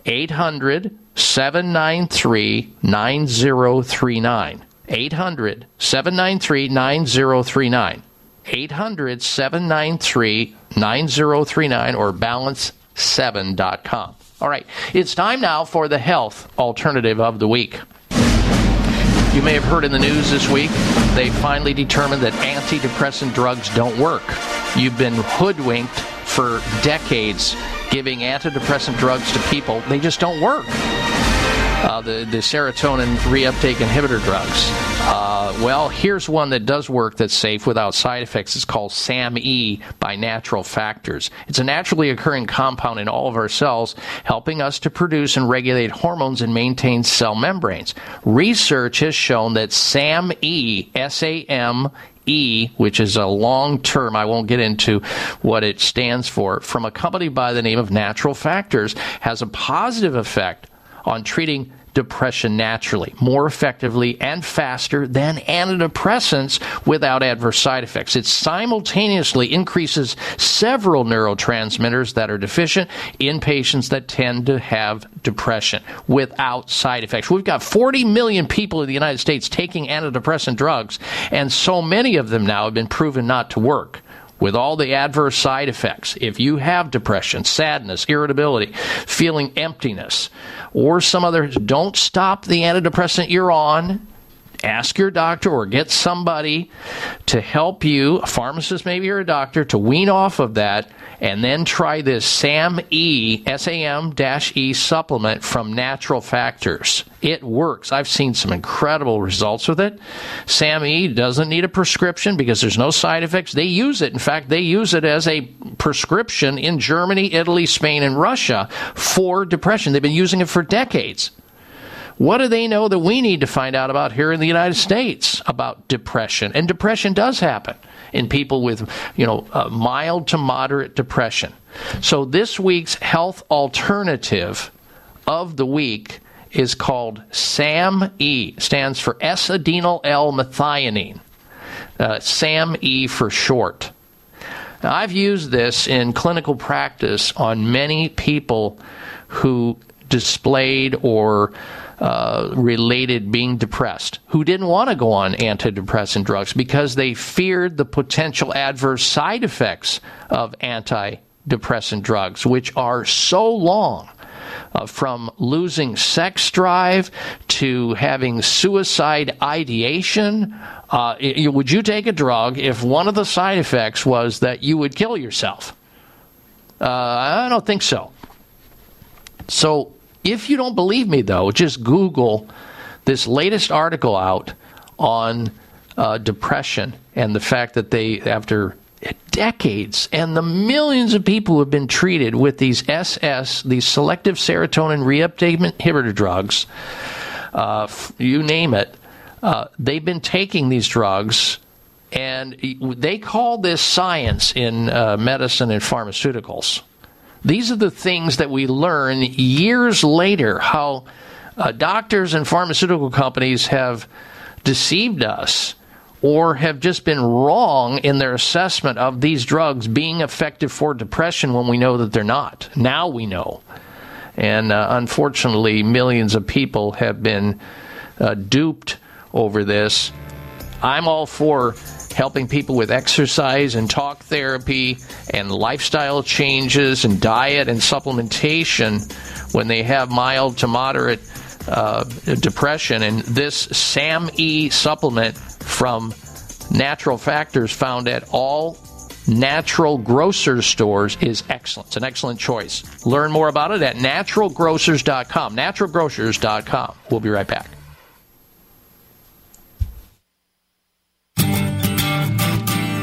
800 793 9039. 800 793 9039. 800 793 9039 or balance7.com. All right, it's time now for the health alternative of the week. You may have heard in the news this week, they finally determined that antidepressant drugs don't work. You've been hoodwinked for decades giving antidepressant drugs to people, they just don't work. Uh, the, the serotonin reuptake inhibitor drugs. Uh, well, here's one that does work that's safe without side effects. It's called SAMe by Natural Factors. It's a naturally occurring compound in all of our cells, helping us to produce and regulate hormones and maintain cell membranes. Research has shown that SAMe, S A M E, which is a long term, I won't get into what it stands for, from a company by the name of Natural Factors, has a positive effect on treating depression naturally, more effectively and faster than antidepressants without adverse side effects. It simultaneously increases several neurotransmitters that are deficient in patients that tend to have depression without side effects. We've got 40 million people in the United States taking antidepressant drugs, and so many of them now have been proven not to work with all the adverse side effects. If you have depression, sadness, irritability, feeling emptiness, or some other, don't stop the antidepressant you're on. Ask your doctor or get somebody to help you, a pharmacist maybe or a doctor, to wean off of that and then try this SAM E, S-A-M dash E supplement from Natural Factors. It works. I've seen some incredible results with it. SAM E doesn't need a prescription because there's no side effects. They use it. In fact, they use it as a prescription in Germany, Italy, Spain, and Russia for depression. They've been using it for decades. What do they know that we need to find out about here in the United States about depression? And depression does happen in people with, you know, uh, mild to moderate depression. So this week's health alternative of the week is called SAMe. Stands for S-adenyl L-methionine. Uh, SAMe for short. Now, I've used this in clinical practice on many people who displayed or uh, related being depressed who didn't want to go on antidepressant drugs because they feared the potential adverse side effects of antidepressant drugs, which are so long. Uh, from losing sex drive to having suicide ideation. Uh, would you take a drug if one of the side effects was that you would kill yourself? Uh, I don't think so. So if you don't believe me, though, just Google this latest article out on uh, depression and the fact that they, after decades, and the millions of people who have been treated with these SS, these selective serotonin reuptake inhibitor drugs, uh, you name it, uh, they've been taking these drugs. And they call this science in uh, medicine and pharmaceuticals. These are the things that we learn years later how uh, doctors and pharmaceutical companies have deceived us or have just been wrong in their assessment of these drugs being effective for depression when we know that they're not. Now we know. And uh, unfortunately, millions of people have been uh, duped over this. I'm all for helping people with exercise and talk therapy and lifestyle changes and diet and supplementation when they have mild to moderate uh, depression. And this SAM E supplement from Natural Factors found at all natural grocers stores is excellent. It's an excellent choice. Learn more about it at naturalgrocers.com. Naturalgrocers.com. We'll be right back.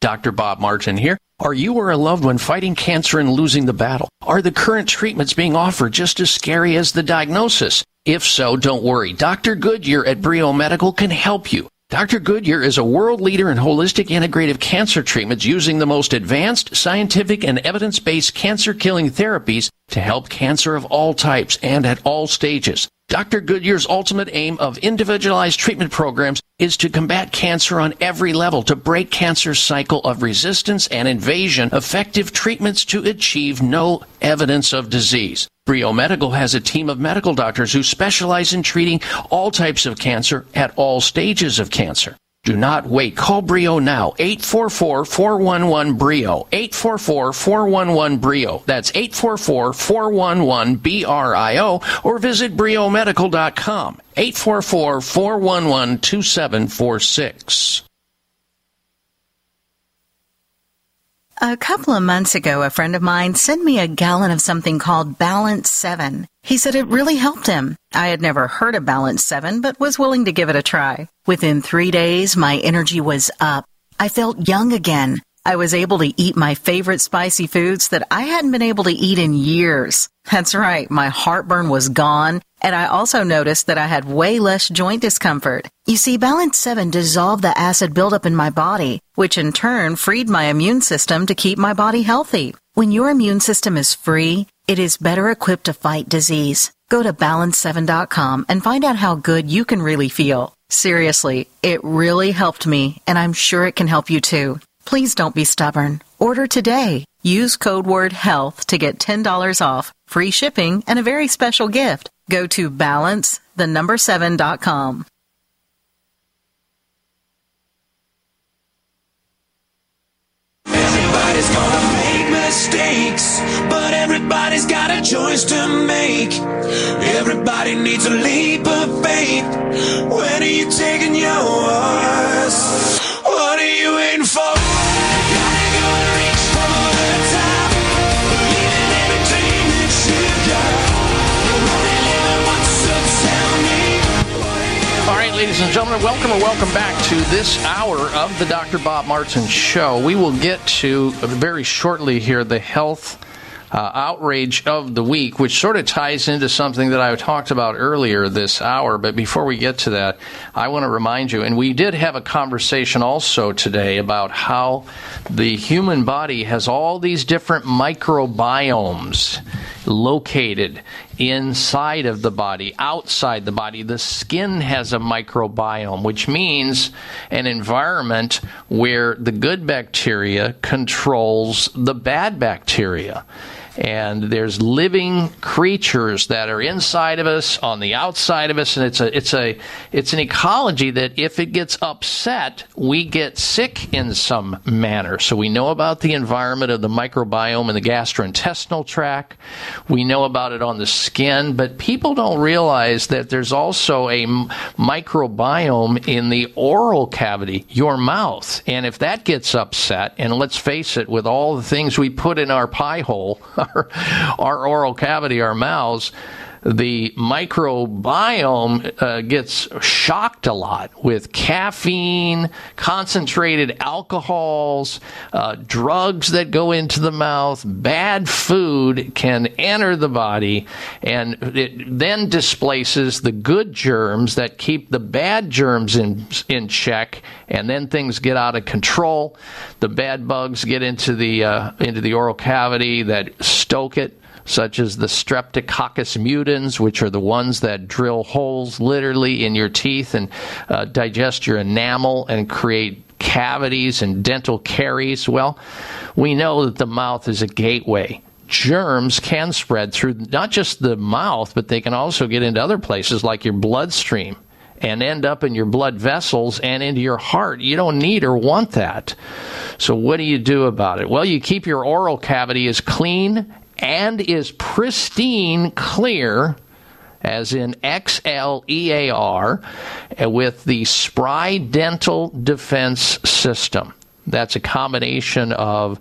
Dr. Bob Martin here. Are you or a loved one fighting cancer and losing the battle? Are the current treatments being offered just as scary as the diagnosis? If so, don't worry. Dr. Goodyear at Brio Medical can help you. Dr. Goodyear is a world leader in holistic integrative cancer treatments using the most advanced scientific and evidence-based cancer killing therapies to help cancer of all types and at all stages. Dr. Goodyear's ultimate aim of individualized treatment programs is to combat cancer on every level, to break cancer's cycle of resistance and invasion, effective treatments to achieve no evidence of disease. Brio Medical has a team of medical doctors who specialize in treating all types of cancer at all stages of cancer. Do not wait. Call Brio now. 844-411-BRIO. 844-411-BRIO. That's 844-411-BRIO or visit briomedical.com. 844-411-2746. A couple of months ago, a friend of mine sent me a gallon of something called Balance 7. He said it really helped him. I had never heard of Balance 7, but was willing to give it a try. Within three days, my energy was up. I felt young again. I was able to eat my favorite spicy foods that I hadn't been able to eat in years. That's right, my heartburn was gone, and I also noticed that I had way less joint discomfort. You see, Balance 7 dissolved the acid buildup in my body, which in turn freed my immune system to keep my body healthy. When your immune system is free, it is better equipped to fight disease. Go to balance7.com and find out how good you can really feel. Seriously, it really helped me, and I'm sure it can help you too. Please don't be stubborn. Order today. Use code word HEALTH to get $10 off, free shipping, and a very special gift. Go to balance, the number 7.com. Everybody's gonna make mistakes, but everybody's got a choice to make. Everybody needs a leap of faith. When are you taking yours? What are you waiting for? Ladies and gentlemen, welcome or welcome back to this hour of the Dr. Bob Martin Show. We will get to uh, very shortly here the health uh, outrage of the week, which sort of ties into something that I talked about earlier this hour. But before we get to that, I want to remind you, and we did have a conversation also today about how the human body has all these different microbiomes located inside of the body, outside the body. The skin has a microbiome, which means an environment where the good bacteria controls the bad bacteria. And there's living creatures that are inside of us, on the outside of us, and it's a it's a it's an ecology that if it gets upset, we get sick in some manner. So we know about the environment of the microbiome in the gastrointestinal tract. We know about it on the skin, but people don't realize that there's also a m- microbiome in the oral cavity, your mouth. And if that gets upset, and let's face it, with all the things we put in our pie hole, <laughs> our, our oral cavity, our mouths, the microbiome uh, gets shocked a lot with caffeine, concentrated alcohols, uh, drugs that go into the mouth, bad food can enter the body, and it then displaces the good germs that keep the bad germs in in check, and then things get out of control. The bad bugs get into the uh, into the oral cavity that stoke it such as the Streptococcus mutans, which are the ones that drill holes literally in your teeth and uh, digest your enamel and create cavities and dental caries. Well, we know that the mouth is a gateway. Germs can spread through not just the mouth, but they can also get into other places like your bloodstream and end up in your blood vessels and into your heart. You don't need or want that. So, what do you do about it? Well, you keep your oral cavity as clean and is pristine clear, as in X L E A R, with the Spry Dental Defense System. That's a combination of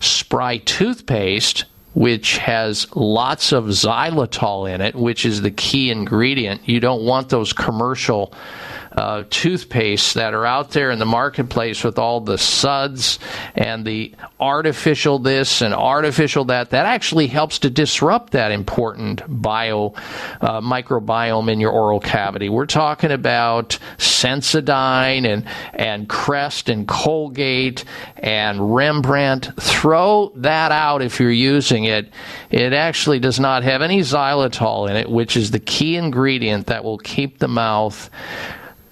Spry toothpaste, which has lots of xylitol in it, which is the key ingredient. You don't want those commercial uh, toothpastes that are out there in the marketplace with all the suds and the artificial this and artificial that. That actually helps to disrupt that important bio uh, microbiome in your oral cavity. We're talking about Sensodyne and and Crest and Colgate and Rembrandt. Throw that out if you're using it. It actually does not have any xylitol in it, which is the key ingredient that will keep the mouth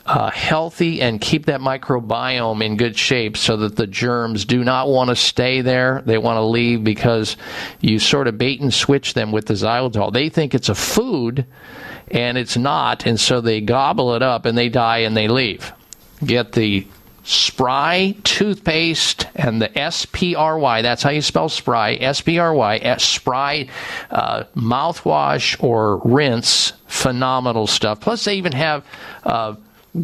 uh, healthy and keep that microbiome in good shape so that the germs do not want to stay there. They want to leave because you sort of bait and switch them with the xylitol. They think it's a food and it's not, and so they gobble it up and they die and they leave. Get the Spry toothpaste and the S P R Y. That's how you spell Spry. S P R Y. S Spry uh, mouthwash or rinse. Phenomenal stuff. Plus, they even have. Uh,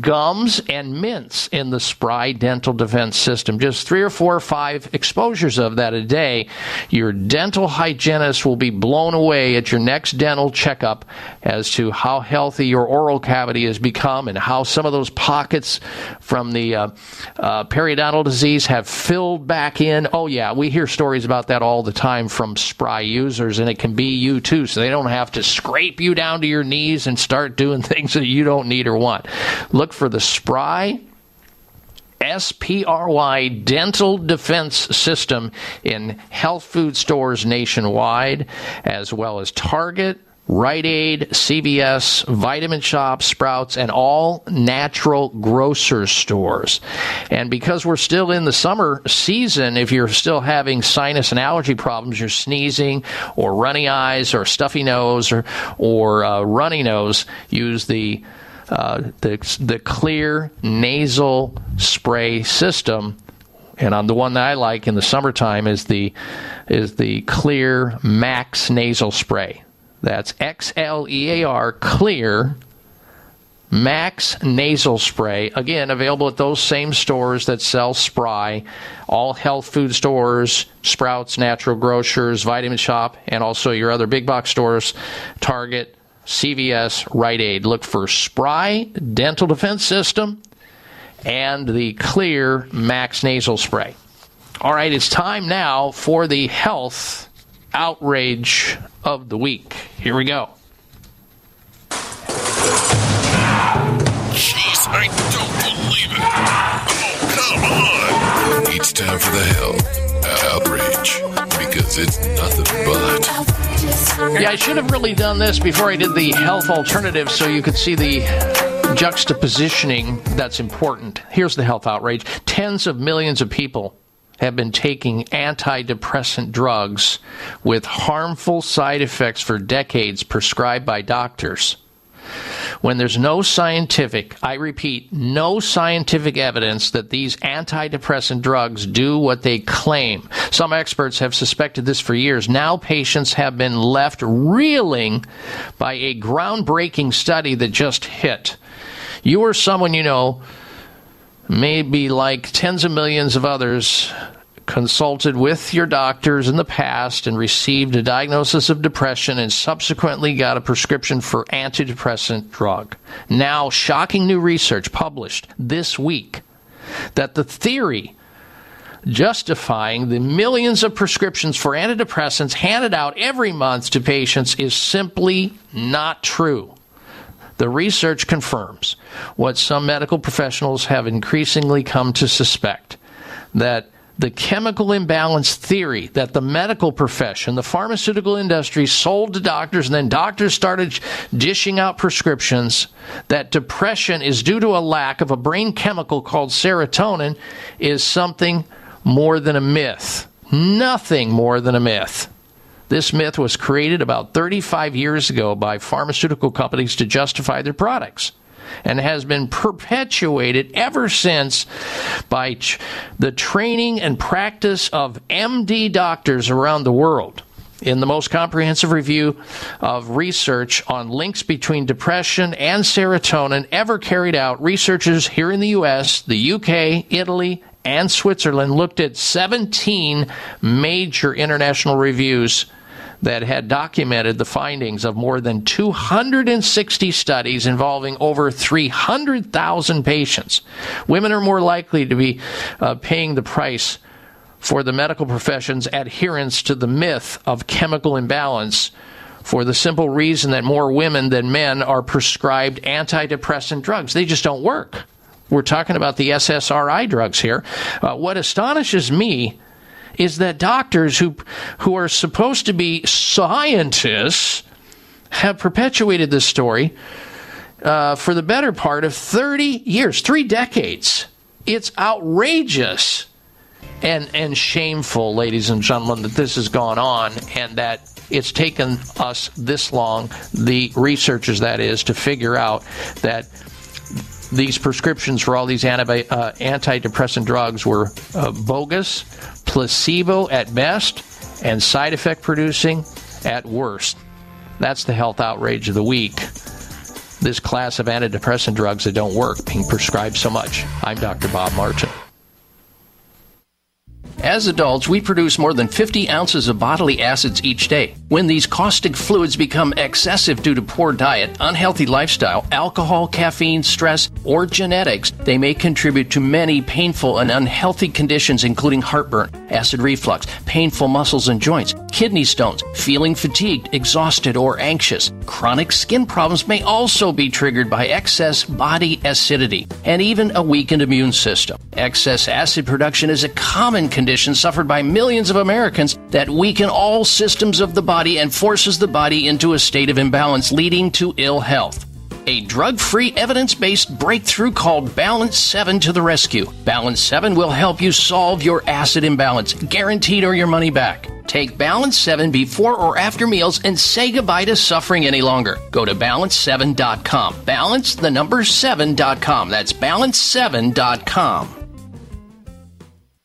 gums and mints in the Spry Dental Defense System. Just three or four or five exposures of that a day. Your dental hygienist will be blown away at your next dental checkup as to how healthy your oral cavity has become and how some of those pockets from the uh, uh, periodontal disease have filled back in. Oh, yeah, we hear stories about that all the time from Spry users, and it can be you too, so they don't have to scrape you down to your knees and start doing <laughs> things that you don't need or want. Look for the Spry SPRY Dental Defense System in health food stores nationwide, as well as Target, Rite Aid, CVS, Vitamin Shoppe, Sprouts, and all natural grocer stores. And because we're still in the summer season, if you're still having sinus and allergy problems, you're sneezing or runny eyes or stuffy nose or, or uh, runny nose, use the uh, the the Xlear nasal spray system, and on the one that I like in the summertime is the is the Xlear Max nasal spray. That's X L E A R Xlear Max nasal spray. Again, available at those same stores that sell Spry, all health food stores, Sprouts, Natural Grocers, Vitamin Shoppe, and also your other big box stores, Target, CVS, Rite Aid. Look for Spry Dental Defense System and the Xlear Max Nasal Spray. All right, it's time now for the health outrage of the week. Here we go. Jeez, I don't believe it. Oh, come on. It's time for the health outrage because it's nothing but. Yeah, I should have really done this before I did the health alternative so you could see the juxtapositioning that's important. Here's the health outrage tens of millions of people have been taking antidepressant drugs with harmful side effects for decades prescribed by doctors. When there's no scientific, I repeat, no scientific evidence that these antidepressant drugs do what they claim. Some experts have suspected this for years. Now patients have been left reeling by a groundbreaking study that just hit. You or someone you know may be like tens of millions of others consulted with your doctors in the past and received a diagnosis of depression and subsequently got a prescription for antidepressant drug. Now, shocking new research published this week that the theory justifying the millions of prescriptions for antidepressants handed out every month to patients is simply not true. The research confirms what some medical professionals have increasingly come to suspect that the chemical imbalance theory that the medical profession, the pharmaceutical industry sold to doctors, and then doctors started dishing out prescriptions that depression is due to a lack of a brain chemical called serotonin is something more than a myth. Nothing more than a myth. This myth was created about 35 years ago by pharmaceutical companies to justify their products and has been perpetuated ever since by ch- the training and practice of MD doctors around the world. In the most comprehensive review of research on links between depression and serotonin ever carried out, researchers here in the US, the UK, Italy, and Switzerland looked at 17 major international reviews that had documented the findings of more than 260 studies involving over 300,000 patients. Women are more likely to be uh, paying the price for the medical profession's adherence to the myth of chemical imbalance for the simple reason that more women than men are prescribed antidepressant drugs. They just don't work. We're talking about the SSRI drugs here. Uh, what astonishes me is that doctors who who are supposed to be scientists have perpetuated this story uh, for the better part of 30 years, three decades. It's outrageous and and shameful, ladies and gentlemen, that this has gone on and that it's taken us this long, the researchers that is, to figure out that these prescriptions for all these antibi- uh, antidepressant drugs were uh, bogus, placebo at best, and side effect producing at worst. That's the health outrage of the week. This class of antidepressant drugs that don't work being prescribed so much. I'm Dr. Bob Martin. As adults, we produce more than 50 ounces of bodily acids each day. When these caustic fluids become excessive due to poor diet, unhealthy lifestyle, alcohol, caffeine, stress, or genetics, they may contribute to many painful and unhealthy conditions, including heartburn, acid reflux, painful muscles and joints, kidney stones, feeling fatigued, exhausted, or anxious. Chronic skin problems may also be triggered by excess body acidity and even a weakened immune system. Excess acid production is a common condition suffered by millions of Americans that weaken all systems of the body and forces the body into a state of imbalance, leading to ill health. A drug free, evidence based breakthrough called Balance 7 to the rescue. Balance 7 will help you solve your acid imbalance, guaranteed or your money back. Take Balance 7 before or after meals and say goodbye to suffering any longer. Go to balance7.com. Balance the number 7.com. That's balance7.com.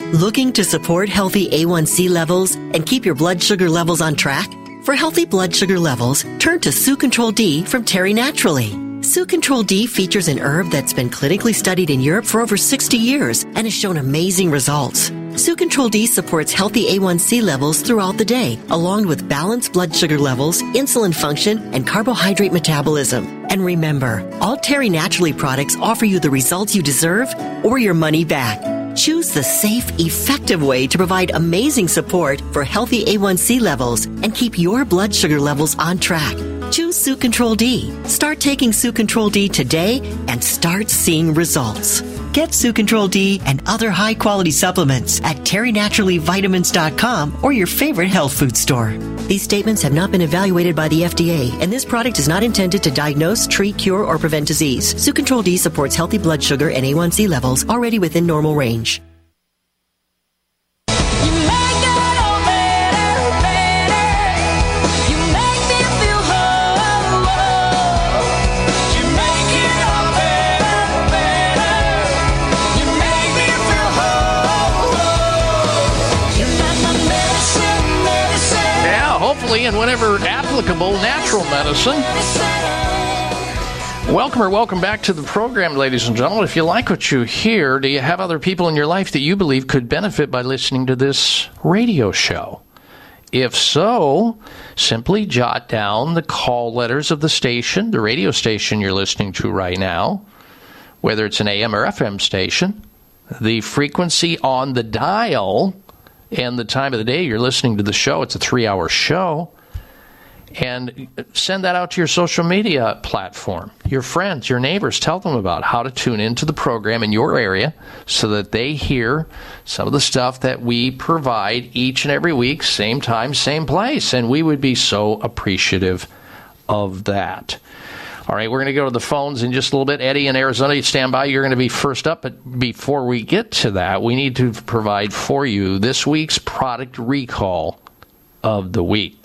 Looking to support healthy A1C levels and keep your blood sugar levels on track? For healthy blood sugar levels, turn to Sucontral D from Terry Naturally. Sucontral D features an herb that's been clinically studied in Europe for over 60 years and has shown amazing results. Sucontral D supports healthy A1C levels throughout the day, along with balanced blood sugar levels, insulin function, and carbohydrate metabolism. And remember, all Terry Naturally products offer you the results you deserve or your money back. Choose the safe, effective way to provide amazing support for healthy A1C levels and keep your blood sugar levels on track. Choose Sucontral D. Start taking Sucontral D today and start seeing results. Get Sucontral D and other high quality supplements at TerryNaturallyVitamins.com or your favorite health food store. These statements have not been evaluated by the FDA, and this product is not intended to diagnose, treat, cure, or prevent disease. Sucontral D supports healthy blood sugar and A1C levels already within normal range. Whenever applicable, natural medicine. Welcome or welcome back to the program, ladies and gentlemen. If you like what you hear, do you have other people in your life that you believe could benefit by listening to this radio show? If so, simply jot down the call letters of the station, the radio station you're listening to right now, whether it's an AM or FM station, the frequency on the dial, and the time of the day you're listening to the show. It's a three hour show. And send that out to your social media platform, your friends, your neighbors. Tell them about how to tune into the program in your area so that they hear some of the stuff that we provide each and every week, same time, same place. And we would be so appreciative of that. All right, we're going to go to the phones in just a little bit. Eddie in Arizona, you stand by. You're going to be first up. But before we get to that, we need to provide for you this week's product recall of the week.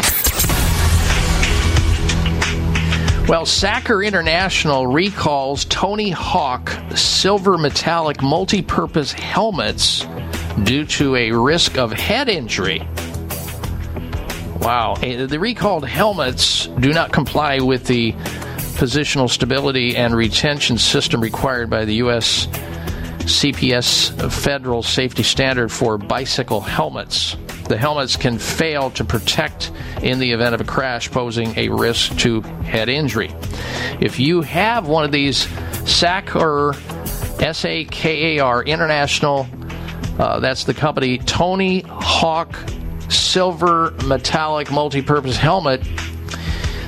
Well, Sakar International recalls Tony Hawk silver metallic multi purpose helmets due to a risk of head injury. Wow. Eh, The recalled helmets do not comply with the positional stability and retention system required by the U.S. CPS federal safety standard for bicycle helmets. The helmets can fail to protect in the event of a crash, posing a risk to head injury. If you have one of these SAC or SAKAR International, uh, that's the company Tony Hawk Silver Metallic Multi Purpose Helmet.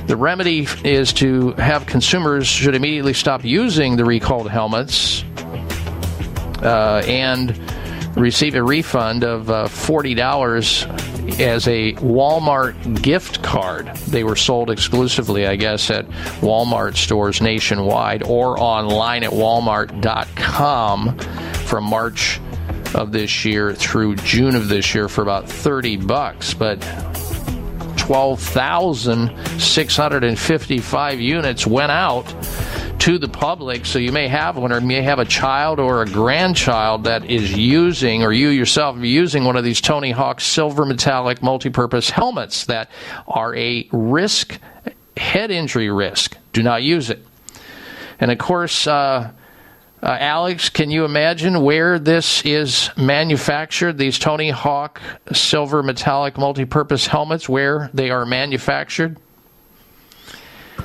The remedy is to have consumers should immediately stop using the recalled helmets uh, and receive a refund of uh, $40 as a Walmart gift card. They were sold exclusively, I guess, at Walmart stores nationwide or online at walmart.com from March of this year through June of this year for about 30 bucks. But 12,655 units went out to the public. So you may have one, or may have a child or a grandchild that is using, or you yourself are using one of these Tony Hawk silver metallic multi-purpose helmets that are a risk, head injury risk. Do not use it. And of course, uh, uh, Alex, can you imagine where this is manufactured? These Tony Hawk silver metallic multi-purpose helmets, where they are manufactured?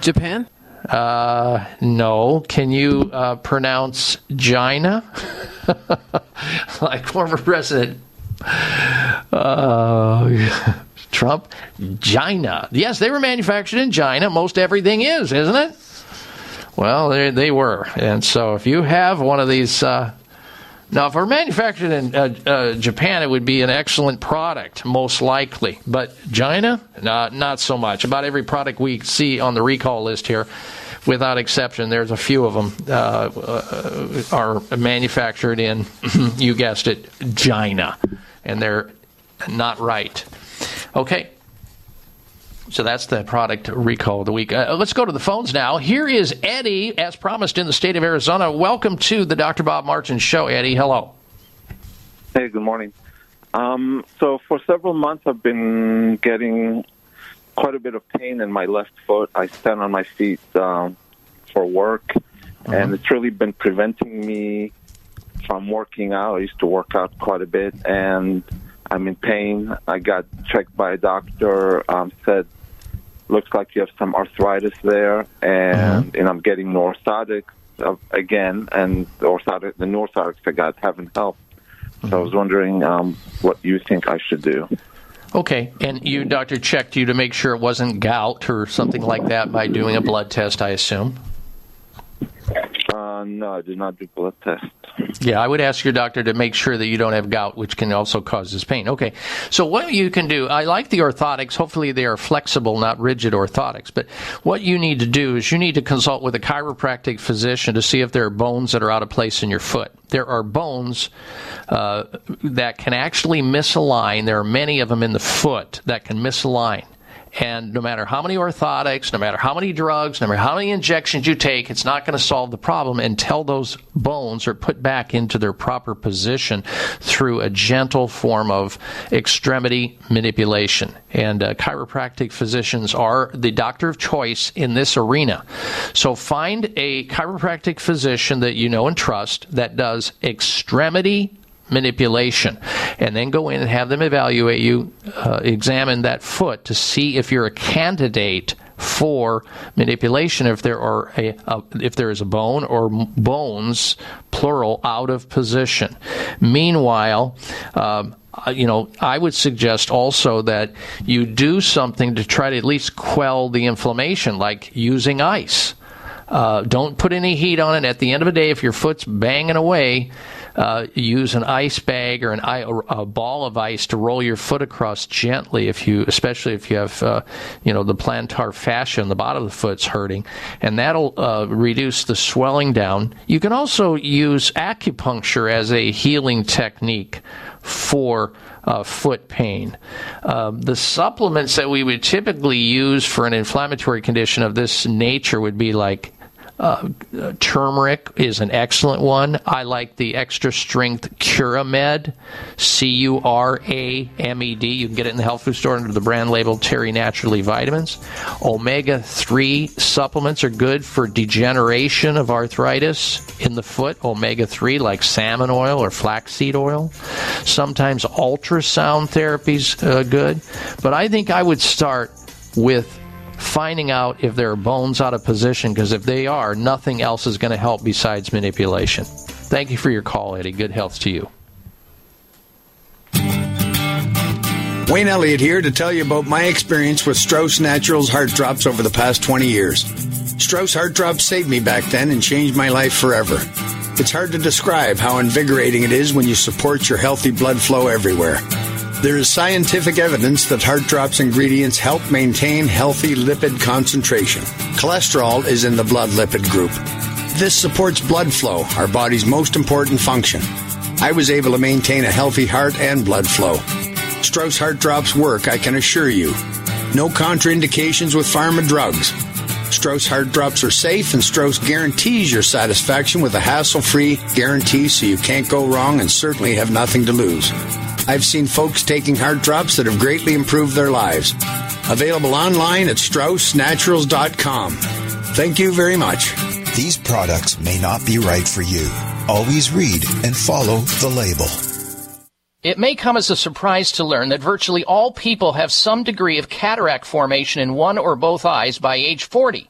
Japan? Uh, no. Can you uh, pronounce Gina? <laughs> like former President uh, <laughs> Trump? Gina. Yes, they were manufactured in China. Most everything is, isn't it? Well, they, they were. And so if you have one of these. Uh, now, if it were manufactured in uh, uh, Japan, it would be an excellent product, most likely. But China, not, so much. About every product we see on the recall list here, without exception, there's a few of them uh, uh, are manufactured in, <clears throat> you guessed it, China. And they're not right. Okay. So that's the product recall of the week. Uh, let's go to the phones now. Here is Eddie, as promised in the state of Arizona. Welcome to the Dr. Bob Martin Show, Eddie. Hello. Hey, good morning. Um, so for several months, I've been getting quite a bit of pain in my left foot. I stand on my feet um, for work, and it's really been preventing me from working out. I used to work out quite a bit, and I'm in pain. I got checked by a doctor. Um, said looks like you have some arthritis there, and and I'm getting orthotics uh, again, and the orthotic the orthotics I got haven't helped. So I was wondering um, what you think I should do. Okay, and you, doctor, checked you to make sure it wasn't gout or something like that by doing a blood test, I assume. Uh, no, I did not do blood test. Yeah, I would ask your doctor to make sure that you don't have gout, which can also cause this pain. Okay, so what you can do, I like the orthotics. Hopefully, they are flexible, not rigid orthotics. But what you need to do is you need to consult with a chiropractic physician to see if there are bones that are out of place in your foot. There are bones uh, that can actually misalign. There are many of them in the foot that can misalign. And no matter how many orthotics, no matter how many drugs, no matter how many injections you take, it's not going to solve the problem until those bones are put back into their proper position through a gentle form of extremity manipulation. And uh, chiropractic physicians are the doctor of choice in this arena. So find a chiropractic physician that you know and trust that does extremity manipulation and then go in and have them evaluate you uh, examine that foot to see if you're a candidate for manipulation if there are a, a if there is a bone or bones plural out of position meanwhile um, uh, you know, I would suggest also that you do something to try to at least quell the inflammation, like using ice. Uh, don't put any heat on it. At the end of the day, if your foot's banging away, uh, use an ice bag or an or a ball of ice to roll your foot across gently. If you, especially if you have, uh, you know, the plantar fascia on the bottom of the foot's hurting, and that'll uh, reduce the swelling down. You can also use acupuncture as a healing technique for uh, foot pain. Um, the supplements that we would typically use for an inflammatory condition of this nature would be like uh, uh, turmeric is an excellent one. I like the extra strength Curamed, C U R A M E D. You can get it in the health food store under the brand label Terry Naturally Vitamins. Omega 3 supplements are good for degeneration of arthritis in the foot. Omega 3, like salmon oil or flaxseed oil. Sometimes ultrasound therapy's uh, good. But I think I would start with finding out if there are bones out of position because if they are, nothing else is going to help besides manipulation. Thank you for your call, Eddie. Good health to you. Wayne Elliott here to tell you about my experience with Strauss Naturals Heart Drops over the past 20 years. Strauss Heart Drops saved me back then and changed my life forever. It's hard to describe how invigorating it is when you support your healthy blood flow everywhere. There is scientific evidence that Heart Drops ingredients help maintain healthy lipid concentration. Cholesterol is in the blood lipid group. This supports blood flow, our body's most important function. I was able to maintain a healthy heart and blood flow. Strauss Heart Drops work, I can assure you. No contraindications with pharma drugs. Strauss Heart Drops are safe, and Strauss guarantees your satisfaction with a hassle free guarantee so you can't go wrong and certainly have nothing to lose. I've seen folks taking heart drops that have greatly improved their lives. Available online at StraussNaturals.com. Thank you very much. These products may not be right for you. Always read and follow the label. It may come as a surprise to learn that virtually all people have some degree of cataract formation in one or both eyes by age 40.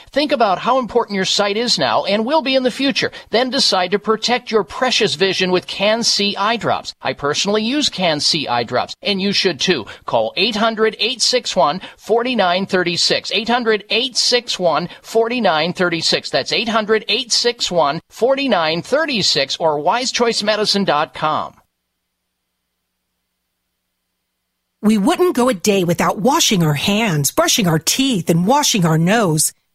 Think about how important your sight is now and will be in the future. Then decide to protect your precious vision with Can-C eye drops. I personally use Can-C eye drops, and you should too. Call 800-861-4936. 800-861-4936. That's 800-861-4936 or wisechoicemedicine.com. We wouldn't go a day without washing our hands, brushing our teeth, and washing our nose.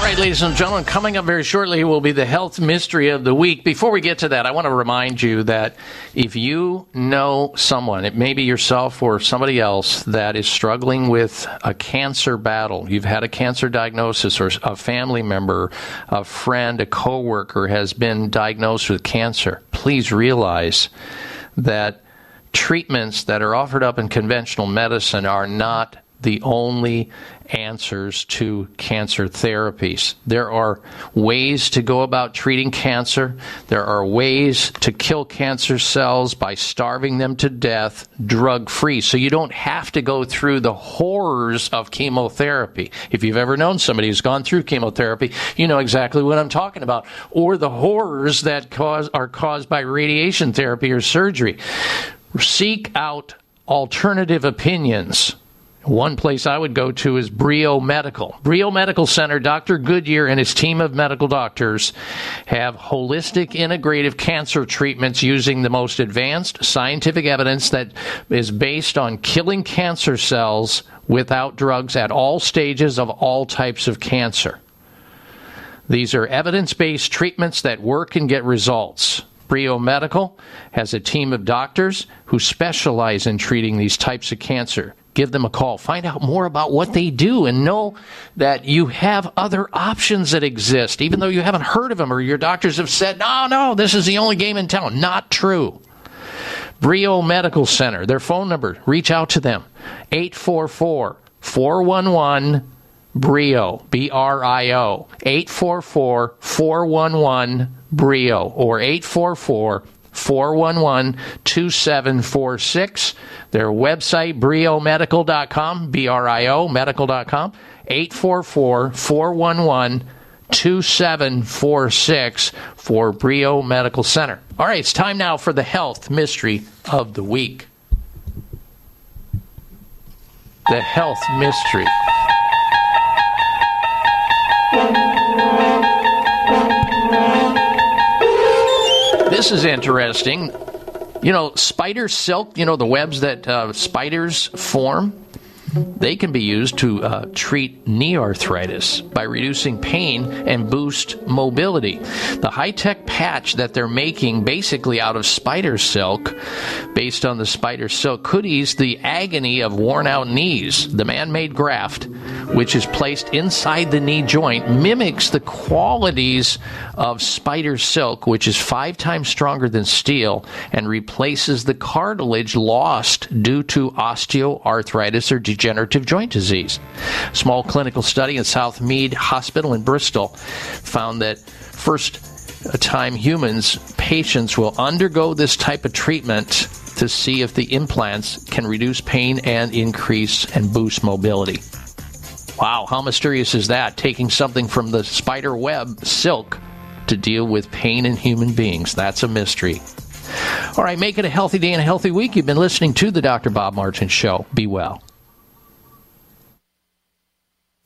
All right, ladies and gentlemen, coming up very shortly will be the health mystery of the week. Before we get to that, I want to remind you that if you know someone, it may be yourself or somebody else, that is struggling with a cancer battle, you've had a cancer diagnosis, or a family member, a friend, a coworker has been diagnosed with cancer, please realize that treatments that are offered up in conventional medicine are not the only answers to cancer therapies. There are ways to go about treating cancer. There are ways to kill cancer cells by starving them to death drug free. So you don't have to go through the horrors of chemotherapy. If you've ever known somebody who's gone through chemotherapy, you know exactly what I'm talking about. Or the horrors that cause, are caused by radiation therapy or surgery. Seek out alternative opinions. One place I would go to is Brio Medical. Brio Medical Center, Dr. Goodyear and his team of medical doctors have holistic integrative cancer treatments using the most advanced scientific evidence that is based on killing cancer cells without drugs at all stages of all types of cancer. These are evidence based treatments that work and get results. Brio Medical has a team of doctors who specialize in treating these types of cancer. Give them a call. Find out more about what they do and know that you have other options that exist, even though you haven't heard of them or your doctors have said, no, no, this is the only game in town. Not true. Brio Medical Center, their phone number, reach out to them 844 411 Brio, B R I O, 844 411 Brio, or 844 411 2746. Their website, briomedical.com, B R I O, medical.com, 844 411 2746 for Brio Medical Center. All right, it's time now for the health mystery of the week. The health mystery. This is interesting. You know, spider silk, you know, the webs that uh, spiders form, they can be used to uh, treat knee arthritis by reducing pain and boost mobility. The high tech patch that they're making basically out of spider silk, based on the spider silk, could ease the agony of worn out knees. The man made graft, which is placed inside the knee joint, mimics the qualities of spider silk, which is five times stronger than steel, and replaces the cartilage lost due to osteoarthritis or degenerative joint disease. Small clinical study in Southmead Hospital in Bristol found that first time humans, patients will undergo this type of treatment to see if the implants can reduce pain and increase and boost mobility. Wow, how mysterious is that? Taking something from the spider web, silk, to deal with pain in human beings. That's a mystery. All right, make it a healthy day and a healthy week. You've been listening to the Dr. Bob Martin Show. Be well.